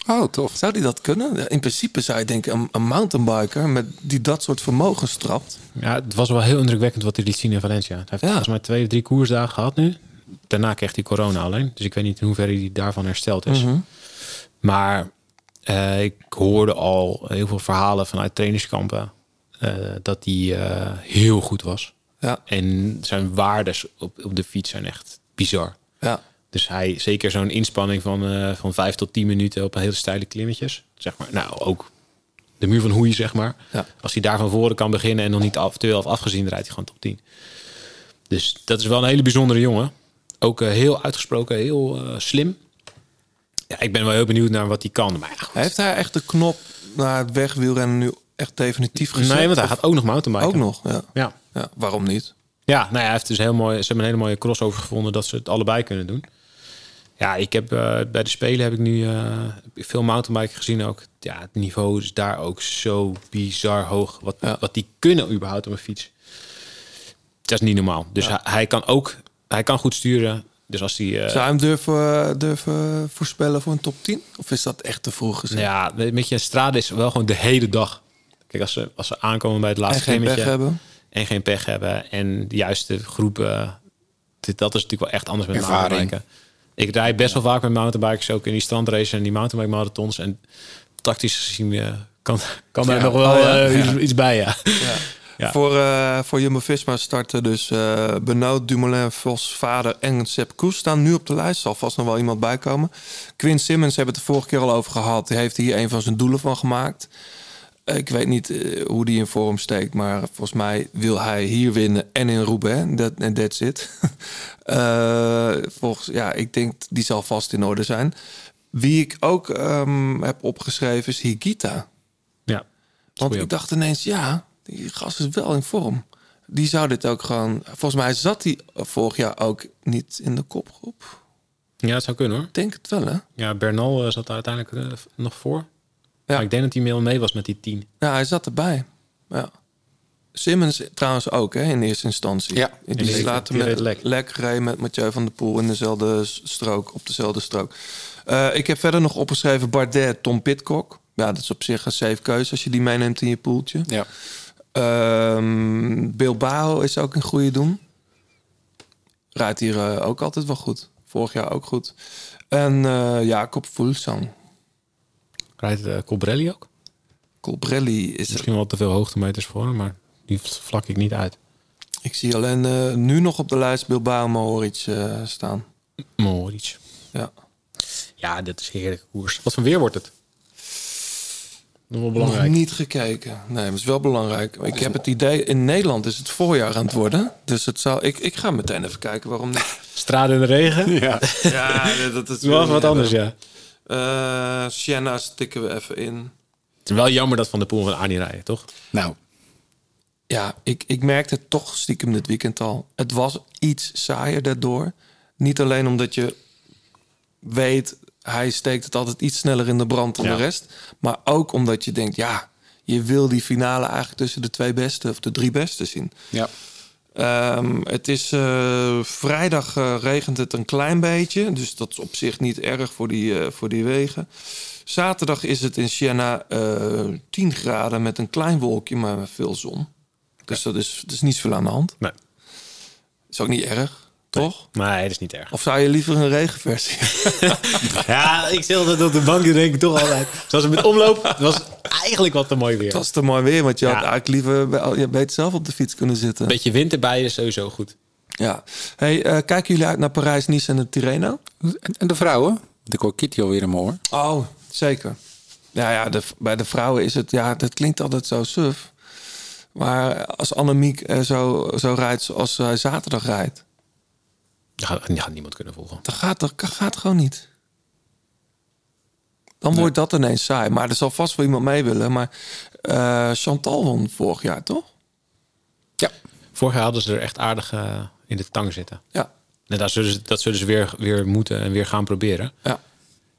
Oh, tof. Zou die dat kunnen? In principe zou je denken, een, een mountainbiker met, die dat soort vermogens trapt. Ja, het was wel heel indrukwekkend wat hij liet zien in Valencia. Hij heeft Ja. volgens mij twee of drie koersdagen gehad nu. Daarna kreeg hij corona alleen. Dus ik weet niet in hoeverre hij daarvan hersteld is. Mhm. Maar eh, ik hoorde al heel veel verhalen vanuit trainingskampen... eh, dat hij eh, heel goed was. Ja. En zijn waardes op, op de fiets zijn echt bizar. Ja. Dus hij, zeker zo'n inspanning van, eh van vijf tot tien minuten op een hele steile klimmetjes. Zeg maar, nou ook de muur van Hoei, zeg maar. Ja. Als hij daar van voren kan beginnen en nog niet af, te af afgezien, rijdt hij gewoon top 10. Dus dat is wel een hele bijzondere jongen. Ook eh, heel uitgesproken, heel eh, slim. Ja, ik ben wel heel benieuwd naar wat hij kan. Maar ja, goed. Heeft hij echt de knop naar het wegwielrennen nu echt definitief gezet? Nee, want hij Of- gaat ook nog mountainbiken. Ook nog, ja. Ja. ja. Waarom niet? Ja, nou ja, hij heeft dus heel mooi, ze hebben een hele mooie crossover gevonden dat ze het allebei kunnen doen. Ja, ik heb eh, bij de Spelen heb ik nu eh, veel mountainbiken gezien ook. Ja, het niveau is daar ook zo bizar hoog. Wat, wat die kunnen überhaupt op een fiets. Dat is niet normaal. Dus hij, hij kan ook, hij kan goed sturen. Dus als hij... eh, Zou je hem durven, durven voorspellen voor een top 10? Of is dat echt te vroeg gezegd? ja, met je strade is wel gewoon de hele dag. Kijk, als ze, als ze aankomen bij het laatste En geen pech hebben. En geen pech hebben. En de juiste groepen. dit- Dat is natuurlijk wel echt anders met mountainbiken. Ik rijd best wel vaak met mountainbikers. Ook in die strandraces en die mountainbike marathons. En tactisch gezien eh, kan, kan daar nog wel Oh eh, iets, iets bij, ja. Ja. Voor, eh voor Jumbo-Visma starten dus Benoot, Dumoulin, Vos, Vader en Sepp Koes staan nu op de lijst. Zal vast nog wel iemand bijkomen. Quinn Simmons hebben het de vorige keer al over gehad. Die heeft hier een van zijn doelen van gemaakt. Ik weet niet eh, hoe die in vorm steekt, maar volgens mij wil hij hier winnen en in Roubaix. Dat en that's it. Eh, volgens, ja, ik denk die zal vast in orde zijn. Wie ik ook ehm, heb opgeschreven is Higita. Ja. Want ik dacht ineens, ja, die gast is wel in vorm. Die zou dit ook gewoon... Volgens mij zat hij vorig jaar ook niet in de kopgroep. Ja, het zou kunnen hoor. Ik denk het wel, hè? Ja, Bernal eh, zat daar uiteindelijk nog voor. Ja. Maar ik denk dat hij meer mee was met die tien. Ja, hij zat erbij. Ja. Simmons trouwens ook, hè, in eerste instantie. Ja, die die- die met reed lek. lek reed met Mathieu van der Poel in dezelfde strook, op dezelfde strook. Eh, ik heb verder nog opgeschreven Bardet, Tom Pitcock. Ja, dat is op zich een safe keuze als je die meeneemt in je poeltje. Ja. Ehm, Bilbao is ook een goede doen. Rijdt hier eh, ook altijd wel goed. Vorig jaar ook goed. En eh, Jacob Fulsang. Rijdt uh, Colbrelli ook? Colbrelli is... Misschien wel te veel hoogtemeters voor hem, maar die vlak ik niet uit. Ik zie alleen eh, nu nog op de lijst Bilbao Mohoric eh, staan. Mohoric. Ja. Ja, dit is een heerlijke koers. Wat voor weer wordt het? Nog wel belangrijk. Nog niet gekeken. Nee, maar het is wel belangrijk. Ik heb het idee, in Nederland is het voorjaar aan het worden. Dus het zal, ik, ik ga meteen even kijken waarom niet. Straden in de regen? Ja. Ja, dat is wel wat anders, ja. Eh Sienna stikken we even in. Het is wel jammer dat Van de Poel van Arnie rijden, toch? Nou, Ja, ik, ik merkte het toch stiekem dit weekend al. Het was iets saaier daardoor. Niet alleen omdat je weet, hij steekt het altijd iets sneller in de brand dan Ja. de rest. Maar ook omdat je denkt, ja, je wil die finale eigenlijk tussen de twee beste of de drie beste zien. ja. Ehm, het is eh, vrijdag eh, regent het een klein beetje. Dus dat is op zich niet erg voor die, eh, voor die wegen. Zaterdag is het in Siena eh 10 graden met een klein wolkje, maar met veel zon. Dus dat is, dat is niet zoveel aan de hand. Nee. Is ook niet erg, toch? Nee, dat is niet erg. Of zou je liever een regenversie? Ja, ik zit altijd op de bank en denk ik toch altijd. Zoals het met omloop, het was eigenlijk wat te mooi weer. Het was te mooi weer, want je Ja. had eigenlijk liever bij- je beter zelf op de fiets kunnen zitten. Een beetje wind erbij is sowieso goed. Ja. Hey, eh, kijken jullie uit naar Parijs, Nice en de Tirreno? En, en de vrouwen? Ik hoor Kitty alweer in mijn. Oh, zeker. Ja, ja de, bij de vrouwen is het, ja, dat klinkt altijd zo suf. Maar als Annemiek er zo, zo rijdt zoals zij zaterdag rijdt, Die gaat, die gaat niemand kunnen volgen. dan gaat dat gaat gewoon niet. Dan wordt dat ineens saai. Maar er zal vast wel iemand mee willen. Maar eh, Chantal won vorig jaar, toch? Vorig jaar hadden ze er echt aardig eh, in de tang zitten. Ja. En dat zullen ze, dat zullen ze weer, weer moeten en weer gaan proberen. Ja.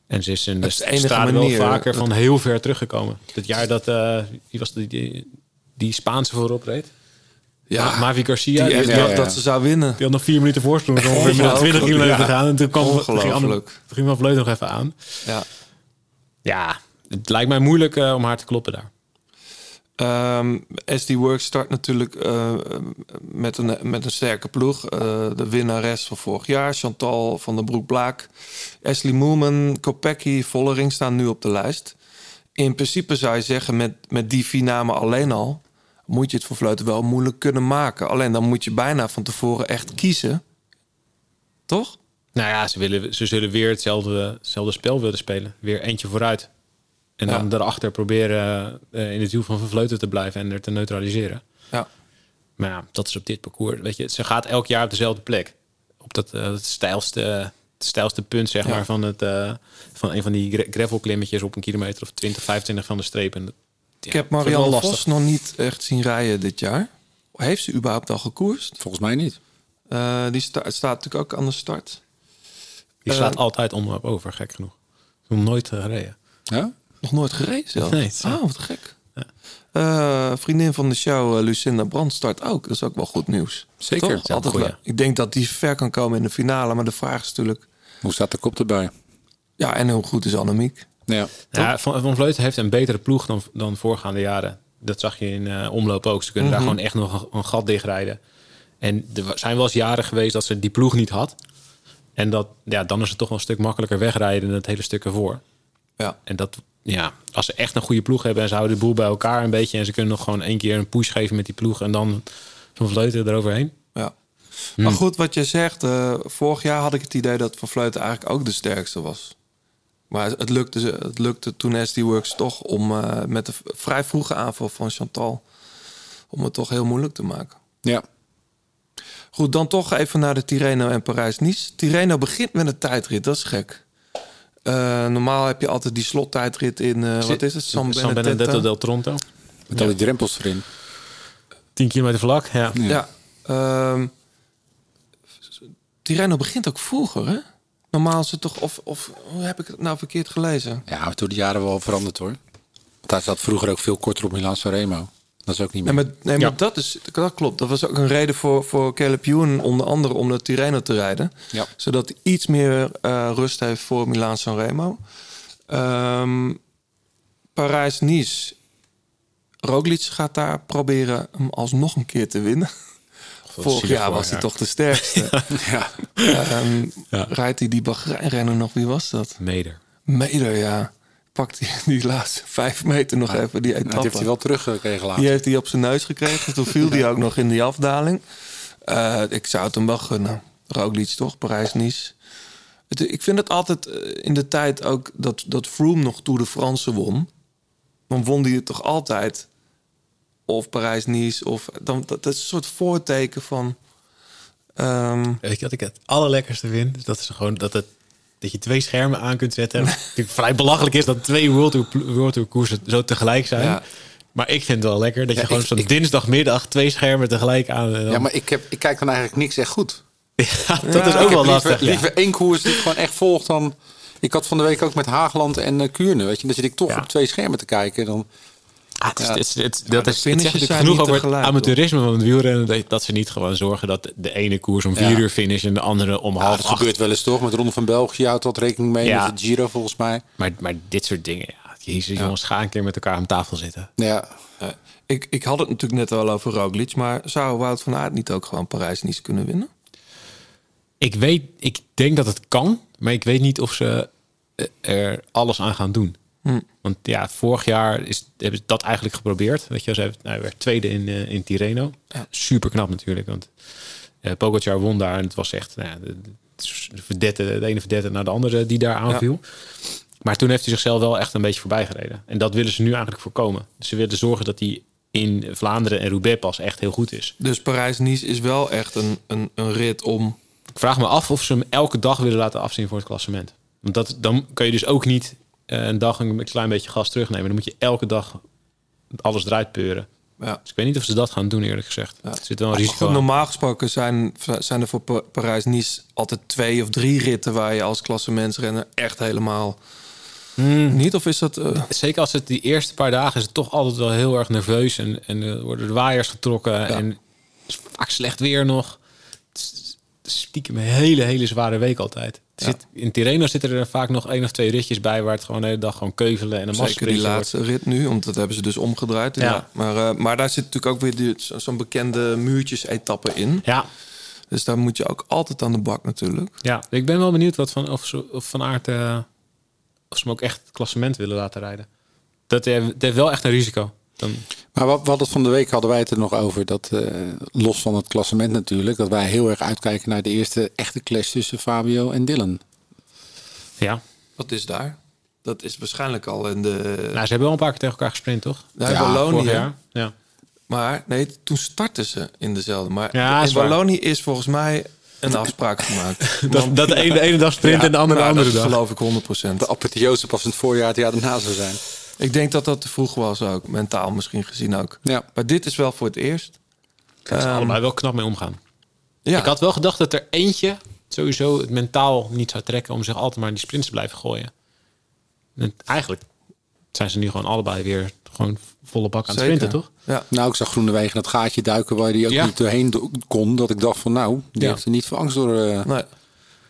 En ze is in de, Dat enige strade wel manier. vaker Dat- van heel ver teruggekomen. Het jaar dat, eh wie was die, die, die Spaanse voorop reed? Ja, Ma- Mavi Garcia. die echt dacht dat ze zou winnen. Die had nog vier minuten voorsprong. Zo ongeveer met 20 kilometer gaan. En toen kwam toen Ongelooflijk. toen ging Van Vleuten nog even aan. Ja. Ja, het lijkt mij moeilijk eh, om haar te kloppen daar. Ehm, SD Works start natuurlijk eh, met, een, met een sterke ploeg. Eh, de winnares van vorig jaar, Chantal van der Broek-Blaak. Ashley Moolman, Kopecky, Vollering staan nu op de lijst. In principe zou je zeggen, met, met die vier namen alleen al... moet je het voor Vleuten wel moeilijk kunnen maken. Alleen dan moet je bijna van tevoren echt kiezen. Toch? Nou ja, ze, willen, ze zullen weer hetzelfde, hetzelfde spel willen spelen. Weer eentje vooruit. En dan daarachter proberen eh, in het wiel van Van Vleuten te blijven en er te neutraliseren. Ja. Maar ja, dat is op dit parcours. Weet je, ze gaat elk jaar op dezelfde plek. Op dat eh, het stijlste, het stijlste punt, zeg Ja. maar, van, het, eh, van een van die gra- gravelklimmetjes op een kilometer of 20, 25 van de streep. En Ik ja, heb Marianne lastig. Vos nog niet echt zien rijden dit jaar. Heeft ze überhaupt al gekoerst? Volgens mij niet. Eh, die sta- staat natuurlijk ook aan de start. Die slaat Eh, altijd omloop over, gek genoeg. Nog nooit eh, gereden. Ja? Nog nooit gereden zelf? Nee, het is- Oh, wat gek. Eh, vriendin van de show, Lucinda Brand, start ook. Dat is ook wel goed nieuws. Zeker. Toch? Ja, Altijd goeie. leuk. Ik denk dat die ver kan komen in de finale. Maar de vraag is natuurlijk... Hoe staat de kop erbij? Ja, en hoe goed is Annemiek? Ja. Ja, Van, van Vleuten heeft een betere ploeg dan, dan voorgaande jaren. Dat zag je in eh, omloop ook. Ze kunnen Mhm. daar gewoon echt nog een, een gat dichtrijden. En er zijn wel eens jaren geweest dat ze die ploeg niet had. En dat, ja, dan is het toch wel een stuk makkelijker wegrijden dan het hele stuk ervoor. Ja. En dat, ja, als ze echt een goede ploeg hebben en ze houden de boel bij elkaar een beetje. En ze kunnen nog gewoon één keer een push geven met die ploeg en dan van Vleuten eroverheen. Ja. Hm. Maar goed, wat je zegt, eh, vorig jaar had ik het idee dat Van Vleuten eigenlijk ook de sterkste was. Maar het lukte, het lukte toen SD Works toch om eh, met de vrij vroege aanval van Chantal... om het toch heel moeilijk te maken. Ja. Goed, dan toch even naar de Tirreno en Parijs-Nice. Tirreno begint met een tijdrit, dat is gek. Eh, normaal heb je altijd die slottijdrit in, eh, wat is het? San, San Benedetto del Tronto. Met al die drempels erin. 10 kilometer vlak, ja. Ja. ehm, Tirreno begint ook vroeger, hè? Normaal is het toch... Of, of hoe heb ik het nou verkeerd gelezen? Ja, maar door de jaren wel veranderd hoor. Want hij zat vroeger ook veel korter op Milan Sanremo. Dat is ook niet meer. Nee, maar, nee, maar dat, is, dat klopt. Dat was ook een reden voor, voor Caleb Ewan onder andere om naar Tirreno te rijden. Ja. Zodat hij iets meer eh, rust heeft voor Milaan Sanremo. Ehm Parijs-Nice. Roglic gaat daar proberen hem alsnog een keer te winnen. Vorig jaar was hij toch de sterkste. ja. Ehm, Ja. Rijdt hij die Bahrein-renner nog? Wie was dat? Meder. Meder, ja. Pakt hij die laatste vijf meter nog even die etappe. dat heeft hij wel teruggekregen later. Die heeft hij op zijn neus gekregen. Toen viel hij ook nog in die afdaling. Eh, ik zou het hem wel gunnen. Roglic toch? Parijs-Nice. Ik vind het altijd eh, in de tijd ook dat, dat Froome nog Tour de France won. Dan won hij het toch altijd. Of Parijs-Nice. Of, dan, dat, dat is een soort voorteken van... ehm, Weet je wat ik het allerlekkerste vind? Dat is gewoon dat, het, dat je twee schermen aan kunt zetten. Natuurlijk vrij belachelijk is dat twee World Tour, World Tour koersen zo tegelijk zijn. Ja. Maar ik vind het wel lekker dat je Ja, gewoon zo'n dinsdagmiddag twee schermen tegelijk aan. En dan- Ja, maar ik, heb, ik kijk dan eigenlijk niks echt goed. dat is ook wel liever, lastig. ja. liever één koers die ik gewoon echt volg dan... Ik had van de week ook met Haagland en uh, Kuurne. Weet je, dan zit ik toch Ja. op twee schermen te kijken. Dan, Ah, het is, Ja. het is- het- Ja, dat is, het zegt genoeg niet over het amateurisme van het wielrennen. Dat, dat ze niet gewoon zorgen dat de ene koers om vier Ja. uur finish en de andere om ja, half dat acht. gebeurt wel eens toch? Met Ronde van België houdt dat rekening mee. Ja. Met de Giro volgens mij. Maar, maar dit soort dingen, ja, jezus jongens, ga een keer met elkaar aan tafel zitten. Ja, ik, ik had het natuurlijk net al over Roglic. Maar zou Wout van Aert niet ook gewoon Parijs-Nice kunnen winnen? Ik weet, ik denk dat het kan, maar ik weet niet of ze eh, er alles aan gaan doen. Hm. Want ja, vorig jaar is, hebben ze dat eigenlijk geprobeerd. Weet je, ze nou, hij werd tweede in, eh, in Tirreno. Super knap natuurlijk, want eh Pogacar won daar en het was echt nou ja, de, de, verdette, de ene verdette naar de andere die daar aanviel. Maar toen heeft hij zichzelf wel echt een beetje voorbij gereden. En dat willen ze nu eigenlijk voorkomen. Dus ze willen zorgen dat hij in Vlaanderen en Roubaix pas echt heel goed is. Dus Parijs-Nice is wel echt een, een, een rit om... Ik vraag me af of ze hem elke dag willen laten afzien voor het klassement. Want dat, dan kan je dus ook niet een dag een klein beetje gas terugnemen. Dan moet je elke dag alles eruit peuren. Ja. Dus ik weet niet of ze dat gaan doen, eerlijk gezegd. Er zit wel een risico goed, normaal gesproken zijn, zijn er voor Pa- Parijs-Nice altijd twee of drie ritten... waar je als klassementsrenner echt helemaal... Niet? Of is dat... eh, Zeker als het die eerste paar dagen is het toch altijd wel heel erg nerveus. En, en er worden de waaiers getrokken. En vaak slecht weer nog. Het is- het is stiekem een hele, hele zware week altijd. Zit, in Tirreno zitten er vaak nog één of twee ritjes bij... waar het gewoon de hele dag gewoon keuvelen en een massa Zeker die laatste rit nu, want dat hebben ze dus omgedraaid. Ja. Maar, eh, maar daar zit natuurlijk ook weer zo'n bekende muurtjes-etappe in. Ja. Dus daar moet je ook altijd aan de bak natuurlijk. Ja, ik ben wel benieuwd wat van, of, ze, of Van Aert... eh, of ze hem ook echt het klassement willen laten rijden. Dat heeft, het heeft wel echt een risico. Dan, Maar wat, wat het van de week hadden wij het er nog over. Dat eh, los van het klassement natuurlijk. Dat wij heel erg uitkijken naar de eerste echte clash tussen Fabio en Dylan. ja. Wat is daar? Dat is waarschijnlijk al in de... Nou, ze hebben wel een paar keer tegen elkaar gesprint, toch? Ja, in Wallonië. Ja. Maar nee, toen startten ze in dezelfde. Maar Ja, in. Wallonië is volgens mij een afspraak gemaakt. Dat- dat de ene- de ene dag sprint en de andere de nou, andere dat dag. geloof ik 100%. De apotheose pas in het voorjaar het jaar daarna zou zijn. Ik denk dat dat te vroeg was ook. Mentaal misschien gezien ook. Ja. Maar dit is wel voor het eerst. Daar ze Ehm, allebei wel knap mee omgaan. Ja. Ik had wel gedacht dat er eentje sowieso het mentaal niet zou trekken om zich altijd maar in die sprints te blijven gooien. En eigenlijk zijn ze nu gewoon allebei weer gewoon volle bak aan het Zeker. sprinten, toch? Ja. Nou, ik zag Groenewegen dat gaatje duiken waar hij ook Ja. niet doorheen do- kon. Dat ik dacht van nou, die Ja. heeft er niet voor angst door. eh Nee.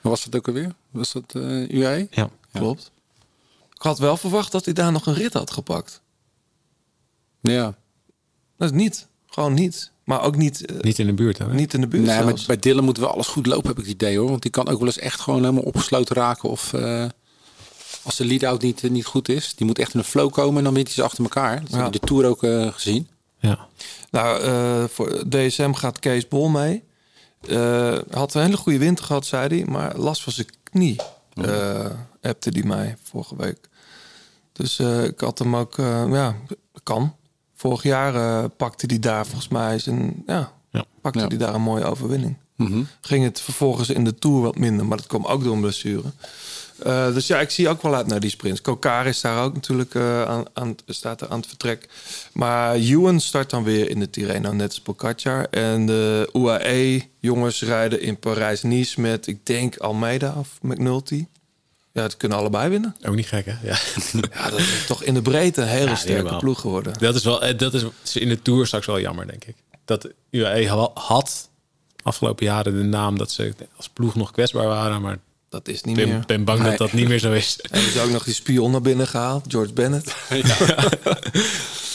Was dat ook alweer? Was dat eh UAE? Ja, klopt. Ik had wel verwacht dat hij daar nog een rit had gepakt. Ja. Dat is niet. Gewoon niet. Maar ook niet... eh, Niet in de buurt, hè? Niet in de buurt Nee, maar bij Dylan moet wel alles goed lopen, heb ik het idee hoor. Want die kan ook wel eens echt gewoon helemaal opgesloten raken. Of eh, als de lead-out niet, eh, niet goed is. Die moet echt in een flow komen en dan wint hij ze achter elkaar. Dat Ja. heb je de Tour ook gezien. Ja. Nou, eh, voor DSM gaat Kees Bol mee. Eh, had een hele goede winter gehad, zei hij. Maar last van zijn knie. Eh appte die mij vorige week. Dus eh, ik had hem ook... eh, ja, kan. Vorig jaar eh, pakte hij daar volgens mij zijn... Ja, pakte Ja. hij daar een mooie overwinning. Mhm. Ging het vervolgens in de Tour wat minder. Maar dat kwam ook door een blessure. Eh, dus ja, ik zie ook wel uit naar die sprints. Kokar is daar ook natuurlijk eh, aan, aan, staat er aan het vertrek. Maar Ewan start dan weer in de Tirreno, net als Pogacar. En de UAE-jongens rijden in Parijs-Nice met, ik denk, Almeida of McNulty. Ja, het kunnen allebei winnen. Ook niet gek, hè? Ja, Ja, dat is toch in de breedte een hele Ja, sterke ploeg geworden. Dat is wel, eh, dat is in de Tour straks wel jammer, denk ik. Dat UAE ha- had afgelopen jaren de naam dat ze als ploeg nog kwetsbaar waren, maar Dat is niet ben, meer. ben bang Nee. dat dat niet meer zo is. En er is ook nog die spion naar binnen gehaald, George Bennett.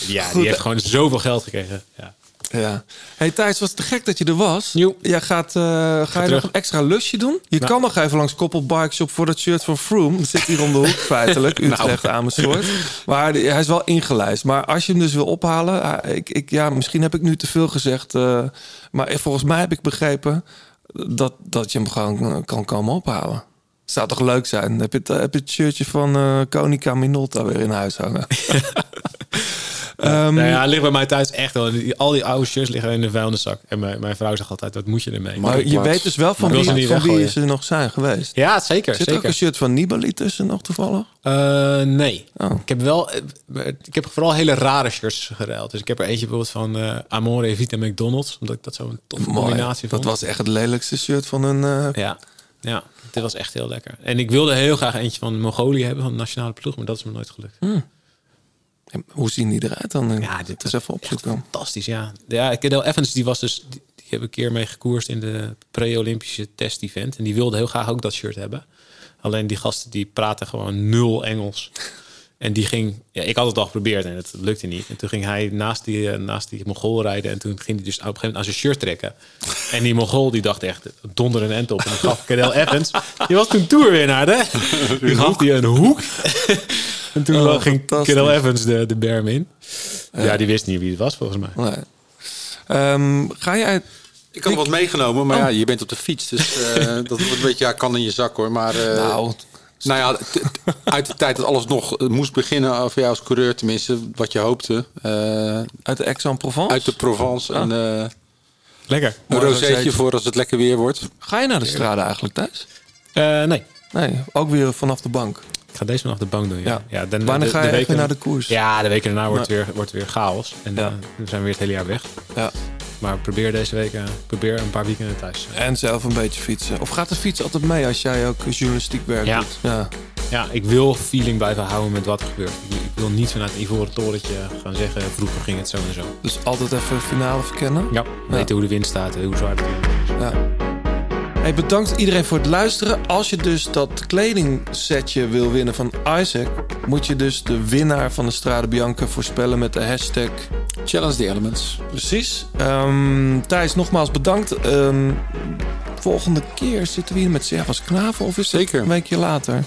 Ja, Goed, die heeft gewoon zoveel geld gekregen. Ja. Ja. Hey Thijs, was het te gek dat je er was? Jij gaat, eh, ga je terug. nog een extra lusje doen? Je Nou. kan nog even langs Koppel Bike Shop voor dat shirt van Froome. Dat zit hier om de hoek feitelijk. Utrecht, Amersfoort. Maar die- hij is wel ingelijst. Maar als je hem dus wil ophalen... ah, ik, ik, ja, misschien heb ik nu te veel gezegd. eh, maar volgens mij heb ik begrepen... dat, dat je hem gewoon eh, kan komen ophalen. Zou toch leuk zijn? Heb je het, heb je het shirtje van eh Konica Minolta weer in huis hangen? Ehm, nou ja, ligt bij mij thuis echt wel. Al die oude shirts liggen in de vuilniszak. En mijn, mijn vrouw zegt altijd, wat moet je ermee? Maar je weet dus wel van wie, van wie ze nog zijn geweest. Ja, zeker. Zit er zeker. ook een shirt van Nibali tussen nog toevallig? Eh, nee. Oh. Ik heb wel. eh, Ik heb vooral hele rare shirts geruild. Dus ik heb er eentje bijvoorbeeld van eh Amore Vita McDonald's. Omdat ik dat zo'n toffe Mooi. combinatie Dat vond. was echt het lelijkste shirt van een... eh, Ja. Ja, dit was echt heel lekker. En ik wilde heel graag eentje van Mongolië hebben, van de nationale ploeg. Maar dat is me nooit gelukt. En Hoe zien die eruit dan? Ja, dit is even opzoeken. Fantastisch, ja. Ja, Cadel Evans, die was dus... Die, die heb ik een keer mee gekoerst in de pre-Olympische test-event. En die wilde heel graag ook dat shirt hebben. Alleen die gasten, die praten gewoon nul Engels. En die ging, ja, ik had het al geprobeerd en het lukte niet. En toen ging hij naast die, eh, naast die Mongool rijden. En toen ging hij dus op een gegeven moment aan zijn shirt trekken. En die Mongool die dacht echt, donder een end op. En dan gaf Cadel Evans, die was toen toerwinnaar hè. Die gaf hij een hoek. en toen Oh, ging. Cadel Evans de, de berm in. Ja. Ja. die wist niet wie het was volgens mij. Nee. Ehm, ga jij... Ik had wat meegenomen, maar ja, je bent op de fiets. Dus eh, dat wordt een beetje, ja, kan in je zak hoor. Maar, eh, Nou. nou ja, uit de tijd dat alles nog eh, moest beginnen, of jou als coureur tenminste, wat je hoopte. eh, uit de Aix-en-Provence? Uit de Provence. En, eh, Lekker. Een rozeetje voor als het lekker weer wordt. Ga je naar de strade eigenlijk thuis? Eh, nee. Nee, ook weer vanaf de bank. Ik ga deze vanaf de bank doen. Ja. Ja. dan, Wanneer ga je weken- naar de koers? Ja, de weken daarna wordt, weer, wordt weer chaos. En eh, dan zijn we weer het hele jaar weg. Ja. Maar probeer deze week eh, probeer een paar weekenden thuis. En zelf een beetje fietsen. Of gaat de fiets altijd mee als jij ook journalistiek werk Ja. doet? Ja. Ja, ik wil feeling blijven houden met wat er gebeurt. Ik, ik wil niet vanuit het ivoren torentje gaan zeggen... vroeger ging het zo en zo. Dus altijd even finale verkennen? Ja, weten hoe de wind staat, hoe zwaar het is. Ja. Hey, bedankt iedereen voor het luisteren. Als je dus dat kledingsetje wil winnen van Isaac... moet je dus de winnaar van de Strade Bianca voorspellen met de hashtag... Challenge the Elements. Precies. Ehm, Thijs, nogmaals bedankt. Ehm, volgende keer zitten we hier met Servas Knaven of is het Zeker. een weekje later?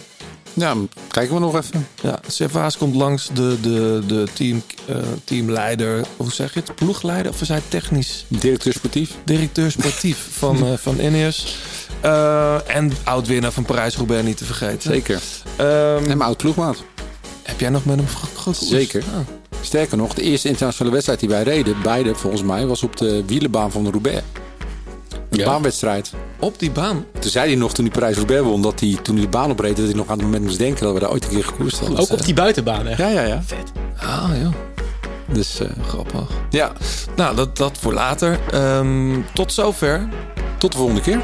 Ja, kijken we nog even. Ja, Servaas komt langs de, de, de team, eh, teamleider, hoe zeg je het? Ploegleider of is hij technisch? Directeur sportief. Directeur sportief van, eh, van Ineos. Eh, en oud-winnaar van Parijs-Roubaix niet te vergeten. Zeker. Ehm, En mijn oud ploegmaat. heb jij nog met hem ge- gekoerst? Zeker. Ah. Sterker nog, de eerste internationale wedstrijd die wij reden, beide volgens mij, was op de wielenbaan van de Roubaix. Ja. baanwedstrijd. Op die baan? Toen zei hij nog, toen hij Parijs-Roubaix won, dat hij toen hij de baan opreed, dat hij nog aan het moment moest denken dat we daar ooit een keer gekoerst hadden. Ook op die buitenbaan, echt. Ja, ja, ja. Vet. Ah, ja. Dus eh, Grappig. ja, Nou, dat, dat voor later. Ehm, tot zover. tot de volgende keer.